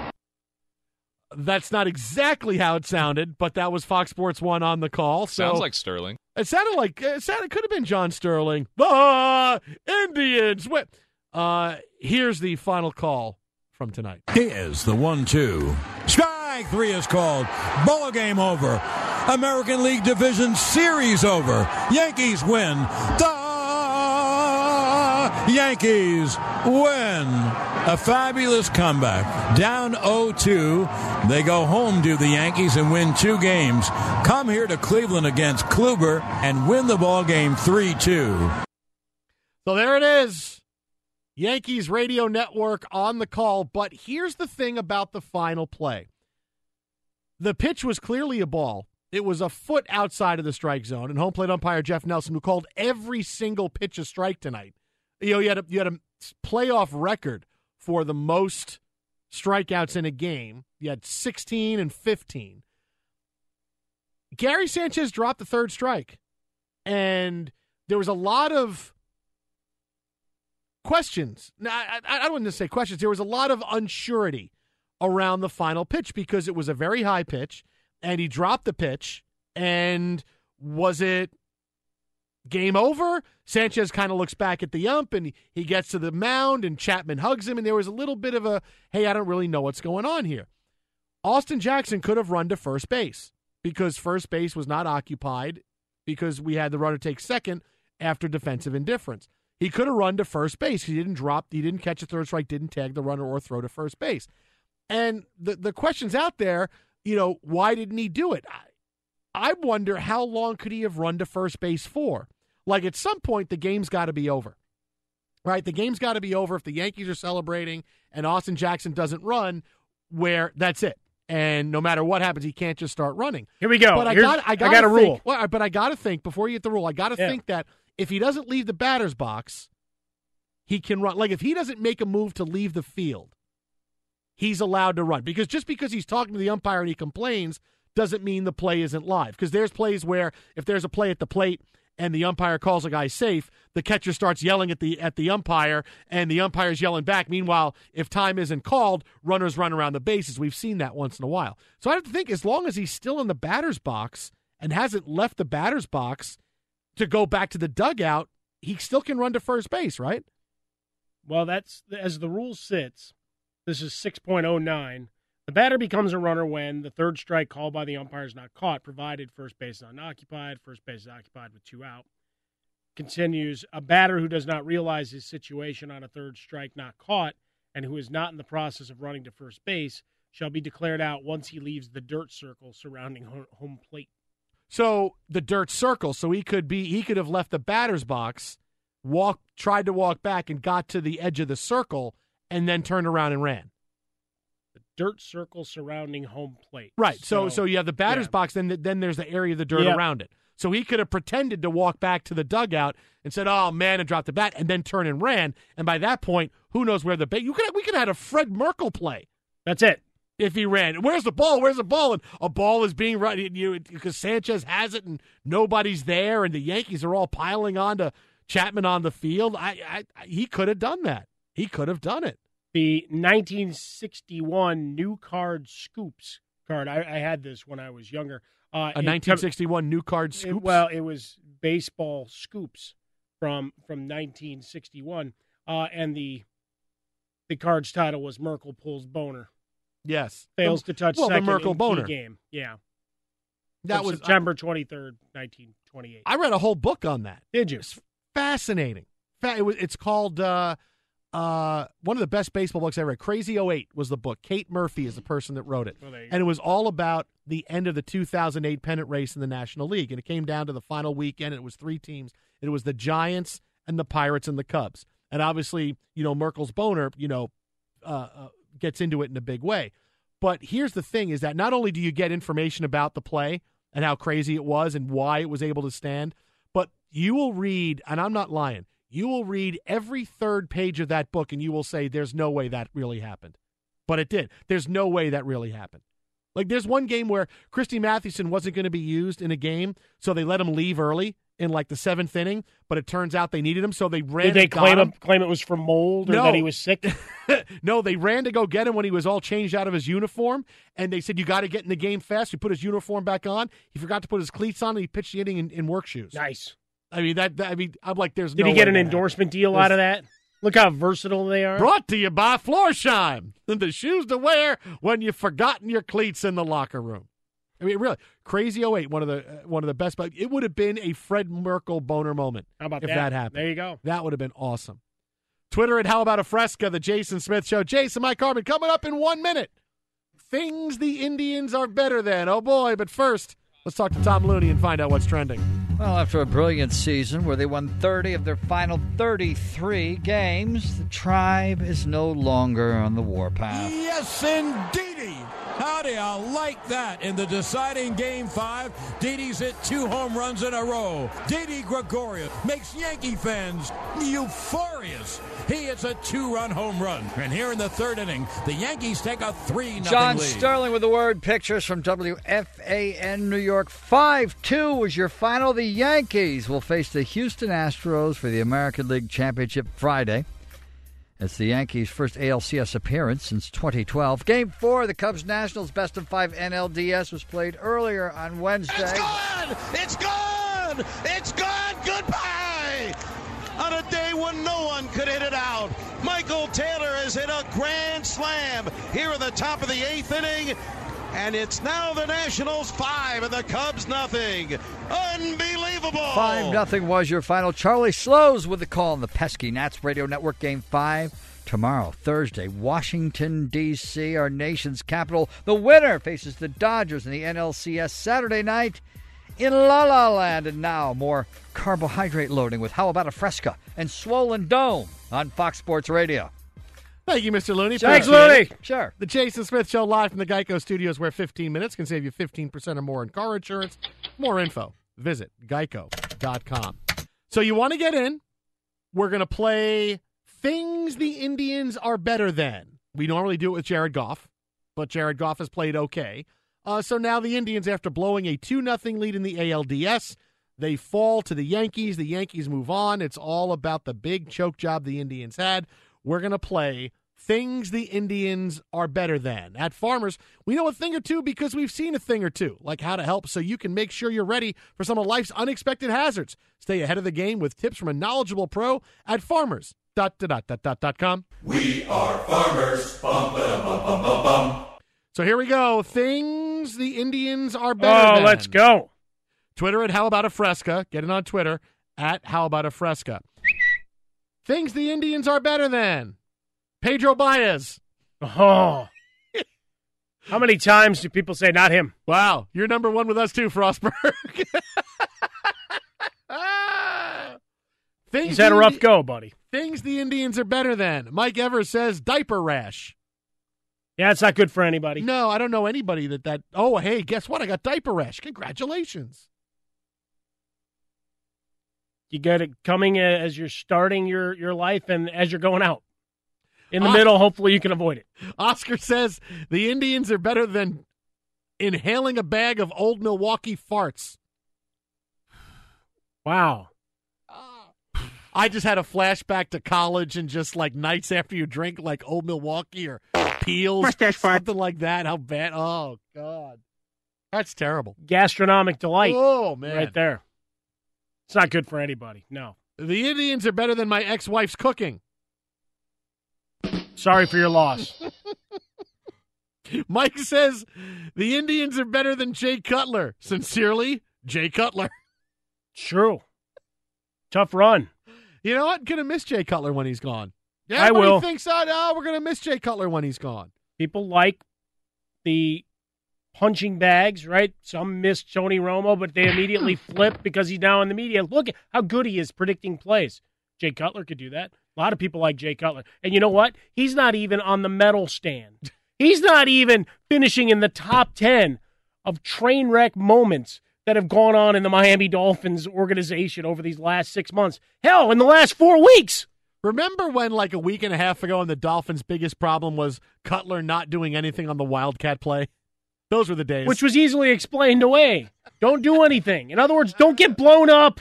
That's not exactly how it sounded, but that was Fox Sports One on the call. So Sounds like Sterling. It sounded like it sounded it could have been John Sterling. The Indians win. Uh, here's the final call from tonight. Here's the one-two. Strike three is called. Ball game over. American League Division Series over. Yankees win. The Yankees win. A fabulous comeback. Down 0-2. They go home to the Yankees and win two games. Come here to Cleveland against Kluber and win the ball game 3-2. So there it is. Yankees radio network on the call. But here's the thing about the final play the pitch was clearly a ball. It was a foot outside of the strike zone, and home plate umpire Jeff Nelson, who called every single pitch a strike tonight. You know, you had a, you had a playoff record for the most strikeouts in a game. You had 16 and 15. Gary Sanchez dropped the third strike, and there was a lot of questions. Now, I, don't want to say questions. There was a lot of unsurety around the final pitch because it was a very high pitch, and he dropped the pitch. And was it game over? Sanchez kind of looks back at the ump, and he, gets to the mound, and Chapman hugs him, and there was a little bit of a, hey, I don't really know what's going on here. Austin Jackson could have run to first base because first base was not occupied because we had the runner take second after defensive indifference. He could have run to first base. He didn't drop. He didn't catch a third strike. Didn't tag the runner or throw to first base. And the the questions out there, you know, why didn't he do it? I, I wonder how long could he have run to first base for? Like at some point, the game's got to be over, right? The game's got to be over if the Yankees are celebrating and Austin Jackson doesn't run. Where that's it, and no matter what happens, he can't just start running. Here we go. But I got I got a rule. Well, but I got to think before you get the rule. I got to Yeah. think that if he doesn't leave the batter's box, he can run. Like if he doesn't make a move to leave the field, he's allowed to run. Because just because he's talking to the umpire and he complains doesn't mean the play isn't live. Because there's plays where if there's a play at the plate and the umpire calls a guy safe, the catcher starts yelling at the at the umpire and the umpire's yelling back. Meanwhile, if time isn't called, runners run around the bases. We've seen that once in a while. So I have to think as long as he's still in the batter's box and hasn't left the batter's box to go back to the dugout, he still can run to first base, right? Well, that's as the rule sits. This is 6.09. The batter becomes a runner when the third strike called by the umpire is not caught, provided first base is unoccupied, first base is occupied with two out. Continues a batter who does not realize his situation on a third strike not caught and who is not in the process of running to first base shall be declared out once he leaves the dirt circle surrounding home plate. So the dirt circle. So he could be he could have left the batter's box, walk tried to walk back and got to the edge of the circle and then turned around and ran. Dirt circle surrounding home plate. Right. So so, you have the batter's yeah. box, then then there's the area of the dirt Yeah. around it. So he could have pretended to walk back to the dugout and said, "Oh man," and dropped the bat, and then turn and ran. And by that point, who knows where the bat? You could we could have had a Fred Merkle play. That's it. If he ran, where's the ball? Where's the ball? And a ball is being run you because Sanchez has it and nobody's there, and the Yankees are all piling on to Chapman on the field. I, I, I he could have done that. He could have done it. The 1961 Nu-Card scoops card. I, I had this when I was younger. Uh, A it 1961 Nu-Card It- well, it was baseball scoops from from 1961, uh, and the the card's title was Merkle pulls boner. yes, Fails to touch well, second the Merkle boner game. Yeah, That From was September 23rd, 1928. I read a whole book on that. Did you? fascinating. It was, it's called uh, uh, one of the best baseball books I read. Crazy 08 was the book. Cait Murphy is the person that wrote it. Well, and it was all about the end of the 2008 pennant race in the National League. And it came down to the final weekend. And it was three teams. It was the Giants and the Pirates and the Cubs. And obviously, you know, Merkle's boner, you know, uh, uh, gets into it in a big way. But here's the thing: is that not only do you get information about the play and how crazy it was and why it was able to stand, but you will read, and I'm not lying, you will read every third page of that book, and you will say, "There's no way that really happened," but it did. There's no way that really happened. Like there's one game where Christy Mathewson wasn't going to be used in a game, so they let him leave early in like the seventh inning. But it turns out they needed him, so they ran. Did they claim him. him, claim it was from mold or No. that he was sick? no, they ran to go get him when he was all changed out of his uniform, and they said you got to get in the game fast. He put his uniform back on. He forgot to put his cleats on, and he pitched the inning in, in work shoes. Nice. I mean that, that- I mean, I'm like, there's. Did no he get an endorsement deal There's- out of that? Look how versatile they are. Brought to you by Florsheim, the shoes to wear when you've forgotten your cleats in the locker room. I mean, really, crazy 08, one of the uh, one of the best. But it would have been a Fred Merkle boner moment. How about if that? that happened? There you go. That would have been awesome. Twitter at How About a Fresca, the Jason Smith Show. Jason, Mike Harmon, coming up in one minute. Things the Indians are better than. Oh boy! But first, let's talk to Tom Looney and find out what's trending. Well, after a brilliant season where they won 30 of their final 33 games, the tribe is no longer on the warpath. Yes, indeedy. How do you like that? In the deciding game five, Didi's hit two home runs in a row. Didi Gregorius makes Yankee fans euphorious. He hits a two-run home run. And here in the third inning, the Yankees take a 3 0 John lead. Sterling with the word pictures from WFAN New York. 5 2 was your final. The Yankees will face the Houston Astros for the American League Championship Friday. It's the Yankees' first ALCS appearance since 2012. Game four, the Cubs Nationals best of five NLDS was played earlier on Wednesday. It's gone! It's gone! It's gone! Goodbye! On a day when no one could hit it out, Michael Taylor has hit a grand slam here in the top of the eighth inning. And it's now the Nationals five and the Cubs nothing. Unbelievable! 5 nothing was your final. Charlie Slowes with the call on the pesky Nats Radio Network Game 5. Tomorrow, Thursday, Washington, D.C., our nation's capital. The winner faces the Dodgers in the NLCS Saturday night in La La Land. And now, more carbohydrate loading with How About a Fresca and Swollen Dome on Fox Sports Radio. Thank you, Mr. Looney. Thanks, Looney. Sure. The Jason Smith Show live from the Geico Studios, where 15 minutes can save you 15% or more in car insurance. More info, visit geico.com. So you want to get in? We're going to play things the Indians are better than. We normally do it with Jared Goff, but Jared Goff has played okay. Uh, so now the Indians, after blowing a 2 0 lead in the ALDS, they fall to the Yankees. The Yankees move on. It's all about the big choke job the Indians had. We're going to play things the Indians are better than. At Farmers, we know a thing or two because we've seen a thing or two, like how to help so you can make sure you're ready for some of life's unexpected hazards. Stay ahead of the game with tips from a knowledgeable pro at farmers. Dot, dot, dot, dot, dot, dot com. We are farmers. Bum, ba, bum, bum, bum, bum. So here we go. Things the Indians are better Oh, than. let's go. Twitter at How About a Fresca. Get it on Twitter at How About a Fresca. Things the Indians are better than. Pedro Baez. Oh. How many times do people say not him? Wow, you're number one with us too, Frostberg. Things He's had a rough Indi- go, buddy. Things the Indians are better than. Mike Evers says diaper rash. Yeah, it's not good for anybody. No, I don't know anybody that that. Oh, hey, guess what? I got diaper rash. Congratulations. You get it coming as you're starting your, your life and as you're going out. In the middle, hopefully you can avoid it. Oscar says the Indians are better than inhaling a bag of old Milwaukee farts. Wow. I just had a flashback to college and just like nights after you drink like old Milwaukee or Peels, something like that. How bad? Oh God, that's terrible. Gastronomic delight. Oh man, Right there. It's not good for anybody. No. The Indians are better than my ex-wife's cooking. Sorry for your loss. Mike says the Indians are better than Jay Cutler. Sincerely, Jay Cutler. True. Tough run. You know what? Gonna miss Jay Cutler when he's gone. I Everybody will. thinks, oh, we're gonna miss Jay Cutler when he's gone. People like the punching bags, right? Some miss Tony Romo, but they immediately flip because he's now in the media. Look at how good he is predicting plays. Jay Cutler could do that. A lot of people like Jay Cutler. And you know what? He's not even on the medal stand. He's not even finishing in the top 10 of train wreck moments that have gone on in the Miami Dolphins organization over these last six months. Hell, in the last four weeks. Remember when, like a week and a half ago, and the Dolphins' biggest problem was Cutler not doing anything on the Wildcat play? Those were the days. which was easily explained away. Don't do anything. In other words, don't get blown up.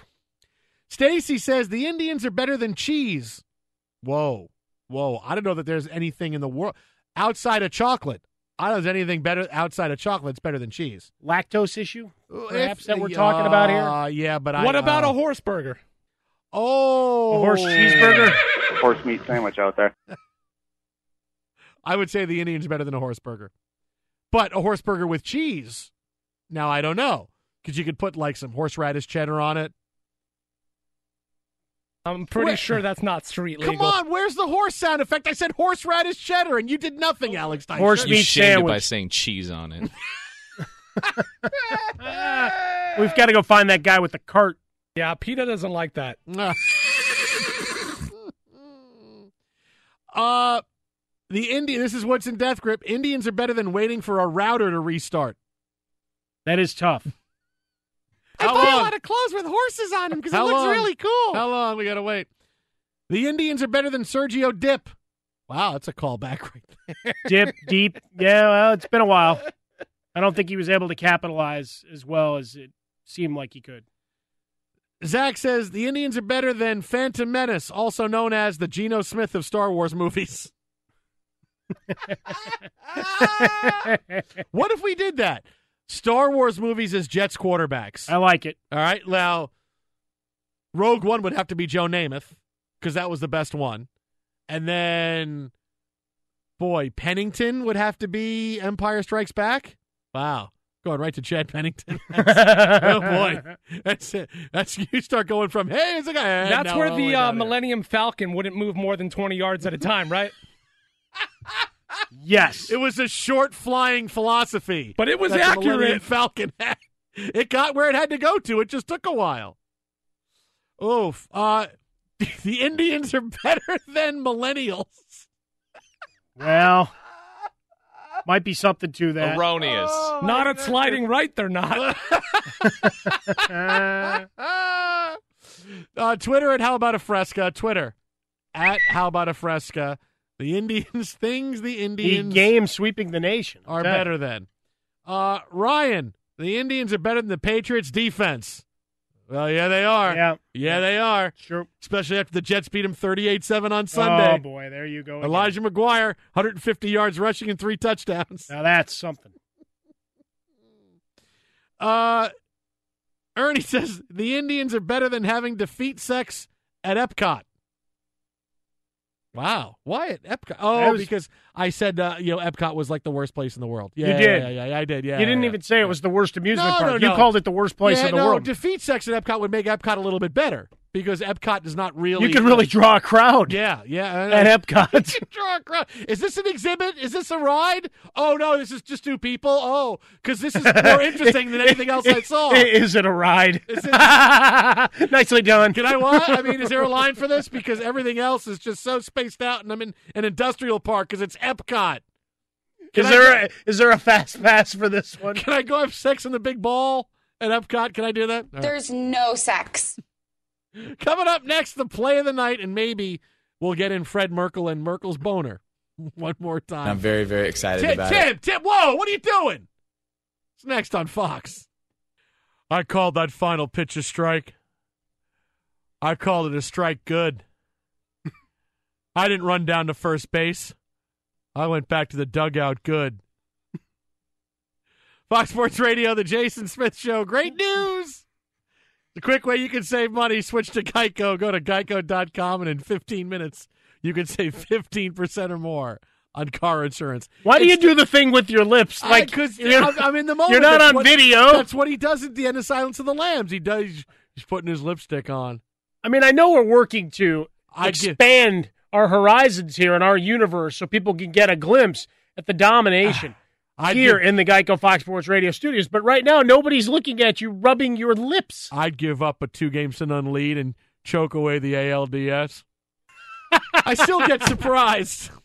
Stacy says the Indians are better than cheese. Whoa, whoa! I don't know that there's anything in the world outside of chocolate. I don't know if there's anything better outside of chocolate. It's better than cheese. Lactose issue, perhaps If- that we're talking about here. Uh, yeah, but I, What about uh, a horse burger? Oh, A horse cheeseburger. Horse meat sandwich out there. I would say the Indians better than a horse burger, but a horse burger with cheese. Now I don't know because you could put like some horseradish cheddar on it. I'm pretty Where- sure that's not street legal. Come on, where's the horse sound effect? I said horseradish cheddar, and you did nothing, Alex. Dyson. Horse You meat shamed it by saying cheese on it. We've got to go find that guy with the cart. Yeah, PETA doesn't like that. Uh, the Indian. This is what's in Death Grip. Indians are better than waiting for a router to restart. That is tough. I How buy a lot of clothes with horses on them because it How looks long? really cool. How long? We gotta wait. The Indians are better than Sergio Dipp. Wow, that's a callback right there. Dip deep. Yeah, well, it's been a while. I don't think he was able to capitalize as well as it seemed like he could. Zach says the Indians are better than Phantom Menace, also known as the Geno Smith of Star Wars movies. what if we did that? Star Wars movies as Jets quarterbacks. I like it. All right. Now, Rogue One would have to be Joe Namath because that was the best one. And then, boy, Pennington would have to be Empire Strikes Back. Wow. Going right to Chad Pennington. Oh, boy. That's it. That's You start going from, hey, it's a guy. and That's now where we're all way the uh. Millennium Falcon wouldn't move more than 20 yards at a time, right? Yes. It was a short flying philosophy. But it was that accurate. Falcon had. It got where it had to go to. It just took a while. Oof. Uh, the Indians are better than millennials. Well, might be something to that. Erroneous. Oh, not at sliding right, they're not. uh, Twitter at How About a Fresca. Twitter at How About a Fresca. The Indians, things the The Indians game sweeping the nation. are Okay. better than. Uh, Ryan, the Indians are better than the Patriots defense. Well, yeah, they are. Yeah. Yeah, they are. Sure. Especially after the Jets beat them 38 7 on Sunday. Oh, boy. There you go. again. Elijah McGuire, 150 yards rushing and three touchdowns. Now that's something. Uh, Ernie says the Indians are better than having defeat sex at Epcot. Wow. Why at Epcot? Oh, was- because I said, uh, you know, Epcot was like the worst place in the world. Yeah, You did. Yeah, yeah, yeah, I did. Yeah. you didn't yeah. even say it was the worst amusement No, park. no, you called it the worst place in the no, world. defeat sex at Epcot would make Epcot a little bit better because Epcot does not really. you can really draw a crowd Yeah, yeah. at Epcot. Draw a crowd. Is this an exhibit? Is this a ride? Oh no, this is just two people. Oh, because this is more interesting than anything else I saw. Is it a ride? It- Nicely done. Can I what? I mean, is there a line for this? Because everything else is just so spaced out, and I'm in an industrial park because it's Epcot. Can Is I there go- a, is there a fast pass for this one? Can I go have sex in the big ball at Epcot? Can I do that? All right. There's no sex. Coming up next, the play of the night, and maybe we'll get in Fred Merkle and Merkle's boner one more time. I'm very, very excited Tim, about Tim, it. Tim, whoa, what are you doing? It's next on Fox. I called that final pitch a strike. I called it a strike good. I didn't run down to first base. I went back to the dugout good. Fox Sports Radio, the Jason Smith Show. Great news! The quick way you can save money, switch to Geico. Go to geico.com, and in 15 minutes, you can save 15% or more on car insurance. Why do you do the thing with your lips? Like because you're- I'm, I'm in the moment. You're not That's on what- video. That's what he does at the end of Silence of the Lambs. He does. He's putting his lipstick on. I mean, I know we're working to give- expand our horizons here in our universe so people can get a glimpse at the domination I'd here give- in the Geico Fox Sports Radio studios. But right now, nobody's looking at you rubbing your lips. I'd give up a two games to none lead and choke away the ALDS. I still get surprised.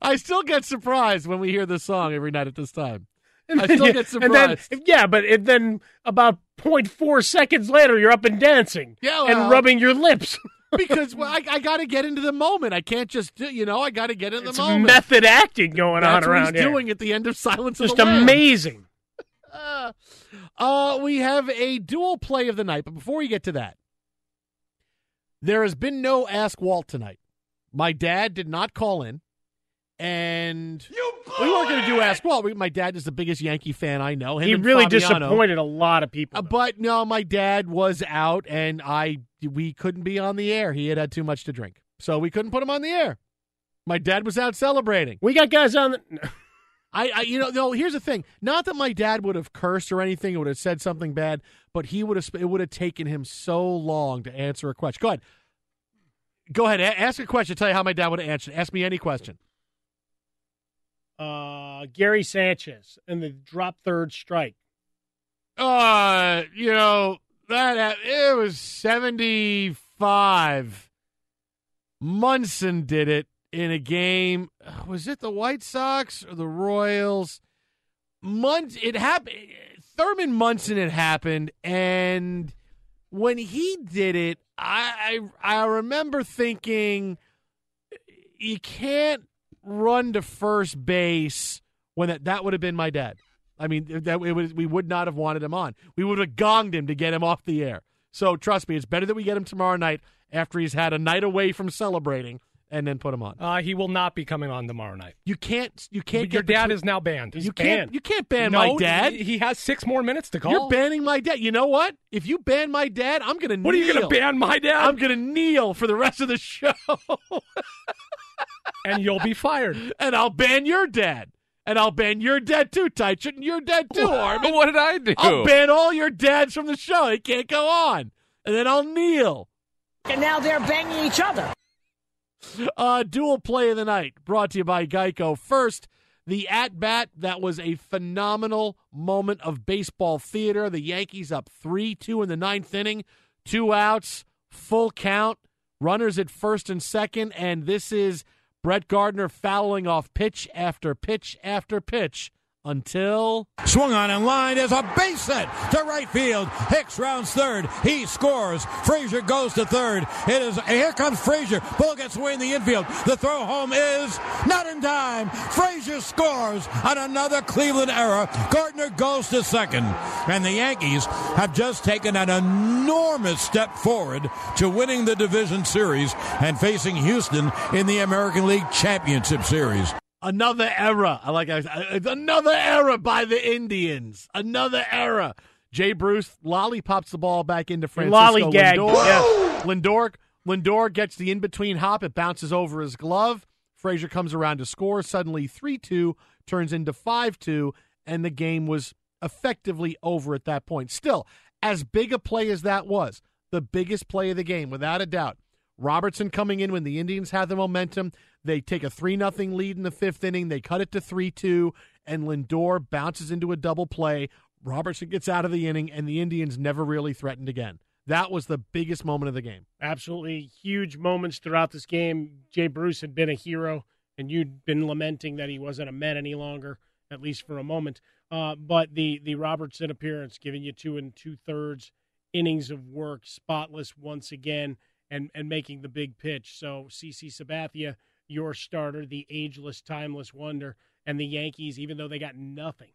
I still get surprised when we hear this song every night at this time. I still get And then, surprised. yeah, but it, then about 0.4 seconds later, you're up and dancing Yeah, well- and rubbing your lips. because well, I, I got to get into the moment. I can't just, do, you know, I got to get in the It's moment. method acting going That's on what around he's here. doing at the end of Silence Just of the Lambs. amazing. Uh, uh, we have a dual play of the night, but before we get to that, there has been no Ask Walt tonight. My dad did not call in, and we weren't going to do Ask Walt. We, my dad is the biggest Yankee fan I know. Him He really Fabiano. disappointed a lot of people. Uh, but no, my dad was out, and I we couldn't be on the air. He had had too much to drink, so we couldn't put him on the air. My dad was out celebrating. We got guys on the. I, I, you know, no. Here's the thing. Not that my dad would have cursed or anything, or would have said something bad, but he would have. It would have taken him so long to answer a question. Go ahead. Go ahead. A- ask a question. Tell you how my dad would have answered. Ask me any question. Uh, Gary Sanchez and the drop third strike. Uh, you know that it was seventy five. Munson did it in a game. uh, Was it the White Sox or the Royals? Munson. It happened. Thurman Munson. It happened, and when he did it, I I, I remember thinking, you can't run to first base when that that would have been my dad. I mean, that it was, we would not have wanted him on. We would have gonged him to get him off the air. So trust me, it's better that we get him tomorrow night after he's had a night away from celebrating, and then put him on. Uh, he will not be coming on tomorrow night. You can't. You can't. Your dad between- is now banned. you can't. You can't ban No, my dad. He, he has six more minutes to call. You're banning my dad. You know what? If you ban my dad, I'm gonna. What are you gonna ban my dad? I'm gonna kneel for the rest of the show, and you'll be fired. and I'll ban your dad, and I'll ban your dad too, Taichut, and your dad too, Armin. What did I do? I'll ban all your dads from the show. They can't go on, and then I'll kneel. And now they're banging each other. Uh, dual play of the night brought to you by Geico. First, the at bat that was a phenomenal moment of baseball theater. The Yankees up 3 2 in the ninth inning, two outs, full count, runners at first and second. And this is Brett Gardner fouling off pitch after pitch after pitch until. Swung on in line is a base hit to right field. Hicks rounds third. He scores. Frazier goes to third. It is here comes Frazier. Ball gets away in the infield. The throw home is not in time. Frazier scores on another Cleveland error. Gardner goes to second. And the Yankees have just taken an enormous step forward to winning the division series and facing Houston in the American League Championship Series. Another era. I like it's another era by the Indians. Another era. Jay Bruce lollipops the ball back into Francisco Lollygag, Lindor. yes. Lindor. Lindor gets the in between hop. It bounces over his glove. Frazier comes around to score. Suddenly, 3 2 turns into 5 2, and the game was effectively over at that point. Still, as big a play as that was, the biggest play of the game, without a doubt. Robertson coming in when the Indians had the momentum. They take a 3 0 lead in the fifth inning. They cut it to 3 2, and Lindor bounces into a double play. Robertson gets out of the inning, and the Indians never really threatened again. That was the biggest moment of the game. Absolutely huge moments throughout this game. Jay Bruce had been a hero, and you'd been lamenting that he wasn't a Met any longer, at least for a moment. Uh, but the the Robertson appearance, giving you two and two thirds innings of work, spotless once again, and and making the big pitch. So CC Sabathia, your starter, the ageless, timeless wonder, and the Yankees, even though they got nothing,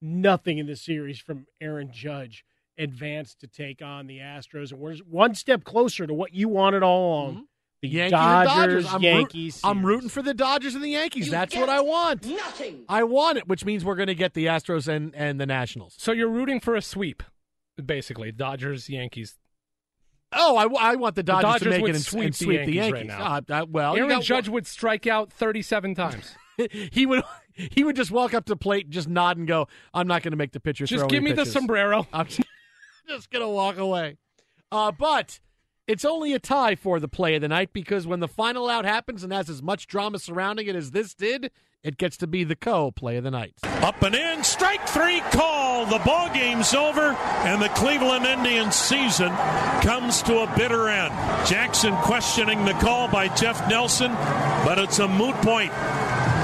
nothing in the series from Aaron Judge, advanced to take on the Astros, and we're one step closer to what you wanted all along. Mm-hmm. The Yankees Dodgers, and Dodgers. I'm root- Yankees. I'm rooting for the Dodgers and the Yankees. That's what I want. Nothing. I want it, which means we're going to get the Astros and, and the Nationals. So you're rooting for a sweep, basically. Dodgers, Yankees. Oh, I, I want the Dodgers, Dodgers to make it and sweep and the sweep the Yankees Yankees. right now. Uh, well, you Aaron Judge would strike out 37 times. he would he would just walk up to the plate, just nod and go, "I'm not going to make the pitcher Just give me the sombrero. I'm just going to walk away. Uh, but it's only a tie for the play of the night because when the final out happens and has as much drama surrounding it as this did, it gets to be the co play of the night. Up and in, strike three call. The ball game's over, and the Cleveland Indians season comes to a bitter end. Jackson questioning the call by Jeff Nelson, but it's a moot point.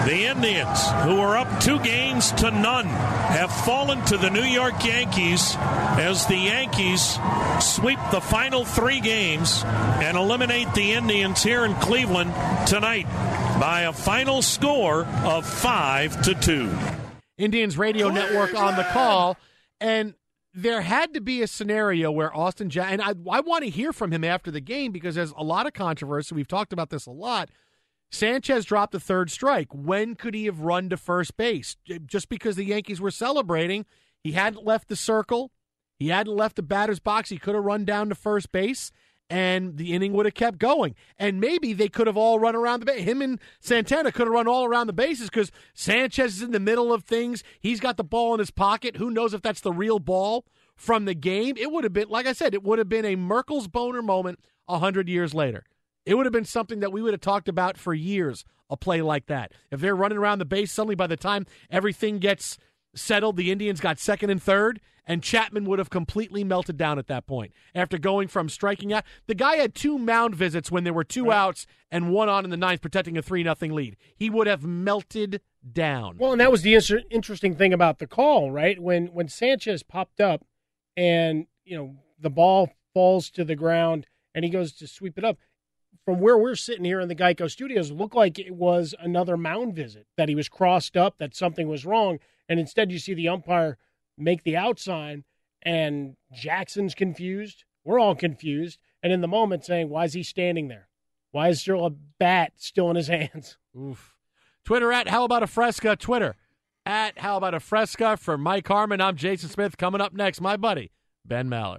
The Indians, who are up two games to none, have fallen to the New York Yankees as the Yankees sweep the final three games and eliminate the Indians here in Cleveland tonight by a final score of five to two. Indians radio network on the call, and there had to be a scenario where Austin Jack and I, I want to hear from him after the game because there's a lot of controversy. We've talked about this a lot. Sanchez dropped the third strike. When could he have run to first base? Just because the Yankees were celebrating, he hadn't left the circle. He hadn't left the batter's box. He could have run down to first base, and the inning would have kept going. And maybe they could have all run around the base. Him and Santana could have run all around the bases because Sanchez is in the middle of things. He's got the ball in his pocket. Who knows if that's the real ball from the game? It would have been, like I said, it would have been a Merkle's boner moment a hundred years later. It would have been something that we would have talked about for years, a play like that. If they're running around the base, suddenly by the time everything gets settled, the Indians got second and third, and Chapman would have completely melted down at that point. After going from striking out, the guy had two mound visits when there were two outs and one on in the ninth, protecting a 3 nothing lead. He would have melted down. Well, and that was the inter- interesting thing about the call, right? When when Sanchez popped up and, you know, the ball falls to the ground and he goes to sweep it up from where we're sitting here in the Geico studios, looked like it was another mound visit, that he was crossed up, that something was wrong. And instead, you see the umpire make the out sign, and Jackson's confused. We're all confused. And in the moment, saying, why is he standing there? Why is there a bat still in his hands? Oof. Twitter at How About a Fresca. Twitter at How About a Fresca. For Mike Harmon, I'm Jason Smith. Coming up next, my buddy, Ben Maller.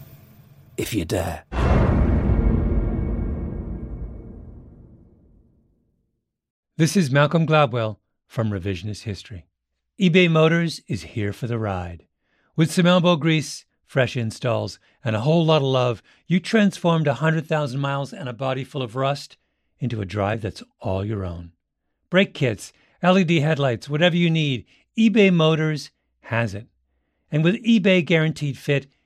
if you dare. This is Malcolm Gladwell from Revisionist History. eBay Motors is here for the ride. With some elbow grease, fresh installs, and a whole lot of love, you transformed 100,000 miles and a body full of rust into a drive that's all your own. Brake kits, LED headlights, whatever you need, eBay Motors has it. And with eBay Guaranteed Fit,